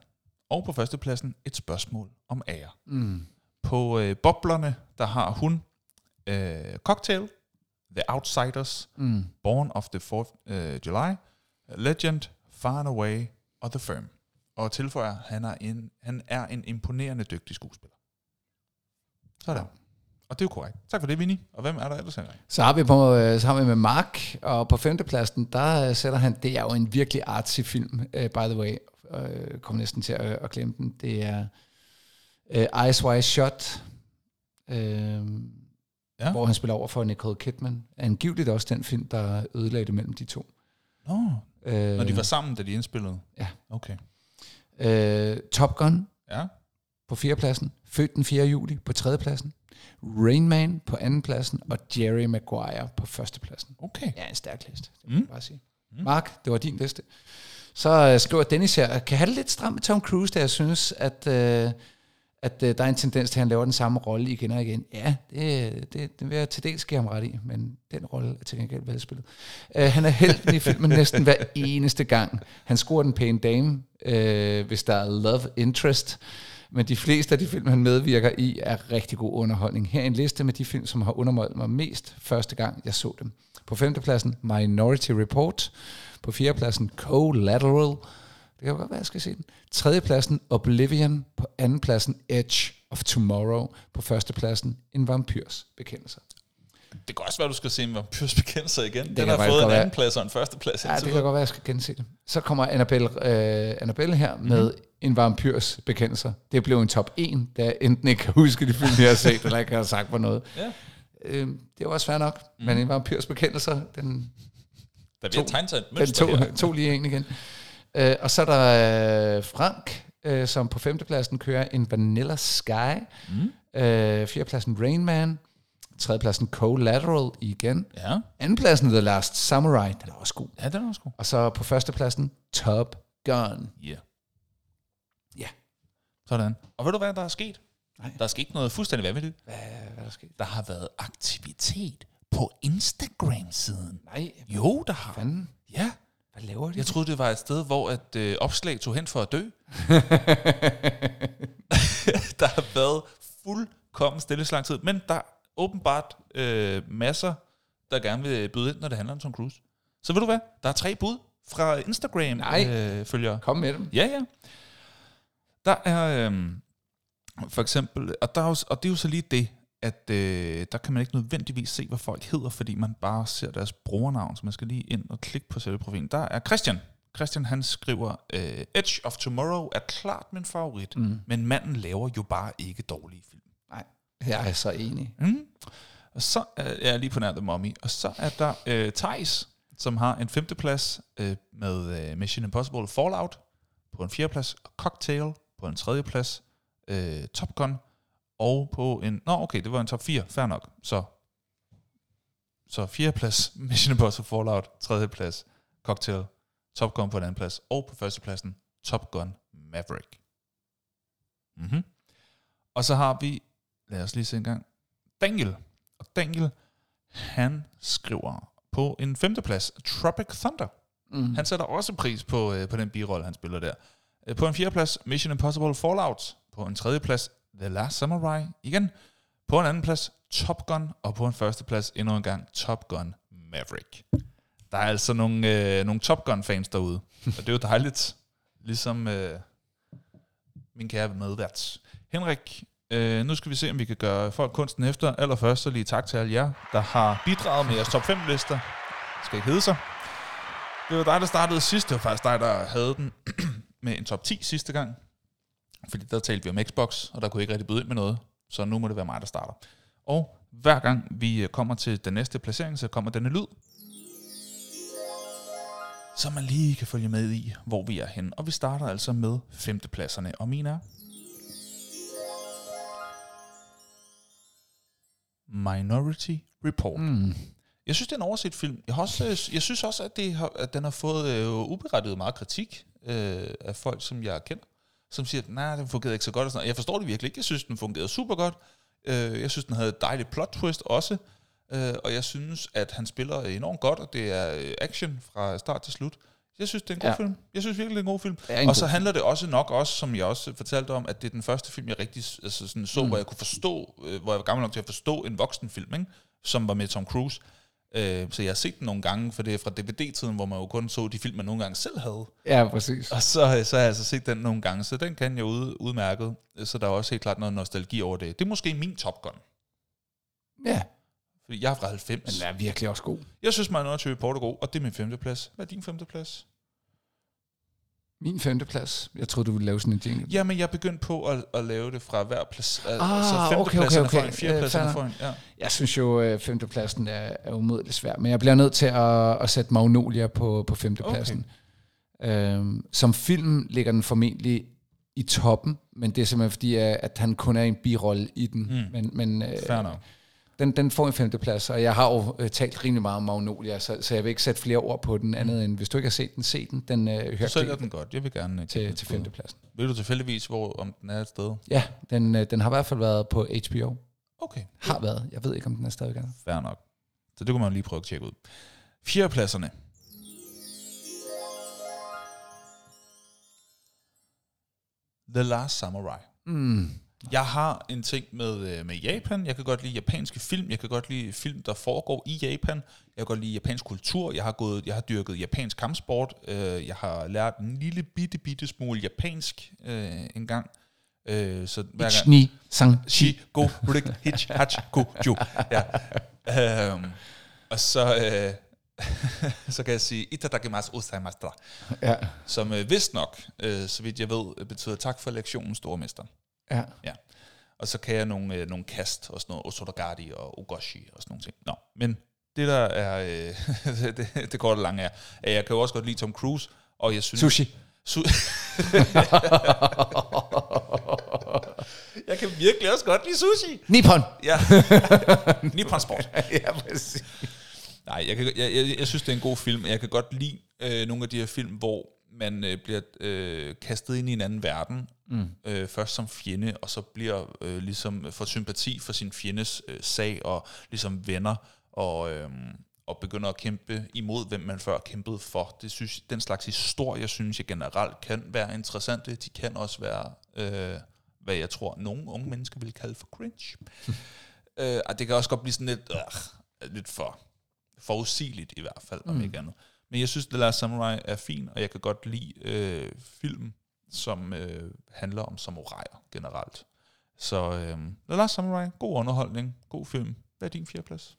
Og på førstepladsen, Et spørgsmål om ære. Mm. På øh, boblerne, der har hun øh, Cocktail, The Outsiders, Mm. Born of the 4th øh, July, Legend, Far and Away og The Firm. Og tilføjer, han er en, han er en imponerende dygtig skuespiller. Sådan. Ja. Og det er jo korrekt. Tak for det, Vinnie. Og hvem er der ellers, Henrik? Så har vi på, øh, så har vi med Mark, og på femtepladsen, der øh, sætter han, det er jo en virkelig artsy film, uh, by the way. Uh, kommer næsten til at, at glemme den. Det er uh, Eyes Wide Shut, uh, Ja. hvor han spiller over for Nicole Kidman. Angiveligt også den film, der ødelagde det mellem de to. Nå, Uh, når de var sammen, da de indspillede? Ja. Okay. uh, Top Gun Ja. på fjerdepladsen. Født den 4. juli på tredjepladsen. Rain Man på andenpladsen, og Jerry Maguire på førstepladsen. Okay. Ja, en stærk liste, det må mm. bare sige. Mark, det var din liste. Så øh, skriver Dennis her, kan have det lidt stramt med Tom Cruise, da jeg synes, at, øh, at øh, der er en tendens til, at han laver den samme rolle igen og igen. Ja, det, det, det vil jeg til dels give ham ret i, men den rolle er til gengæld velspillet. Øh, han er helten i filmen næsten hver eneste gang. Han scorer den pæne dame, øh, hvis der er love interest, men de fleste af de film, han medvirker i, er rigtig god underholdning. Her er en liste med de film, som har underholdt mig mest første gang, jeg så dem. På femtepladsen Minority Report. På fjerdepladsen Collateral. Det kan godt være, jeg skal se den. Tredjepladsen Oblivion. På andenpladsen Edge of Tomorrow. På førstepladsen En Vampyrs Bekendelser. Det kan også være, du skal se en vampyrs bekendelser igen. Den kan har fået en være. anden plads og en første plads. Ja, det kan godt være, jeg skal gense det. Så kommer Annabelle, øh, Annabelle her med Mhm. En Vampyrs Bekendelser. Det blev en top 1, da jeg enten ikke kan huske de film, jeg har set, eller ikke har sagt på noget. Ja. Øh, det var også fair nok, mm. men En Vampyrs Bekendelser, den Der bliver tegnet et Den mønster tog, her. tog lige en igen. Øh, og så er der øh, Frank, øh, som på femtepladsen kører en Vanilla Sky. Mm. Øh, fjerdepladsen Rain Man. Tredjepladsen Collateral igen. Ja. Andenpladsen The Last Samurai. Den er også god. ja, den er også god. Og så på førstepladsen Top Gun. Ja. Ja. Sådan. Og ved du hvad, der er sket? Nej. Der er sket noget fuldstændig vanvittigt. Hvad, hvad er der sket? Der har været aktivitet på Instagram-siden. Nej, Jo, der har. fanden. Hvad laver de? Jeg troede, det var et sted, hvor et øh, opslag tog hen for at dø. (laughs) (laughs) der har været fuldkommen stille så lang tid. Men der er åbenbart øh, masser, der gerne vil byde ind, når det handler om Tom Cruise. Så ved du hvad? Der er tre bud fra Instagram-følgere. Øh. Kom med dem. Ja, ja. Der er øhm, for eksempel, og, der er jo, og det er jo så lige det, at øh, der kan man ikke nødvendigvis se, hvad folk hedder, fordi man bare ser deres brugernavn, så man skal lige ind og klikke på selve profilen. Der er Christian. Christian han skriver, øh, Edge of Tomorrow er klart min favorit, mm. men manden laver jo bare ikke dårlige film. Nej, jeg er så enig. Mm. Og så er jeg lige på nær The Mummy. Og så er der øh, Thijs, som har en femteplads øh, med øh, Mission Impossible Fallout. På en fjerdeplads Cocktail. På en tredjeplads øh, Top Gun. Og på en... Nå, okay, det var en top 4. Fair nok. Så, så fjerdeplads (laughs) Mission Impossible Fallout. Tredjeplads Cocktail. Top Gun på en anden plads. Og på førstepladsen Top Gun Maverick. Mm-hmm. Og så har vi... Lad os lige se en gang. Daniel. Og Daniel, han skriver på en femteplads, Tropic Thunder. Mm. Han sætter også pris på, øh, på den birolle, han spiller der. Øh, på en fjerdeplads, Mission Impossible Fallout. På en tredjeplads, The Last Samurai. Igen. På en anden plads, Top Gun. Og på en førsteplads, endnu en gang, Top Gun Maverick. Der er altså nogle, øh, nogle Top Gun-fans derude. og det er jo dejligt. Ligesom øh, min kære medvært. Henrik, øh, nu skal vi se, om vi kan gøre folk kunsten efter. Allerførst så lige tak til alle jer, der har bidraget med jeres top 5-lister. Skal ikke hedde sig. Det var dig, der startede sidst. Det var faktisk dig, der havde den (clears throat) med en top 10 sidste gang. Fordi der talte vi om Xbox, og der kunne jeg ikke rigtig byde ind med noget. Så nu må det være mig, der starter. Og hver gang vi kommer til den næste placering, så kommer denne lyd. Så man lige kan følge med i, hvor vi er henne. Og vi starter altså med femtepladserne. Og min er... Minority Report. Mm. Jeg synes, det er en overset film. Jeg, har også, øh, jeg synes også, at, det har, at den har fået øh, uberettiget meget kritik øh, af folk, som jeg kender, som siger, at nej, den fungerede ikke så godt. Og sådan noget. Jeg forstår det virkelig ikke. Jeg synes, den fungerede super godt. Øh, jeg synes, den havde et dejligt plot twist også. Øh, og jeg synes, at han spiller enormt godt, og det er øh, action fra start til slut. Jeg synes, det er en god Ja. film. Jeg synes virkelig, det er en god film. en Og så handler det også nok også, som jeg også fortalte om, at det er den første film, jeg rigtig altså sådan så, mm. hvor jeg kunne forstå, øh, hvor jeg var gammel nok til at forstå en voksen film, ikke? som var med Tom Cruise. Øh, så jeg har set den nogle gange, for det er fra DVD-tiden, hvor man jo kun så de film, man nogle gange selv havde. Ja, præcis. Og så, så har jeg altså set den nogle gange, så den kan jeg ud, udmærket. Så der er også helt klart noget nostalgi over det. Det er måske min Top Gun, Ja, fordi jeg er fra men 90. den er virkelig også god. Jeg synes, Report er god, og det er min femte plads. Hvad er din femte plads? Min femteplads. Jeg troede, du ville lave sådan en jingle. Jamen, jeg begyndte på at, at lave det fra hver plads. Ah, altså okay, okay, femtepladserne okay. foran, fjerdepladserne Øh, foran. Ja. Jeg synes jo, at femtepladsen er, er umådeligt svær, men jeg bliver nødt til at, at sætte Magnolia på, på femtepladsen. Okay. Øhm, som film ligger den formentlig i toppen, men det er simpelthen fordi, at at han kun er en birolle i den. Mm. Men, men øh, Fair nok. Den, den får en femteplads, og jeg har jo øh, talt rimelig meget om Magnolia, så, så jeg vil ikke sætte flere ord på den andet end, hvis du ikke har set den, se den. Den øh, Du hører sælger den godt. Jeg vil gerne øh, til, til femtepladsen. Ved du tilfældigvis, hvor om den er et sted? Ja, den, øh, den har i hvert fald været på HBO. Okay. Har været. Jeg ved ikke, om den er stadig der. Fair nok. Så det kunne man lige prøve at tjekke ud. Fjerdepladserne. The Last Samurai. Mm. Jeg har en ting med, øh, med Japan. Jeg kan godt lide japanske film. Jeg kan godt lide film, der foregår i Japan. Jeg kan godt lide japansk kultur. Jeg har, gået, jeg har dyrket japansk kampsport. Øh, Jeg har lært en lille bitte, bitte smule japansk øh, en gang. Øh, Så hver gang, Ichni Sang Shi, go, rik, hich, hach, go, jo. Ja. Øhm, og så, øh, (laughs) så kan jeg sige, itadakimasu osaimashita, Ja, som øh, vist nok, øh, så vidt jeg ved, betyder tak for lektionen, store mester. Ja. Ja. Og så kan jeg nogle, øh, nogle kast og sådan noget, osotogari og ogoshi og sådan nogle ting. Nå, men det der er, øh, (laughs) det, det korte lange er, at jeg kan jo også godt lide Tom Cruise, og jeg synes... Sushi. Su- (laughs) jeg kan virkelig også godt lide sushi. Nippon. Ja. (laughs) Nippon Sport. ja, præcis. Nej, jeg, kan, jeg, jeg, jeg synes, det er en god film. Jeg kan godt lide øh, nogle af de her film, hvor man øh, bliver øh, kastet ind i en anden verden. Mm. Øh, først som fjende, og så bliver øh, ligesom for sympati for sin fjendes øh, sag, og ligesom venner, og, øh, og begynder at kæmpe imod, hvem man før kæmpede for. Det synes, den slags historier, synes jeg generelt kan være interessante. De kan også være, øh, hvad jeg tror, nogle unge mennesker vil kalde for cringe. (laughs) øh, og det kan også godt blive sådan lidt, øh, lidt for forudsigeligt i hvert fald, om mm. ikke andet. Men jeg synes, The Last Samurai er fin, og jeg kan godt lide øh, film, som øh, handler om samuraier generelt. Så øh, The Last Samurai, god underholdning, god film. Hvad er din fjerdeplads?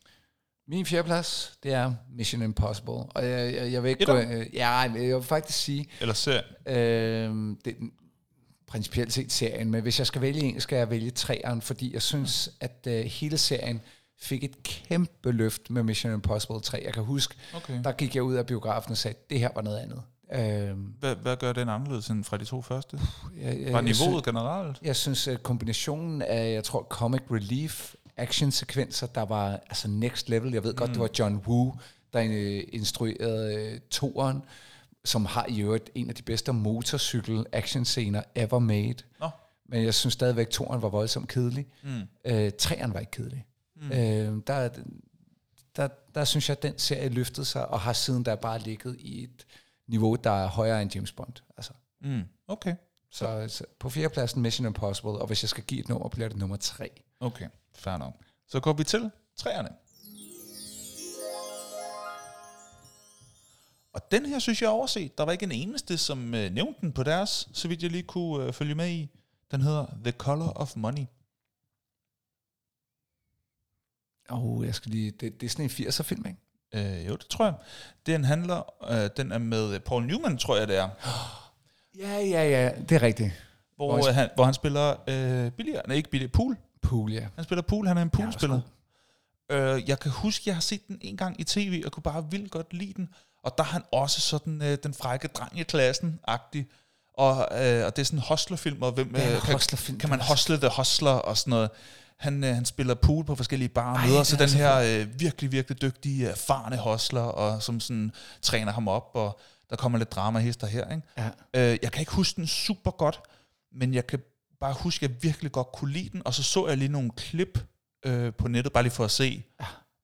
Min fjerdeplads, det er Mission Impossible. Og jeg, jeg, jeg vil ikke Etter? gå... Øh, ja, jeg vil faktisk sige, Eller serien? øh, det, principielt set serien, men hvis jeg skal vælge en, skal jeg vælge træeren, fordi jeg synes, at øh, hele serien fik et kæmpe løft med Mission Impossible 3. Jeg kan huske, Okay. der gik jeg ud af biografen og sagde, at det her var noget andet. Øh, Hvad, hvad gør den anderledes end fra de to første? jeg, jeg, Var jeg niveauet generelt? Jeg synes, at kombinationen af, jeg tror, comic relief, action-sekvenser, der var altså next level. Jeg ved godt, det var John Woo, der øh, instruerede øh, toeren, som har i øvrigt en af de bedste motorcykel-action-scener ever made. Nå. Men jeg synes stadigvæk, toeren var voldsomt kedelig. Mm. Øh, treeren var ikke kedelig. Mm. Øh, der, der, der synes jeg, at den serie løftede sig, og har siden der bare ligget i et niveau, der er højere end James Bond. Altså. Mm. Okay. Så, så på fjerdepladsen Mission Impossible, og hvis jeg skal give et nummer, bliver det nummer tre. Okay, fair nok. Så går vi til træerne. Og den her synes jeg er overset. Der var ikke en eneste, som øh, nævnte den på deres, så vidt jeg lige kunne øh, følge med i. Den hedder The Color of Money. Og jeg skal lige, det, det er sådan en 80'er film, ikke? Øh, jo, det tror jeg. Den handler, øh, den er med Paul Newman, tror jeg det er. (gasps) Ja, ja, ja, det er rigtigt. Hvor, Hvor- øh, han, hvor han spiller øh, billiard, nej ikke billiard, pool. Pool, ja. Han spiller pool, han er en Ja, poolspiller. Øh, jeg kan huske, jeg har set den en gang i tv, og kunne bare vildt godt lide den. Og der er han også sådan øh, den frække dreng i klassen-agtig. Og, øh, og det er sådan en hostlerfilm, og hvem, Ja, øh, kan, kan man hostle the hostler og sådan noget. Han, øh, han spiller pool på forskellige barer, og møder så den så her øh, virkelig, virkelig dygtige, erfarne hostler, og som sådan træner ham op, og der kommer lidt drama hister her. Ikke? ja. Øh, jeg kan ikke huske den super godt, men jeg kan bare huske, at jeg virkelig godt kunne lide den, og så så jeg lige nogle klip øh, på nettet, bare lige for at se,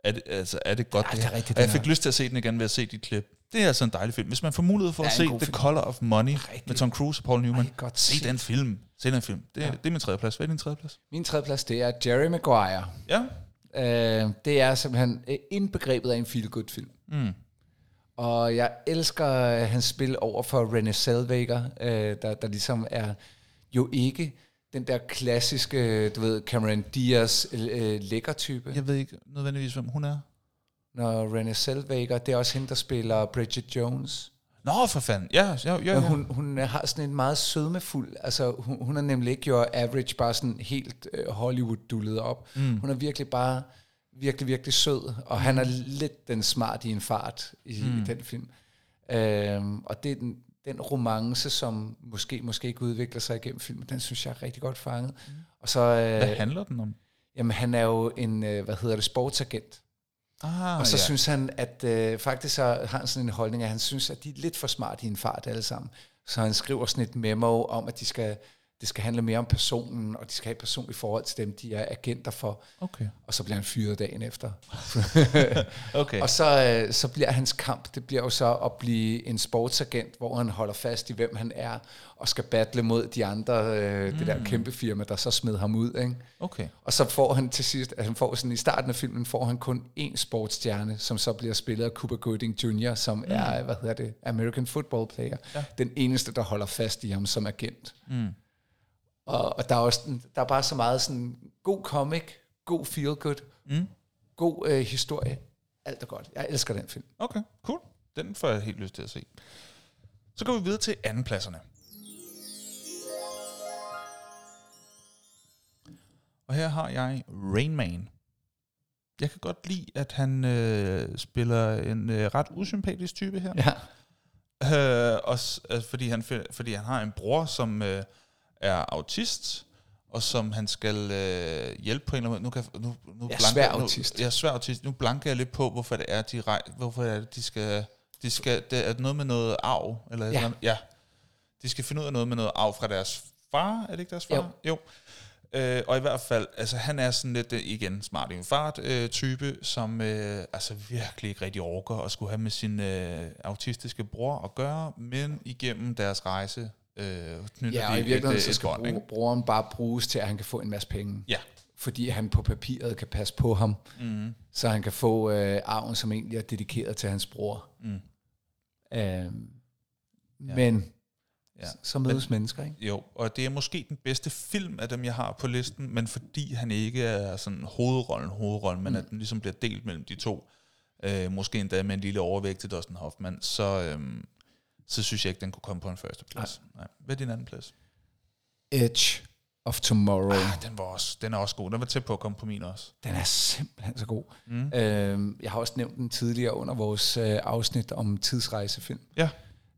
er det, altså, er det godt Ja, det det er her? rigtigt, Og jeg fik lyst til at se den igen ved at se de klip. Det er altså en dejlig film. Hvis man får mulighed for Ja, at se The film. Color of Money Rigtig. med Tom Cruise og Paul Newman, Ej, godt se set. den film. Se den film. Det, Ja. det er min tredje plads. Hvad er din tredje plads? Min tredje plads, det er Jerry Maguire. Ja. Øh, det er simpelthen øh, indbegrebet af en feel-good-film. Mm. Og jeg elsker øh, hans spil over for Renée Zellweger, øh, der, der ligesom er jo ikke den der klassiske, du ved, Cameron Diaz øh, lækker type. Jeg ved ikke nødvendigvis, hvem hun er. Når Renée Zellweger, det er også hende, der spiller Bridget Jones. Nå, for fanden. Ja, ja, ja. ja. Hun, hun har sådan en meget sødmefuld, altså hun, hun er nemlig ikke jo average, bare sådan helt øh, Hollywood-dullet op. Mm. Hun er virkelig bare, virkelig, virkelig sød, og han er lidt den smart i en fart i, mm. i den film. Øhm, og det, er den- den romance, som måske, måske ikke udvikler sig igennem filmen, den synes jeg er rigtig godt fanget. Mm. Og så, Hvad øh, handler den om? jamen han er jo en, øh, hvad hedder det, sportsagent. Ah, Og så ja. synes han, at øh, faktisk så har han sådan en holdning, at han synes, at de er lidt for smart i en fart alle sammen. Så han skriver sådan et memo om, at de skal, det skal handle mere om personen, og de skal have et personligt forhold til dem, de er agenter for. Okay. Og så bliver han fyret dagen efter. (laughs) okay. Og så, øh, så bliver hans kamp, det bliver jo så at blive en sportsagent, hvor han holder fast i, hvem han er, og skal battle mod de andre, øh, mm. det der kæmpe firma, der så smed ham ud. Ikke? Okay. Og så får han til sidst, at han får sådan i starten af filmen, får han kun én sportsstjerne, som så bliver spillet af Cuba Gooding Jr., som mm. er, hvad hedder det, American football player. Ja. Den eneste, der holder fast i ham som agent. Mm. Og, og der, er også, der er bare så meget sådan god comic, god feel good, Mm. god øh, historie. Alt er godt. Jeg elsker den film. Okay, cool. Den får jeg helt lyst til at se. Så går vi videre til andenpladserne. Og her har jeg Rain Man. Jeg kan godt lide, at han øh, spiller en øh, ret usympatisk type her. Ja. Øh, også, altså, fordi, han, fordi han har en bror, som øh, er autist, og som han skal øh, hjælpe på en eller anden måde. Nu kan, nu, nu Ja, blanker- svær nu, autist. Ja, svær autist. Nu blanker jeg lidt på, hvorfor det er, de, rej, hvorfor er det, de skal... De skal det er noget med noget arv, eller Ja. ja. ja. De skal finde ud af noget med noget arv fra deres far, er det ikke deres far? Jo. jo. Øh, og i hvert fald, altså han er sådan lidt, øh, igen, smart i en fart øh, type, som øh, altså virkelig ikke rigtig orker at skulle have med sin øh, autistiske bror at gøre, men igennem deres rejse øh, knytter Ja, og i virkeligheden et, så et skal bånd, ikke? bro- brugeren bare bruges til, at han kan få en masse penge. Ja. Fordi han på papiret kan passe på ham, Mm. så han kan få øh, arven, som egentlig er dedikeret til hans bror. Mm. Øhm, Ja. Men Ja. så mødes men, mennesker, ikke? Jo, og det er måske den bedste film af dem, jeg har på listen, men fordi han ikke er sådan hovedrollen, hovedrollen, men Mm. at den ligesom bliver delt mellem de to, øh, måske endda med en lille overvægt til Dustin Hoffman, så, øhm, så synes jeg ikke, den kunne komme på en første plads. Nej. Hvad er din anden plads? Edge of Tomorrow. Ah, den, var også, den er også god. Den var tæt på at komme på min også. Den er simpelthen så god. Mm. Øhm, jeg har også nævnt den tidligere under vores øh, afsnit om tidsrejsefilm. Ja.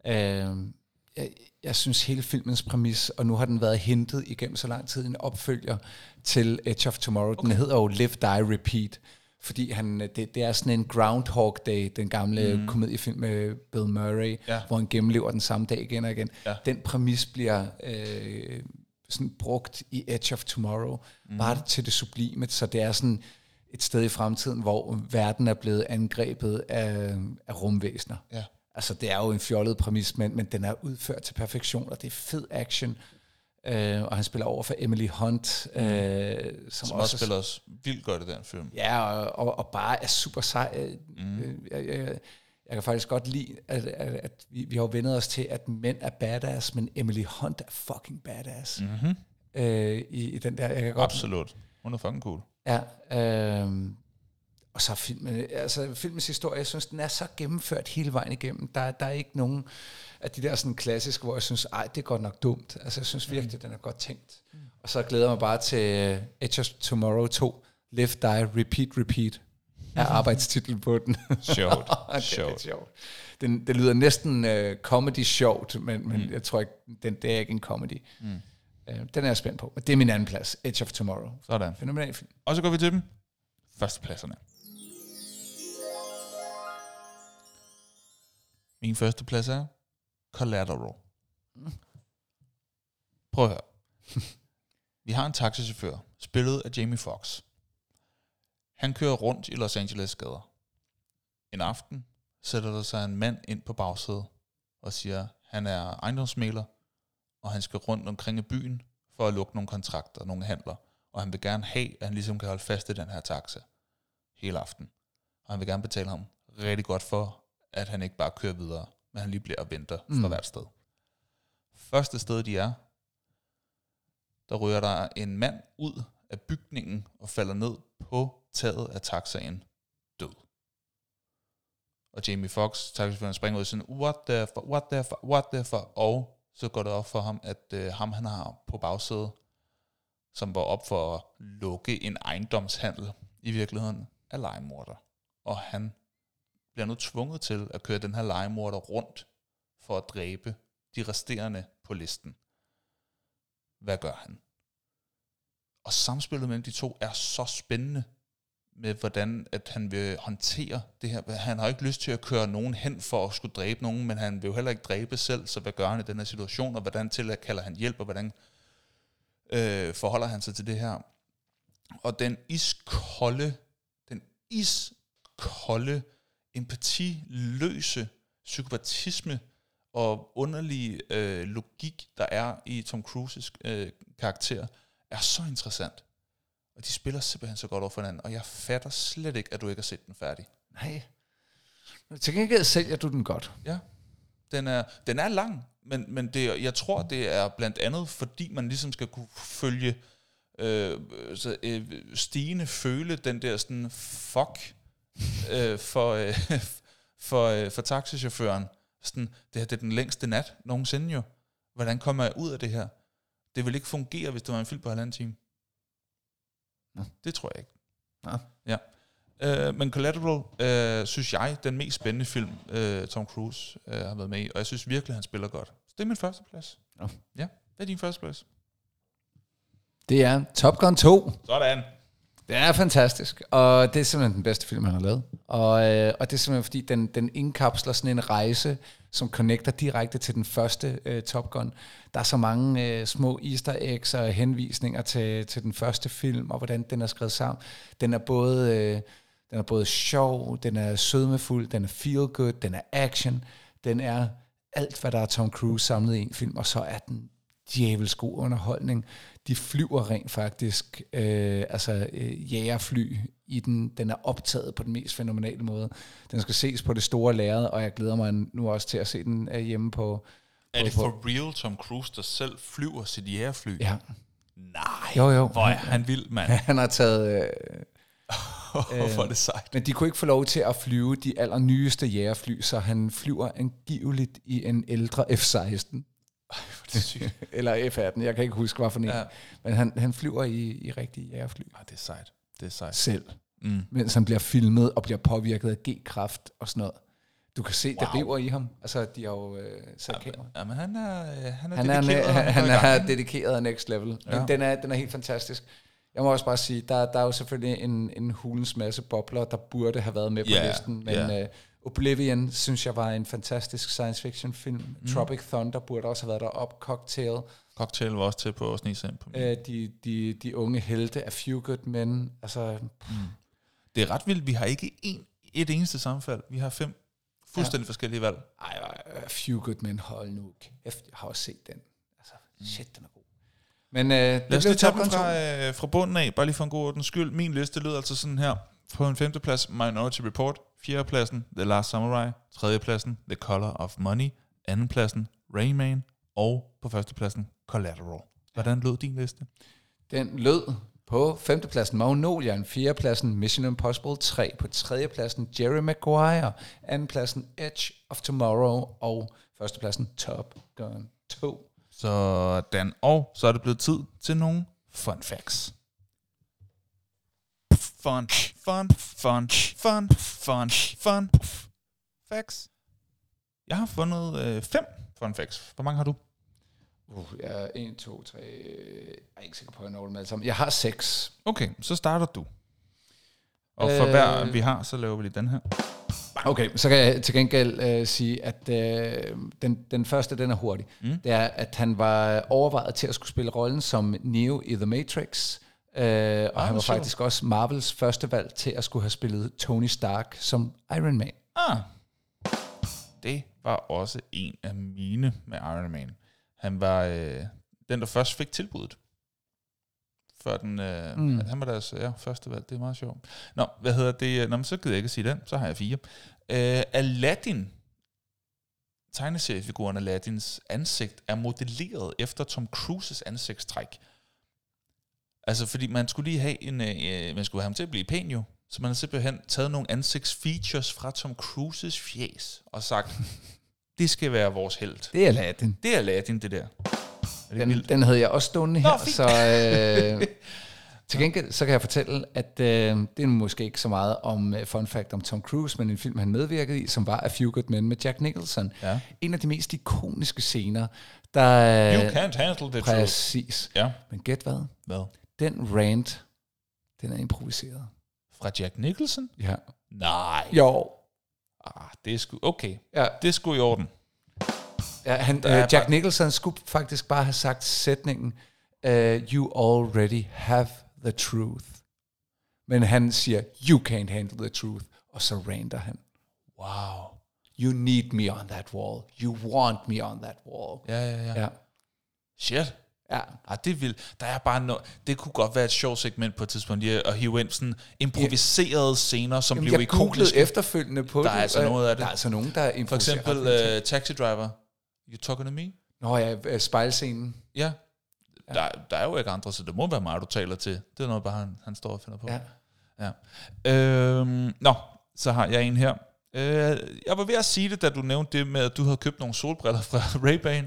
Øhm, jeg, jeg synes hele filmens præmis, og nu har den været hentet igennem så lang tid, en opfølger til Edge of Tomorrow. Okay. Den hedder jo Live, Die, Repeat. Fordi han, det, det er sådan en Groundhog Day, den gamle mm. komediefilm med Bill Murray, Ja. hvor han gennemlever den samme dag igen og igen. Ja. Den præmis bliver øh, sådan brugt i Edge of Tomorrow, mm. bare til det sublime, så det er sådan et sted i fremtiden, hvor verden er blevet angrebet af, af rumvæsener. Ja. Altså, det er jo en fjollet præmis, men, men den er udført til perfektion, og det er fed action. Øh, og han spiller over for Emily Hunt, øh, som, Som også spiller os vildt godt i den film. Ja, og, og, og bare er super sej. Mm. Jeg, jeg, jeg, jeg kan faktisk godt lide, at, at, at vi, vi har jo vendet os til, at mænd er badass, men Emily Hunt er fucking badass Mm-hmm. øh, i, i den der. Jeg kan godt, Absolut. Hun er fucking cool. Ja, øh, og så filmen, altså filmens historie, jeg synes, den er så gennemført hele vejen igennem. Der, der er ikke nogen af de der sådan klassiske, hvor jeg synes, ej, det er godt nok dumt. Altså, jeg synes virkelig, den er godt tænkt. Mm. Og så glæder jeg mig bare til uh, Edge of Tomorrow 2, Live, Die, Repeat, Repeat, er (laughs) arbejdstitlen på den. Sjovt. (laughs) er Sjovt. Den, det lyder næsten uh, comedy sjovt, men, men mm. jeg tror ikke, den, det er ikke en comedy. Mm. Uh, den er jeg spændt på. Men det er min anden plads, Edge of Tomorrow. Sådan. Fænomenal film. Og så går vi til dem. Førstepladserne. Min første plads er Collateral. Prøv at høre. Vi har en taxichauffør, spillet af Jamie Foxx. Han kører rundt i Los Angeles gader. En aften sætter der sig en mand ind på bagsædet og siger, han er ejendomsmaler, og han skal rundt omkring i byen for at lukke nogle kontrakter, nogle handler. Og han vil gerne have, at han ligesom kan holde fast i den her taxa hele aften. Og han vil gerne betale ham rigtig godt for, at han ikke bare kører videre, men han lige bliver og venter fra Mm. hvert sted. Første sted, de er, der ryger der en mand ud af bygningen og falder ned på taget af taxaen død. Og Jamie Foxx, taxichaufføren, springer ud og siger, what the fuck, what the fuck, what the fuck, og så går det op for ham, at øh, ham han har på bagsædet, som var op for at lukke en ejendomshandel i virkeligheden, er legemorder. Og han bliver nu tvunget til at køre den her legemorder rundt for at dræbe de resterende på listen. Hvad gør han? Og samspillet mellem de to er så spændende med, hvordan at han vil håndtere det her. Han har ikke lyst til at køre nogen hen for at skulle dræbe nogen, men han vil jo heller ikke dræbe selv, så hvad gør han i den her situation, og hvordan til kalder han hjælp, og hvordan øh, forholder han sig til det her. Og den iskolde, den iskolde, empatiløse psykopatisme og underlige øh, logik, der er i Tom Cruises øh, karakter, er så interessant. Og de spiller simpelthen så godt over for hinanden, og jeg fatter slet ikke, at du ikke har set den færdig. Nej. Men Til gengæld sælger du den godt. Ja. Den er, den er lang, men, men det, jeg tror, det er blandt andet, fordi man ligesom skal kunne følge øh, så, øh, Stine føle den der sådan fuck øh, for, øh, (laughs) for, øh, for taxichaufføren. Sådan, det her det er den længste nat nogensinde jo. Hvordan kommer jeg ud af det her? Det vil ikke fungere, hvis det var en film på halvanden time. Nå. Det tror jeg ikke. Nå. Ja. Øh, men Collateral, øh, synes jeg, den mest spændende film, øh, Tom Cruise øh, har været med i, og jeg synes virkelig, han spiller godt. Så det er min første plads. Nå. Ja, hvad er din første plads? Det er Top Gun 2. Sådan. Det er fantastisk, og det er simpelthen den bedste film, han har lavet. Og, øh, og det er simpelthen fordi, den, den indkapsler sådan en rejse, som connecter direkte til den første øh, Top Gun. Der er så mange øh, små easter eggs og henvisninger til, til den første film, og hvordan den er skrevet sammen. Den er både, øh, den er både sjov, den er sødmefuld, den er feel good, den er action, den er alt, hvad der er Tom Cruise samlet i en film, og så er den djævelsk god underholdning. De flyver rent faktisk, øh, altså øh, jægerfly i den. Den er optaget på den mest fænomenale måde. Den skal ses på det store lærred, og jeg glæder mig nu også til at se den øh, hjemme på... Er det på- for real Tom Cruise, der selv flyver sit jægerfly? Ja, Nej. Jo, jo. Hvor er han vild, mand. (laughs) han har taget... Øh, (laughs) Hvor er det sejt. men de kunne ikke få lov til at flyve de allernyeste jægerfly, så han flyver angiveligt i en ældre F-16. Det er sygt. (laughs) Eller F-18, jeg kan ikke huske, hvad for en. Ja. Ja. Men han, han flyver i, i rigtige jægerfly Ah, det er sejt. Det er sejt. selv. Mm. mens han bliver filmet og bliver påvirket af G-kraft og sådan noget. Du kan se, det Wow. river i ham. Altså, de har jo øh, sat kamera. Jamen, han er, øh, han er Han er, dedikeret, han, han i gang. er dedikeret next level. Men Ja. den, er, den er helt fantastisk. Jeg må også bare sige, der, der er jo selvfølgelig en, en hulens masse bobler, der burde have været med på Ja, listen. Men ja. øh, Oblivion, synes jeg, var en fantastisk science fiction film. Mm. Tropic Thunder burde også have været der op. Cocktail. Cocktail var også til på at snige ind på. Øh, de, de, de unge helte af Few Good Men. Altså, Det er ret vildt. Vi har ikke en, et eneste sammenfald. Vi har fem fuldstændig ja. forskellige valg. Ej, ej, Few Good Men, hold nu kæft, jeg har også set den. Altså, shit, den er god. Men øh, det Lad os lige tage 2. fra, øh, fra bunden af, bare lige for en god ordens skyld. Min liste lyder altså sådan her. På en femteplads, Minority Report. Fjerdepladsen, The Last Samurai. Tredjepladsen, The Color of Money. Andenpladsen, Rain Man. Og på førstepladsen, Collateral. Hvordan lød din liste? Den lød på femtepladsen Magnolia, fjerdepladsen Mission Impossible 3, på tredjepladsen Jerry Maguire, andenpladsen Edge of Tomorrow og førstepladsen Top Gun 2. Sådan. Og så er det blevet tid til nogle fun facts. Fun, fun, fun, fun, fun, fun facts. Jeg har fundet øh, fem fun facts. Hvor mange har du? Uh, jeg er 1, 2, 3, jeg er ikke sikker på, at jeg når dem alle sammen. Jeg har 6. Okay, så starter du. Og for Øh. hver vi har, så laver vi lige den her. Okay, så kan jeg til gengæld øh, sige, at øh, den, den første, den er hurtig. Mm. Det er, at han var overvejet til at skulle spille rollen som Neo i The Matrix, øh, og han var sjovt. faktisk også Marvels første valg til at skulle have spillet Tony Stark som Iron Man. Ah, det var også en af mine med Iron Man. Han var øh, den, der først fik tilbuddet. Før den, øh, mm. Han var deres ja, første valg. Det er meget sjovt. Nå, hvad hedder det? Nå, men så gider jeg ikke sige den. Så har jeg fire. Øh, Aladdin, tegneseriefiguren Aladdins ansigt, er modelleret efter Tom Cruises ansigtstræk. Altså, fordi man skulle lige have en... Øh, man skulle have ham til at blive pæn jo. Så man har simpelthen taget nogle ansigtsfeatures fra Tom Cruises fjes og sagt, (laughs) det skal være vores held. Det er Aladdin. Det er Aladdin, det der. Er det Den, vildt? den havde jeg også stående her, fint. så øh, (laughs) Til gengæld så kan jeg fortælle, at øh, det er måske ikke så meget om uh, fun fact om Tom Cruise, men en film, han medvirkede i, som var A Few Good Men med Jack Nicholson. Ja. En af de mest ikoniske scener, der... You can't handle the truth. Præcis. Ja. Men gæt hvad? Hvad? Den rant, den er improviseret. Fra Jack Nicholson? Ja. Nej. Jo. Ah, det er sgu... Okay. Ja, Det er sgu i orden. ja han, øh, Jack bare- Nicholson skulle faktisk bare have sagt sætningen, uh, you already have the truth. Men han siger, you can't handle the truth, og så ranter han. Wow. You need me on that wall. You want me on that wall. Ja, ja, ja. Ja. Shit. Ja. Ah, det er vildt. Der er bare no- det kunne godt være et sjovt segment på et tidspunkt, lige at hive ind sådan improviserede scener, som Jamen, blev jeg ikoniske. efterfølgende på Der er det. altså øh, noget af det. Der er altså nogen, der For improviserer eksempel uh, Taxi Driver. You talking to me? Nå ja, øh, spejlscenen. Ja. Der, der er jo ikke andre, så det må være mig, du taler til. Det er noget, bare han, han står og finder på. Ja. Ja. Øhm, nå, så har jeg en her. Øh, jeg var ved at sige det, da du nævnte det med, at du havde købt nogle solbriller fra (laughs) Ray-Ban.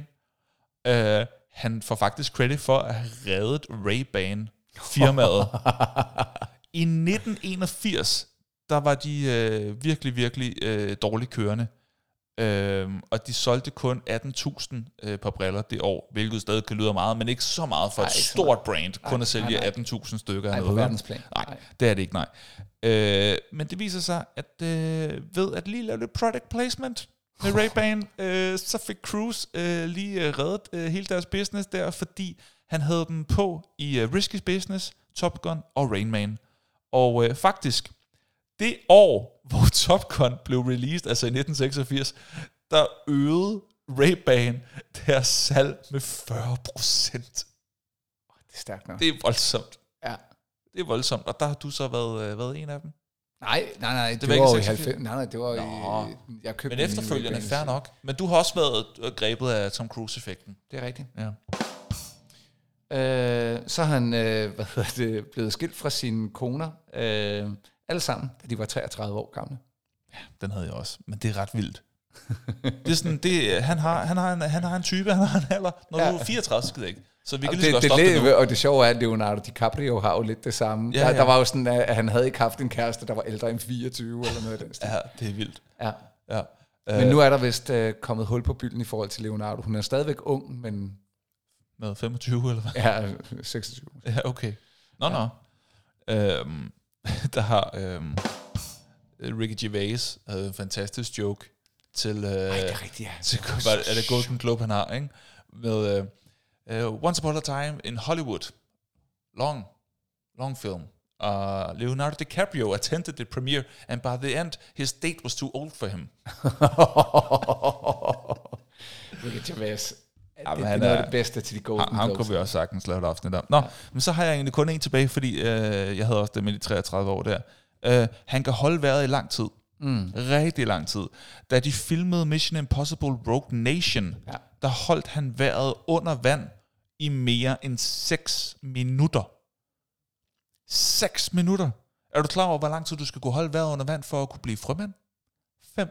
Øh, han får faktisk credit for at have reddet Ray-Ban firmaet. (laughs) I 1981, der var de øh, virkelig, virkelig øh, dårligt kørende. Øhm, og de solgte kun 18.000 øh, par briller det år, hvilket stadig kan lyde meget, men ikke så meget for Ej, et stort brand, kun Nej, at sælge nej, 18.000 stykker af Nej, på noget. verdensplan. Nej, det er det ikke, nej. Øh, men det viser sig, at øh, ved at lige lave lidt product placement med Ray-Ban, øh, så fik Cruise øh, lige øh, reddet øh, hele deres business der, fordi han havde dem på i øh, Risky Business, Top Gun og Rain Man. Og øh, faktisk, det år, (laughs) hvor Top Gun blev released, altså i 1986, der øgede Ray-Ban deres salg med 40 procent. Det er stærkt nok. Det er voldsomt. Ja. Det er voldsomt, og der har du så været, øh, været en af dem. Nej, nej, nej, det, var det ikke var jo i 86. 90. Nej, nej, det var Nå. i... Jeg købte Men efterfølgende, fair nok. Men du har også været øh, grebet af Tom Cruise-effekten. Det er rigtigt. Ja. Øh, så er han øh, hvad hedder det, blevet skilt fra sine koner, øh, alle sammen, da de var 33 år gamle. Den havde jeg også, men det er ret vildt. Det er sådan, det, han, har, han, har en, han har en type, han har en alder. Når Ja. du er 34, så gider jeg ikke. Så vi kan lige det, det, det, det, og det sjove er, at Leonardo DiCaprio har jo lidt det samme. Ja, der, ja. der var jo sådan, at han havde ikke haft en kæreste, der var ældre end 24 eller noget af den stil. Ja, det er vildt. Ja. Ja. Men nu er der vist øh, kommet hul på bylden i forhold til Leonardo. Hun er stadigvæk ung, men Med 25 eller hvad? er 26. Ja, okay. Nå, nå. Øhm, (laughs) der har øhm, Ricky Gervais havde en fantastisk joke til... Øh, Ej, det er rigtigt, ja. til hvad er det Golden Globe, han har, ikke? Med uh, uh, Once Upon a Time in Hollywood. Long, long film. Uh, Leonardo DiCaprio attended the premiere, and by the end, his date was too old for him. (laughs) Ricky Gervais. Ja, Jamen, det, han det er noget af det bedste til de Golden Ham, ham kunne vi også sagtens lave et afsnit om. Nå, men så har jeg egentlig kun en tilbage, fordi øh, jeg havde også det med de 33 år der. Øh, han kan holde vejret i lang tid. Mm. Rigtig lang tid. Da de filmede Mission Impossible Rogue Nation, Ja. der holdt han vejret under vand i mere end 6 minutter. 6 minutter. Er du klar over, hvor lang tid du skal kunne holde vejret under vand for at kunne blive frømand? 5.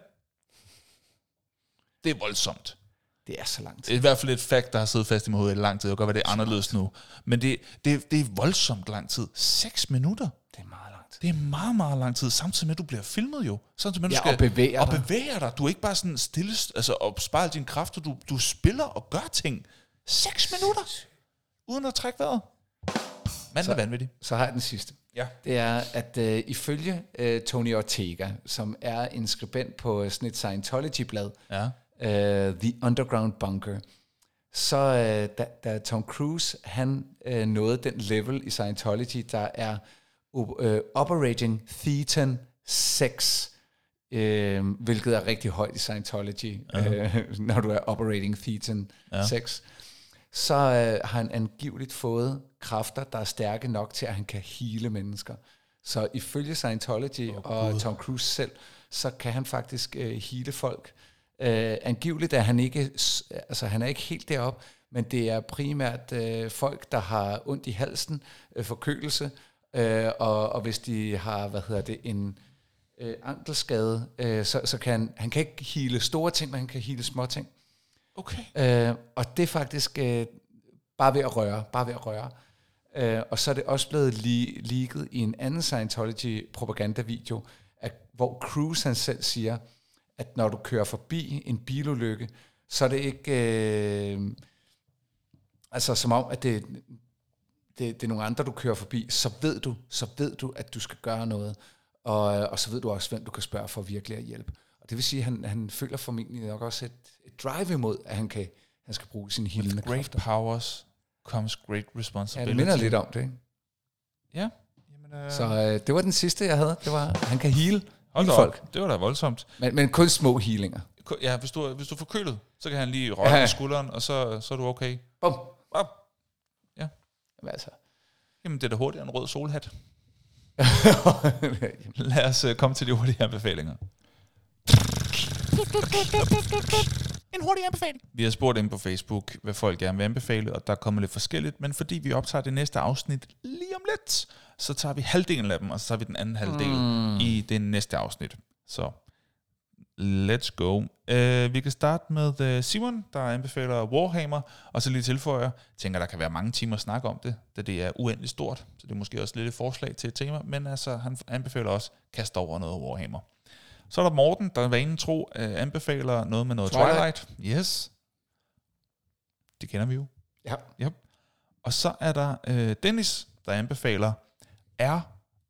Det er voldsomt. Det er så langt. Det er i hvert fald et fakt, der har siddet fast i mit hoved i lang tid. Det kan godt være, det er anderledes nu. Men det, det, det er voldsomt lang tid. 6 minutter. Det er meget langt. Det er meget, meget lang tid, samtidig med, at du bliver filmet jo. Samtidig med, at du Ja, skal og bevæger og dig. bevæger dig. Du er ikke bare sådan stille, altså og spejle dine kræfter. Du, du spiller og gør ting. 6 minutter, uden at trække vejret. Manden er vanvittig. Så har jeg den sidste. Ja. Det er, at øh, ifølge øh, Tony Ortega, som er en skribent på øh, sådan et Scientology-blad, Ja. øh, The Underground Bunker, så øh, da, da Tom Cruise, han øh, nåede den level i Scientology, der er øh, Operating Thetan 6, øh, hvilket er rigtig højt i Scientology, øh, (laughs) når du er Operating Thetan Ja. 6, så øh, har han angiveligt fået kræfter, der er stærke nok til, at han kan hele mennesker. Så ifølge Scientology oh, og Tom Cruise selv, så kan han faktisk øh, hele folk. Øh, angiveligt er han ikke, altså han er ikke helt derop, men det er primært øh, folk, der har ondt i halsen, øh, forkølelse, øh, og, og hvis de har, hvad hedder det, en øh, ankelskade, øh, så, så kan han, kan ikke hele store ting, men han kan hele små ting. Okay. Øh, og det er faktisk øh, bare ved at røre, bare ved at røre. Øh, og så er det også blevet le- leaget i en anden Scientology-propagandavideo, at, hvor Cruise han selv siger, at når du kører forbi en bilulykke, så er det ikke... Øh, altså som om, at det, det, det er nogle andre, du kører forbi, så ved du, så ved du, at du skal gøre noget. Og, og så ved du også, hvem du kan spørge for virkelig at hjælpe. Og det vil sige, at han, han føler formentlig nok også et, et drive imod, at han, kan, han skal bruge sine healende Great kræfter. powers comes great Ja, responsibility. det minder lidt om det. Ikke? Ja. Jamen, øh, Så øh, det var den sidste, jeg havde. Det var, han kan heal, hold heal op. folk. Det var da voldsomt. Men, men kun små healinger. Ja, hvis du, hvis du er forkølet, så kan han lige røre Ja. ja. skulderen, og så, så er du okay. Bum. Bum. Jamen, altså. Jamen, det er da hurtigere en rød solhat. (laughs) Lad os uh, komme til de hurtige anbefalinger. En hurtig anbefaling. Vi har spurgt ind på Facebook, hvad folk gerne vil anbefale, og der kommer lidt forskelligt, men fordi vi optager det næste afsnit lige om lidt, så tager vi halvdelen af dem, og så tager vi den anden halvdel mm. i det næste afsnit. Så let's go. Uh, vi kan starte med uh, Simon, der anbefaler Warhammer, og så lige tilføjer, tænker, der kan være mange timer at snakke om det, da det er uendeligt stort, så det er måske også lidt et forslag til et tema, men altså, han anbefaler også, kast over noget Warhammer. Så er der Morten, der vanen tro uh, anbefaler noget med noget Twilight. Twilight. Yes. Det kender vi jo. Ja. Yep. Og så er der øh, Dennis, der anbefaler R,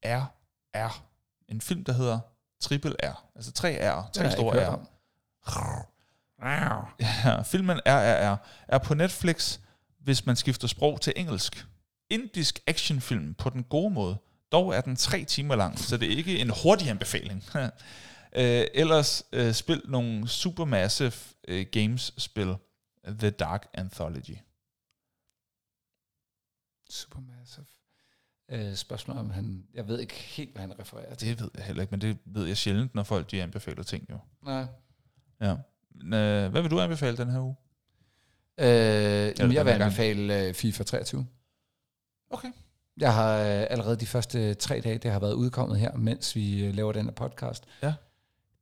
R, R. En film, der hedder Triple R. Altså tre R, tre store ikke hørt R. om. Ja, filmen RRR er på Netflix, hvis man skifter sprog til engelsk. Indisk actionfilm på den gode måde. Dog er den tre timer lang, så det er ikke en hurtig anbefaling. (laughs) øh, ellers øh, spil nogle Supermassive øh, Games-spil. The Dark Anthology. Supermassive. Øh, spørgsmål om han... Jeg ved ikke helt, hvad han refererer til. Det ved jeg heller ikke, men det ved jeg sjældent, når folk de anbefaler ting jo. Nej. Ja. Øh, hvad vil du anbefale den her uge? Øh, jamen, jeg vil her gang. anbefale øh, FIFA 23. Okay. Jeg har øh, allerede de første tre dage, det har været udkommet her, mens vi øh, laver den her podcast. Ja.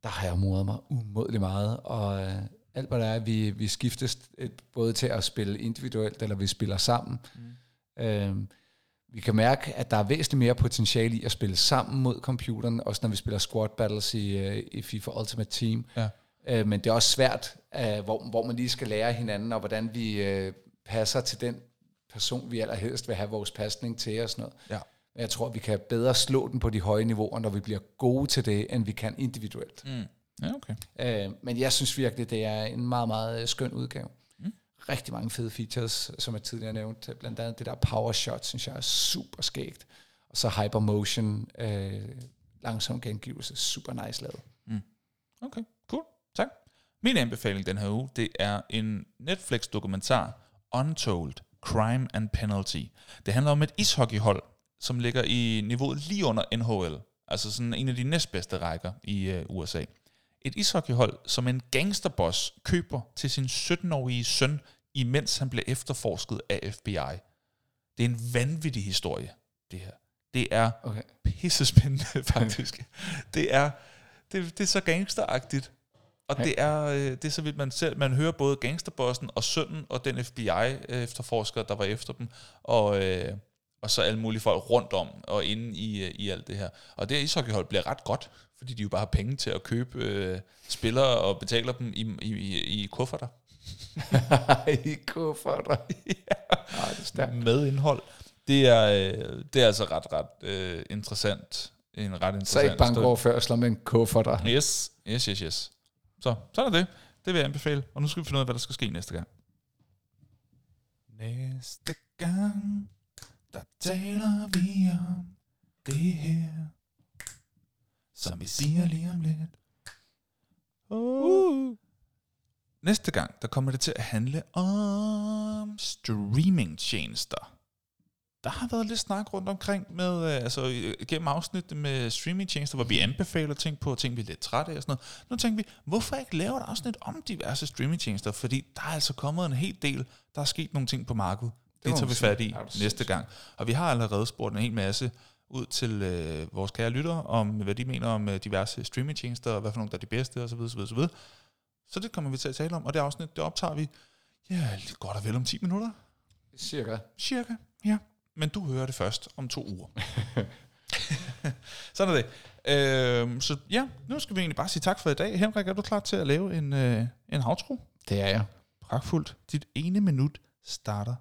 Der har jeg modet mig umådelig meget, og øh, alt hvad der er, vi, vi skiftes et, både til at spille individuelt, eller vi spiller sammen. Mm. Øh, vi kan mærke, at der er væsentligt mere potentiale i at spille sammen mod computeren, også når vi spiller squad battles i, øh, i FIFA Ultimate Team. Ja. Øh, men det er også svært, øh, hvor, hvor man lige skal lære hinanden, og hvordan vi øh, passer til den person, vi allerhelst vil have vores pasning til og sådan noget. Ja. Men jeg tror, vi kan bedre slå den på de høje niveauer, når vi bliver gode til det, end vi kan individuelt. Mm. Ja, okay. Øh, men jeg synes virkelig, det er en meget, meget øh, skøn udgave. Rigtig mange fede features, som jeg tidligere nævnt. Blandt andet det der power shot, synes jeg er super skægt. Og så hypermotion, øh, langsom gengivelse, super nice lavet. Mm. Okay, cool. Tak. Min anbefaling den her uge, det er en Netflix-dokumentar, Untold, Crime and Penalty. Det handler om et ishockeyhold, som ligger i niveauet lige under NHL. Altså sådan en af de næstbedste rækker i øh, USA. Et ishockeyhold, som en gangsterboss køber til sin 17-årige søn, imens han bliver efterforsket af FBI. Det er en vanvittig historie, det her. Det er Okay. pissespændende, (laughs) faktisk. det er det, det er så gangsteragtigt. Og Ja. det er, øh, det er så vidt man selv, man hører både gangsterbossen og sønnen og den FBI-efterforsker, der var efter dem, og, øh, og så alle mulige folk rundt om og inde i, øh, i alt det her. Og det her ishockeyhold bliver ret godt, fordi de jo bare har penge til at købe øh, spillere og betaler dem i, i, i, i kufferter (laughs) I kufferter. (laughs) ja. Ah, det er stærkt. med indhold. Det er, øh, det er altså ret, ret øh, interessant. En ret Så interessant ikke bankoverførsler, men kufferter. Yes, yes, yes, yes. Så, sådan er det. Det vil jeg anbefale. Og nu skal vi finde ud af, hvad der skal ske næste gang. Næste gang, der taler vi om det her, som vi siger lige om lidt. Uh. Næste gang, der kommer det til at handle om streamingtjenester. Der har været lidt snak rundt omkring med, øh, altså gennem afsnittet med streamingtjenester, hvor vi anbefaler ting på, ting vi er lidt trætte af og sådan noget. Nu tænker vi, hvorfor ikke lave et afsnit om diverse streamingtjenester? Fordi der er altså kommet en hel del, der er sket nogle ting på markedet. Det, det tager vi fat i næste gang. Og vi har allerede spurgt en hel masse ud til øh, vores kære lyttere, om hvad de mener om øh, diverse streamingtjenester, og hvad for nogle der er de bedste, osv. osv., osv. Så det kommer vi til at tale om, og det afsnit, det optager vi, ja, lidt godt og vel om 10 minutter, Cirka. cirka, ja. men du hører det først om to uger. (laughs) Sådan er det. Øh, så ja, nu skal vi egentlig bare sige tak for i dag. Henrik, er du klar til at lave en, øh, en outro? Det er jeg. Pragtfuldt. Dit ene minut starter.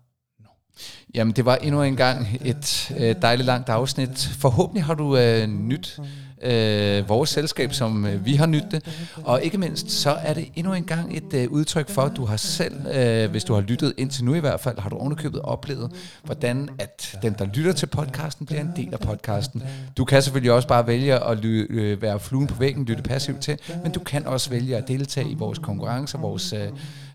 Jamen, det var endnu en gang et øh, dejligt langt afsnit. Forhåbentlig har du øh, nyt øh, vores selskab, som øh, vi har nydt det. Og ikke mindst, så er det endnu en gang et øh, udtryk for, at du har selv, øh, hvis du har lyttet indtil nu i hvert fald, har du ovenikøbet oplevet, hvordan at den, der lytter til podcasten, bliver en del af podcasten. Du kan selvfølgelig også bare vælge at ly- øh, være fluen på væggen, lytte passivt til, men du kan også vælge at deltage i vores konkurrencer, vores øh,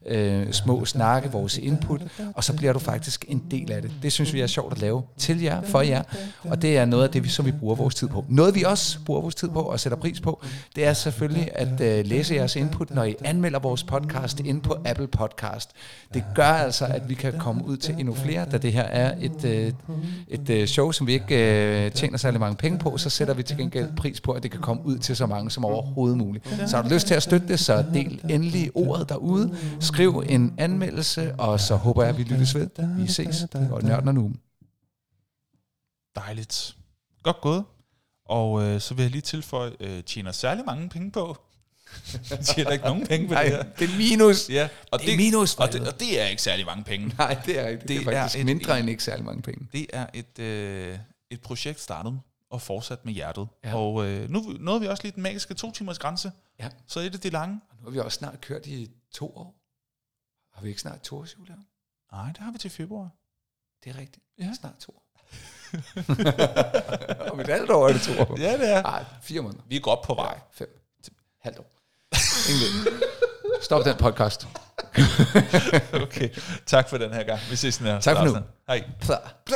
øh, små snakke, vores input, og så bliver du faktisk en del af det. Det synes vi er sjovt at lave til jer, for jer, og det er noget af det, vi- som vi bruger vores tid på. Noget vi også bruger vores tid på og sætter pris på, det er selvfølgelig at øh, læse jeres input, når I anmelder vores podcast ind på Apple Podcast. Det gør altså, at vi kan komme ud til endnu flere, da det her er et, øh, et øh, show, som vi ikke øh, tjener særlig mange penge på, så sætter vi til gengæld pris på, at det kan komme ud til så mange som overhovedet muligt. Så har du lyst til at støtte det, så del endelig ordet derude, skriv en anmeldelse, og så håber jeg, at vi lyttes ved. Vi ses. Det var Nørden og nu. Dejligt. Godt gået. Og øh, så vil jeg lige tilføje, øh, tjener særlig mange penge på. (laughs) tjener ikke nogen penge på det her. det er minus. Ja, og Det er minus, og det, og det er ikke særlig mange penge. Nej, det er ikke. Det, det Det er er faktisk et- mindre end ikke særlig mange penge. Det er et, øh, et projekt startet og fortsat med hjertet. Ja. Og øh, nu nåede vi også lige den magiske to timers grænse. Ja. Så er det det lange. Og nu har vi også snart kørt i to år. Har vi ikke snart to års jubilæum? Nej, det har vi til februar. Det er rigtigt. Ja. Snart to år. Om et halvt år er det to år. Ja, det er. Nej, fire måneder. Vi er godt på vej. Nej, fem. Halvt år. Ingen. Stop den podcast. (laughs) Okay. Tak for den her gang. Vi ses næste. Tak for nu. Hej. Pla. Pla.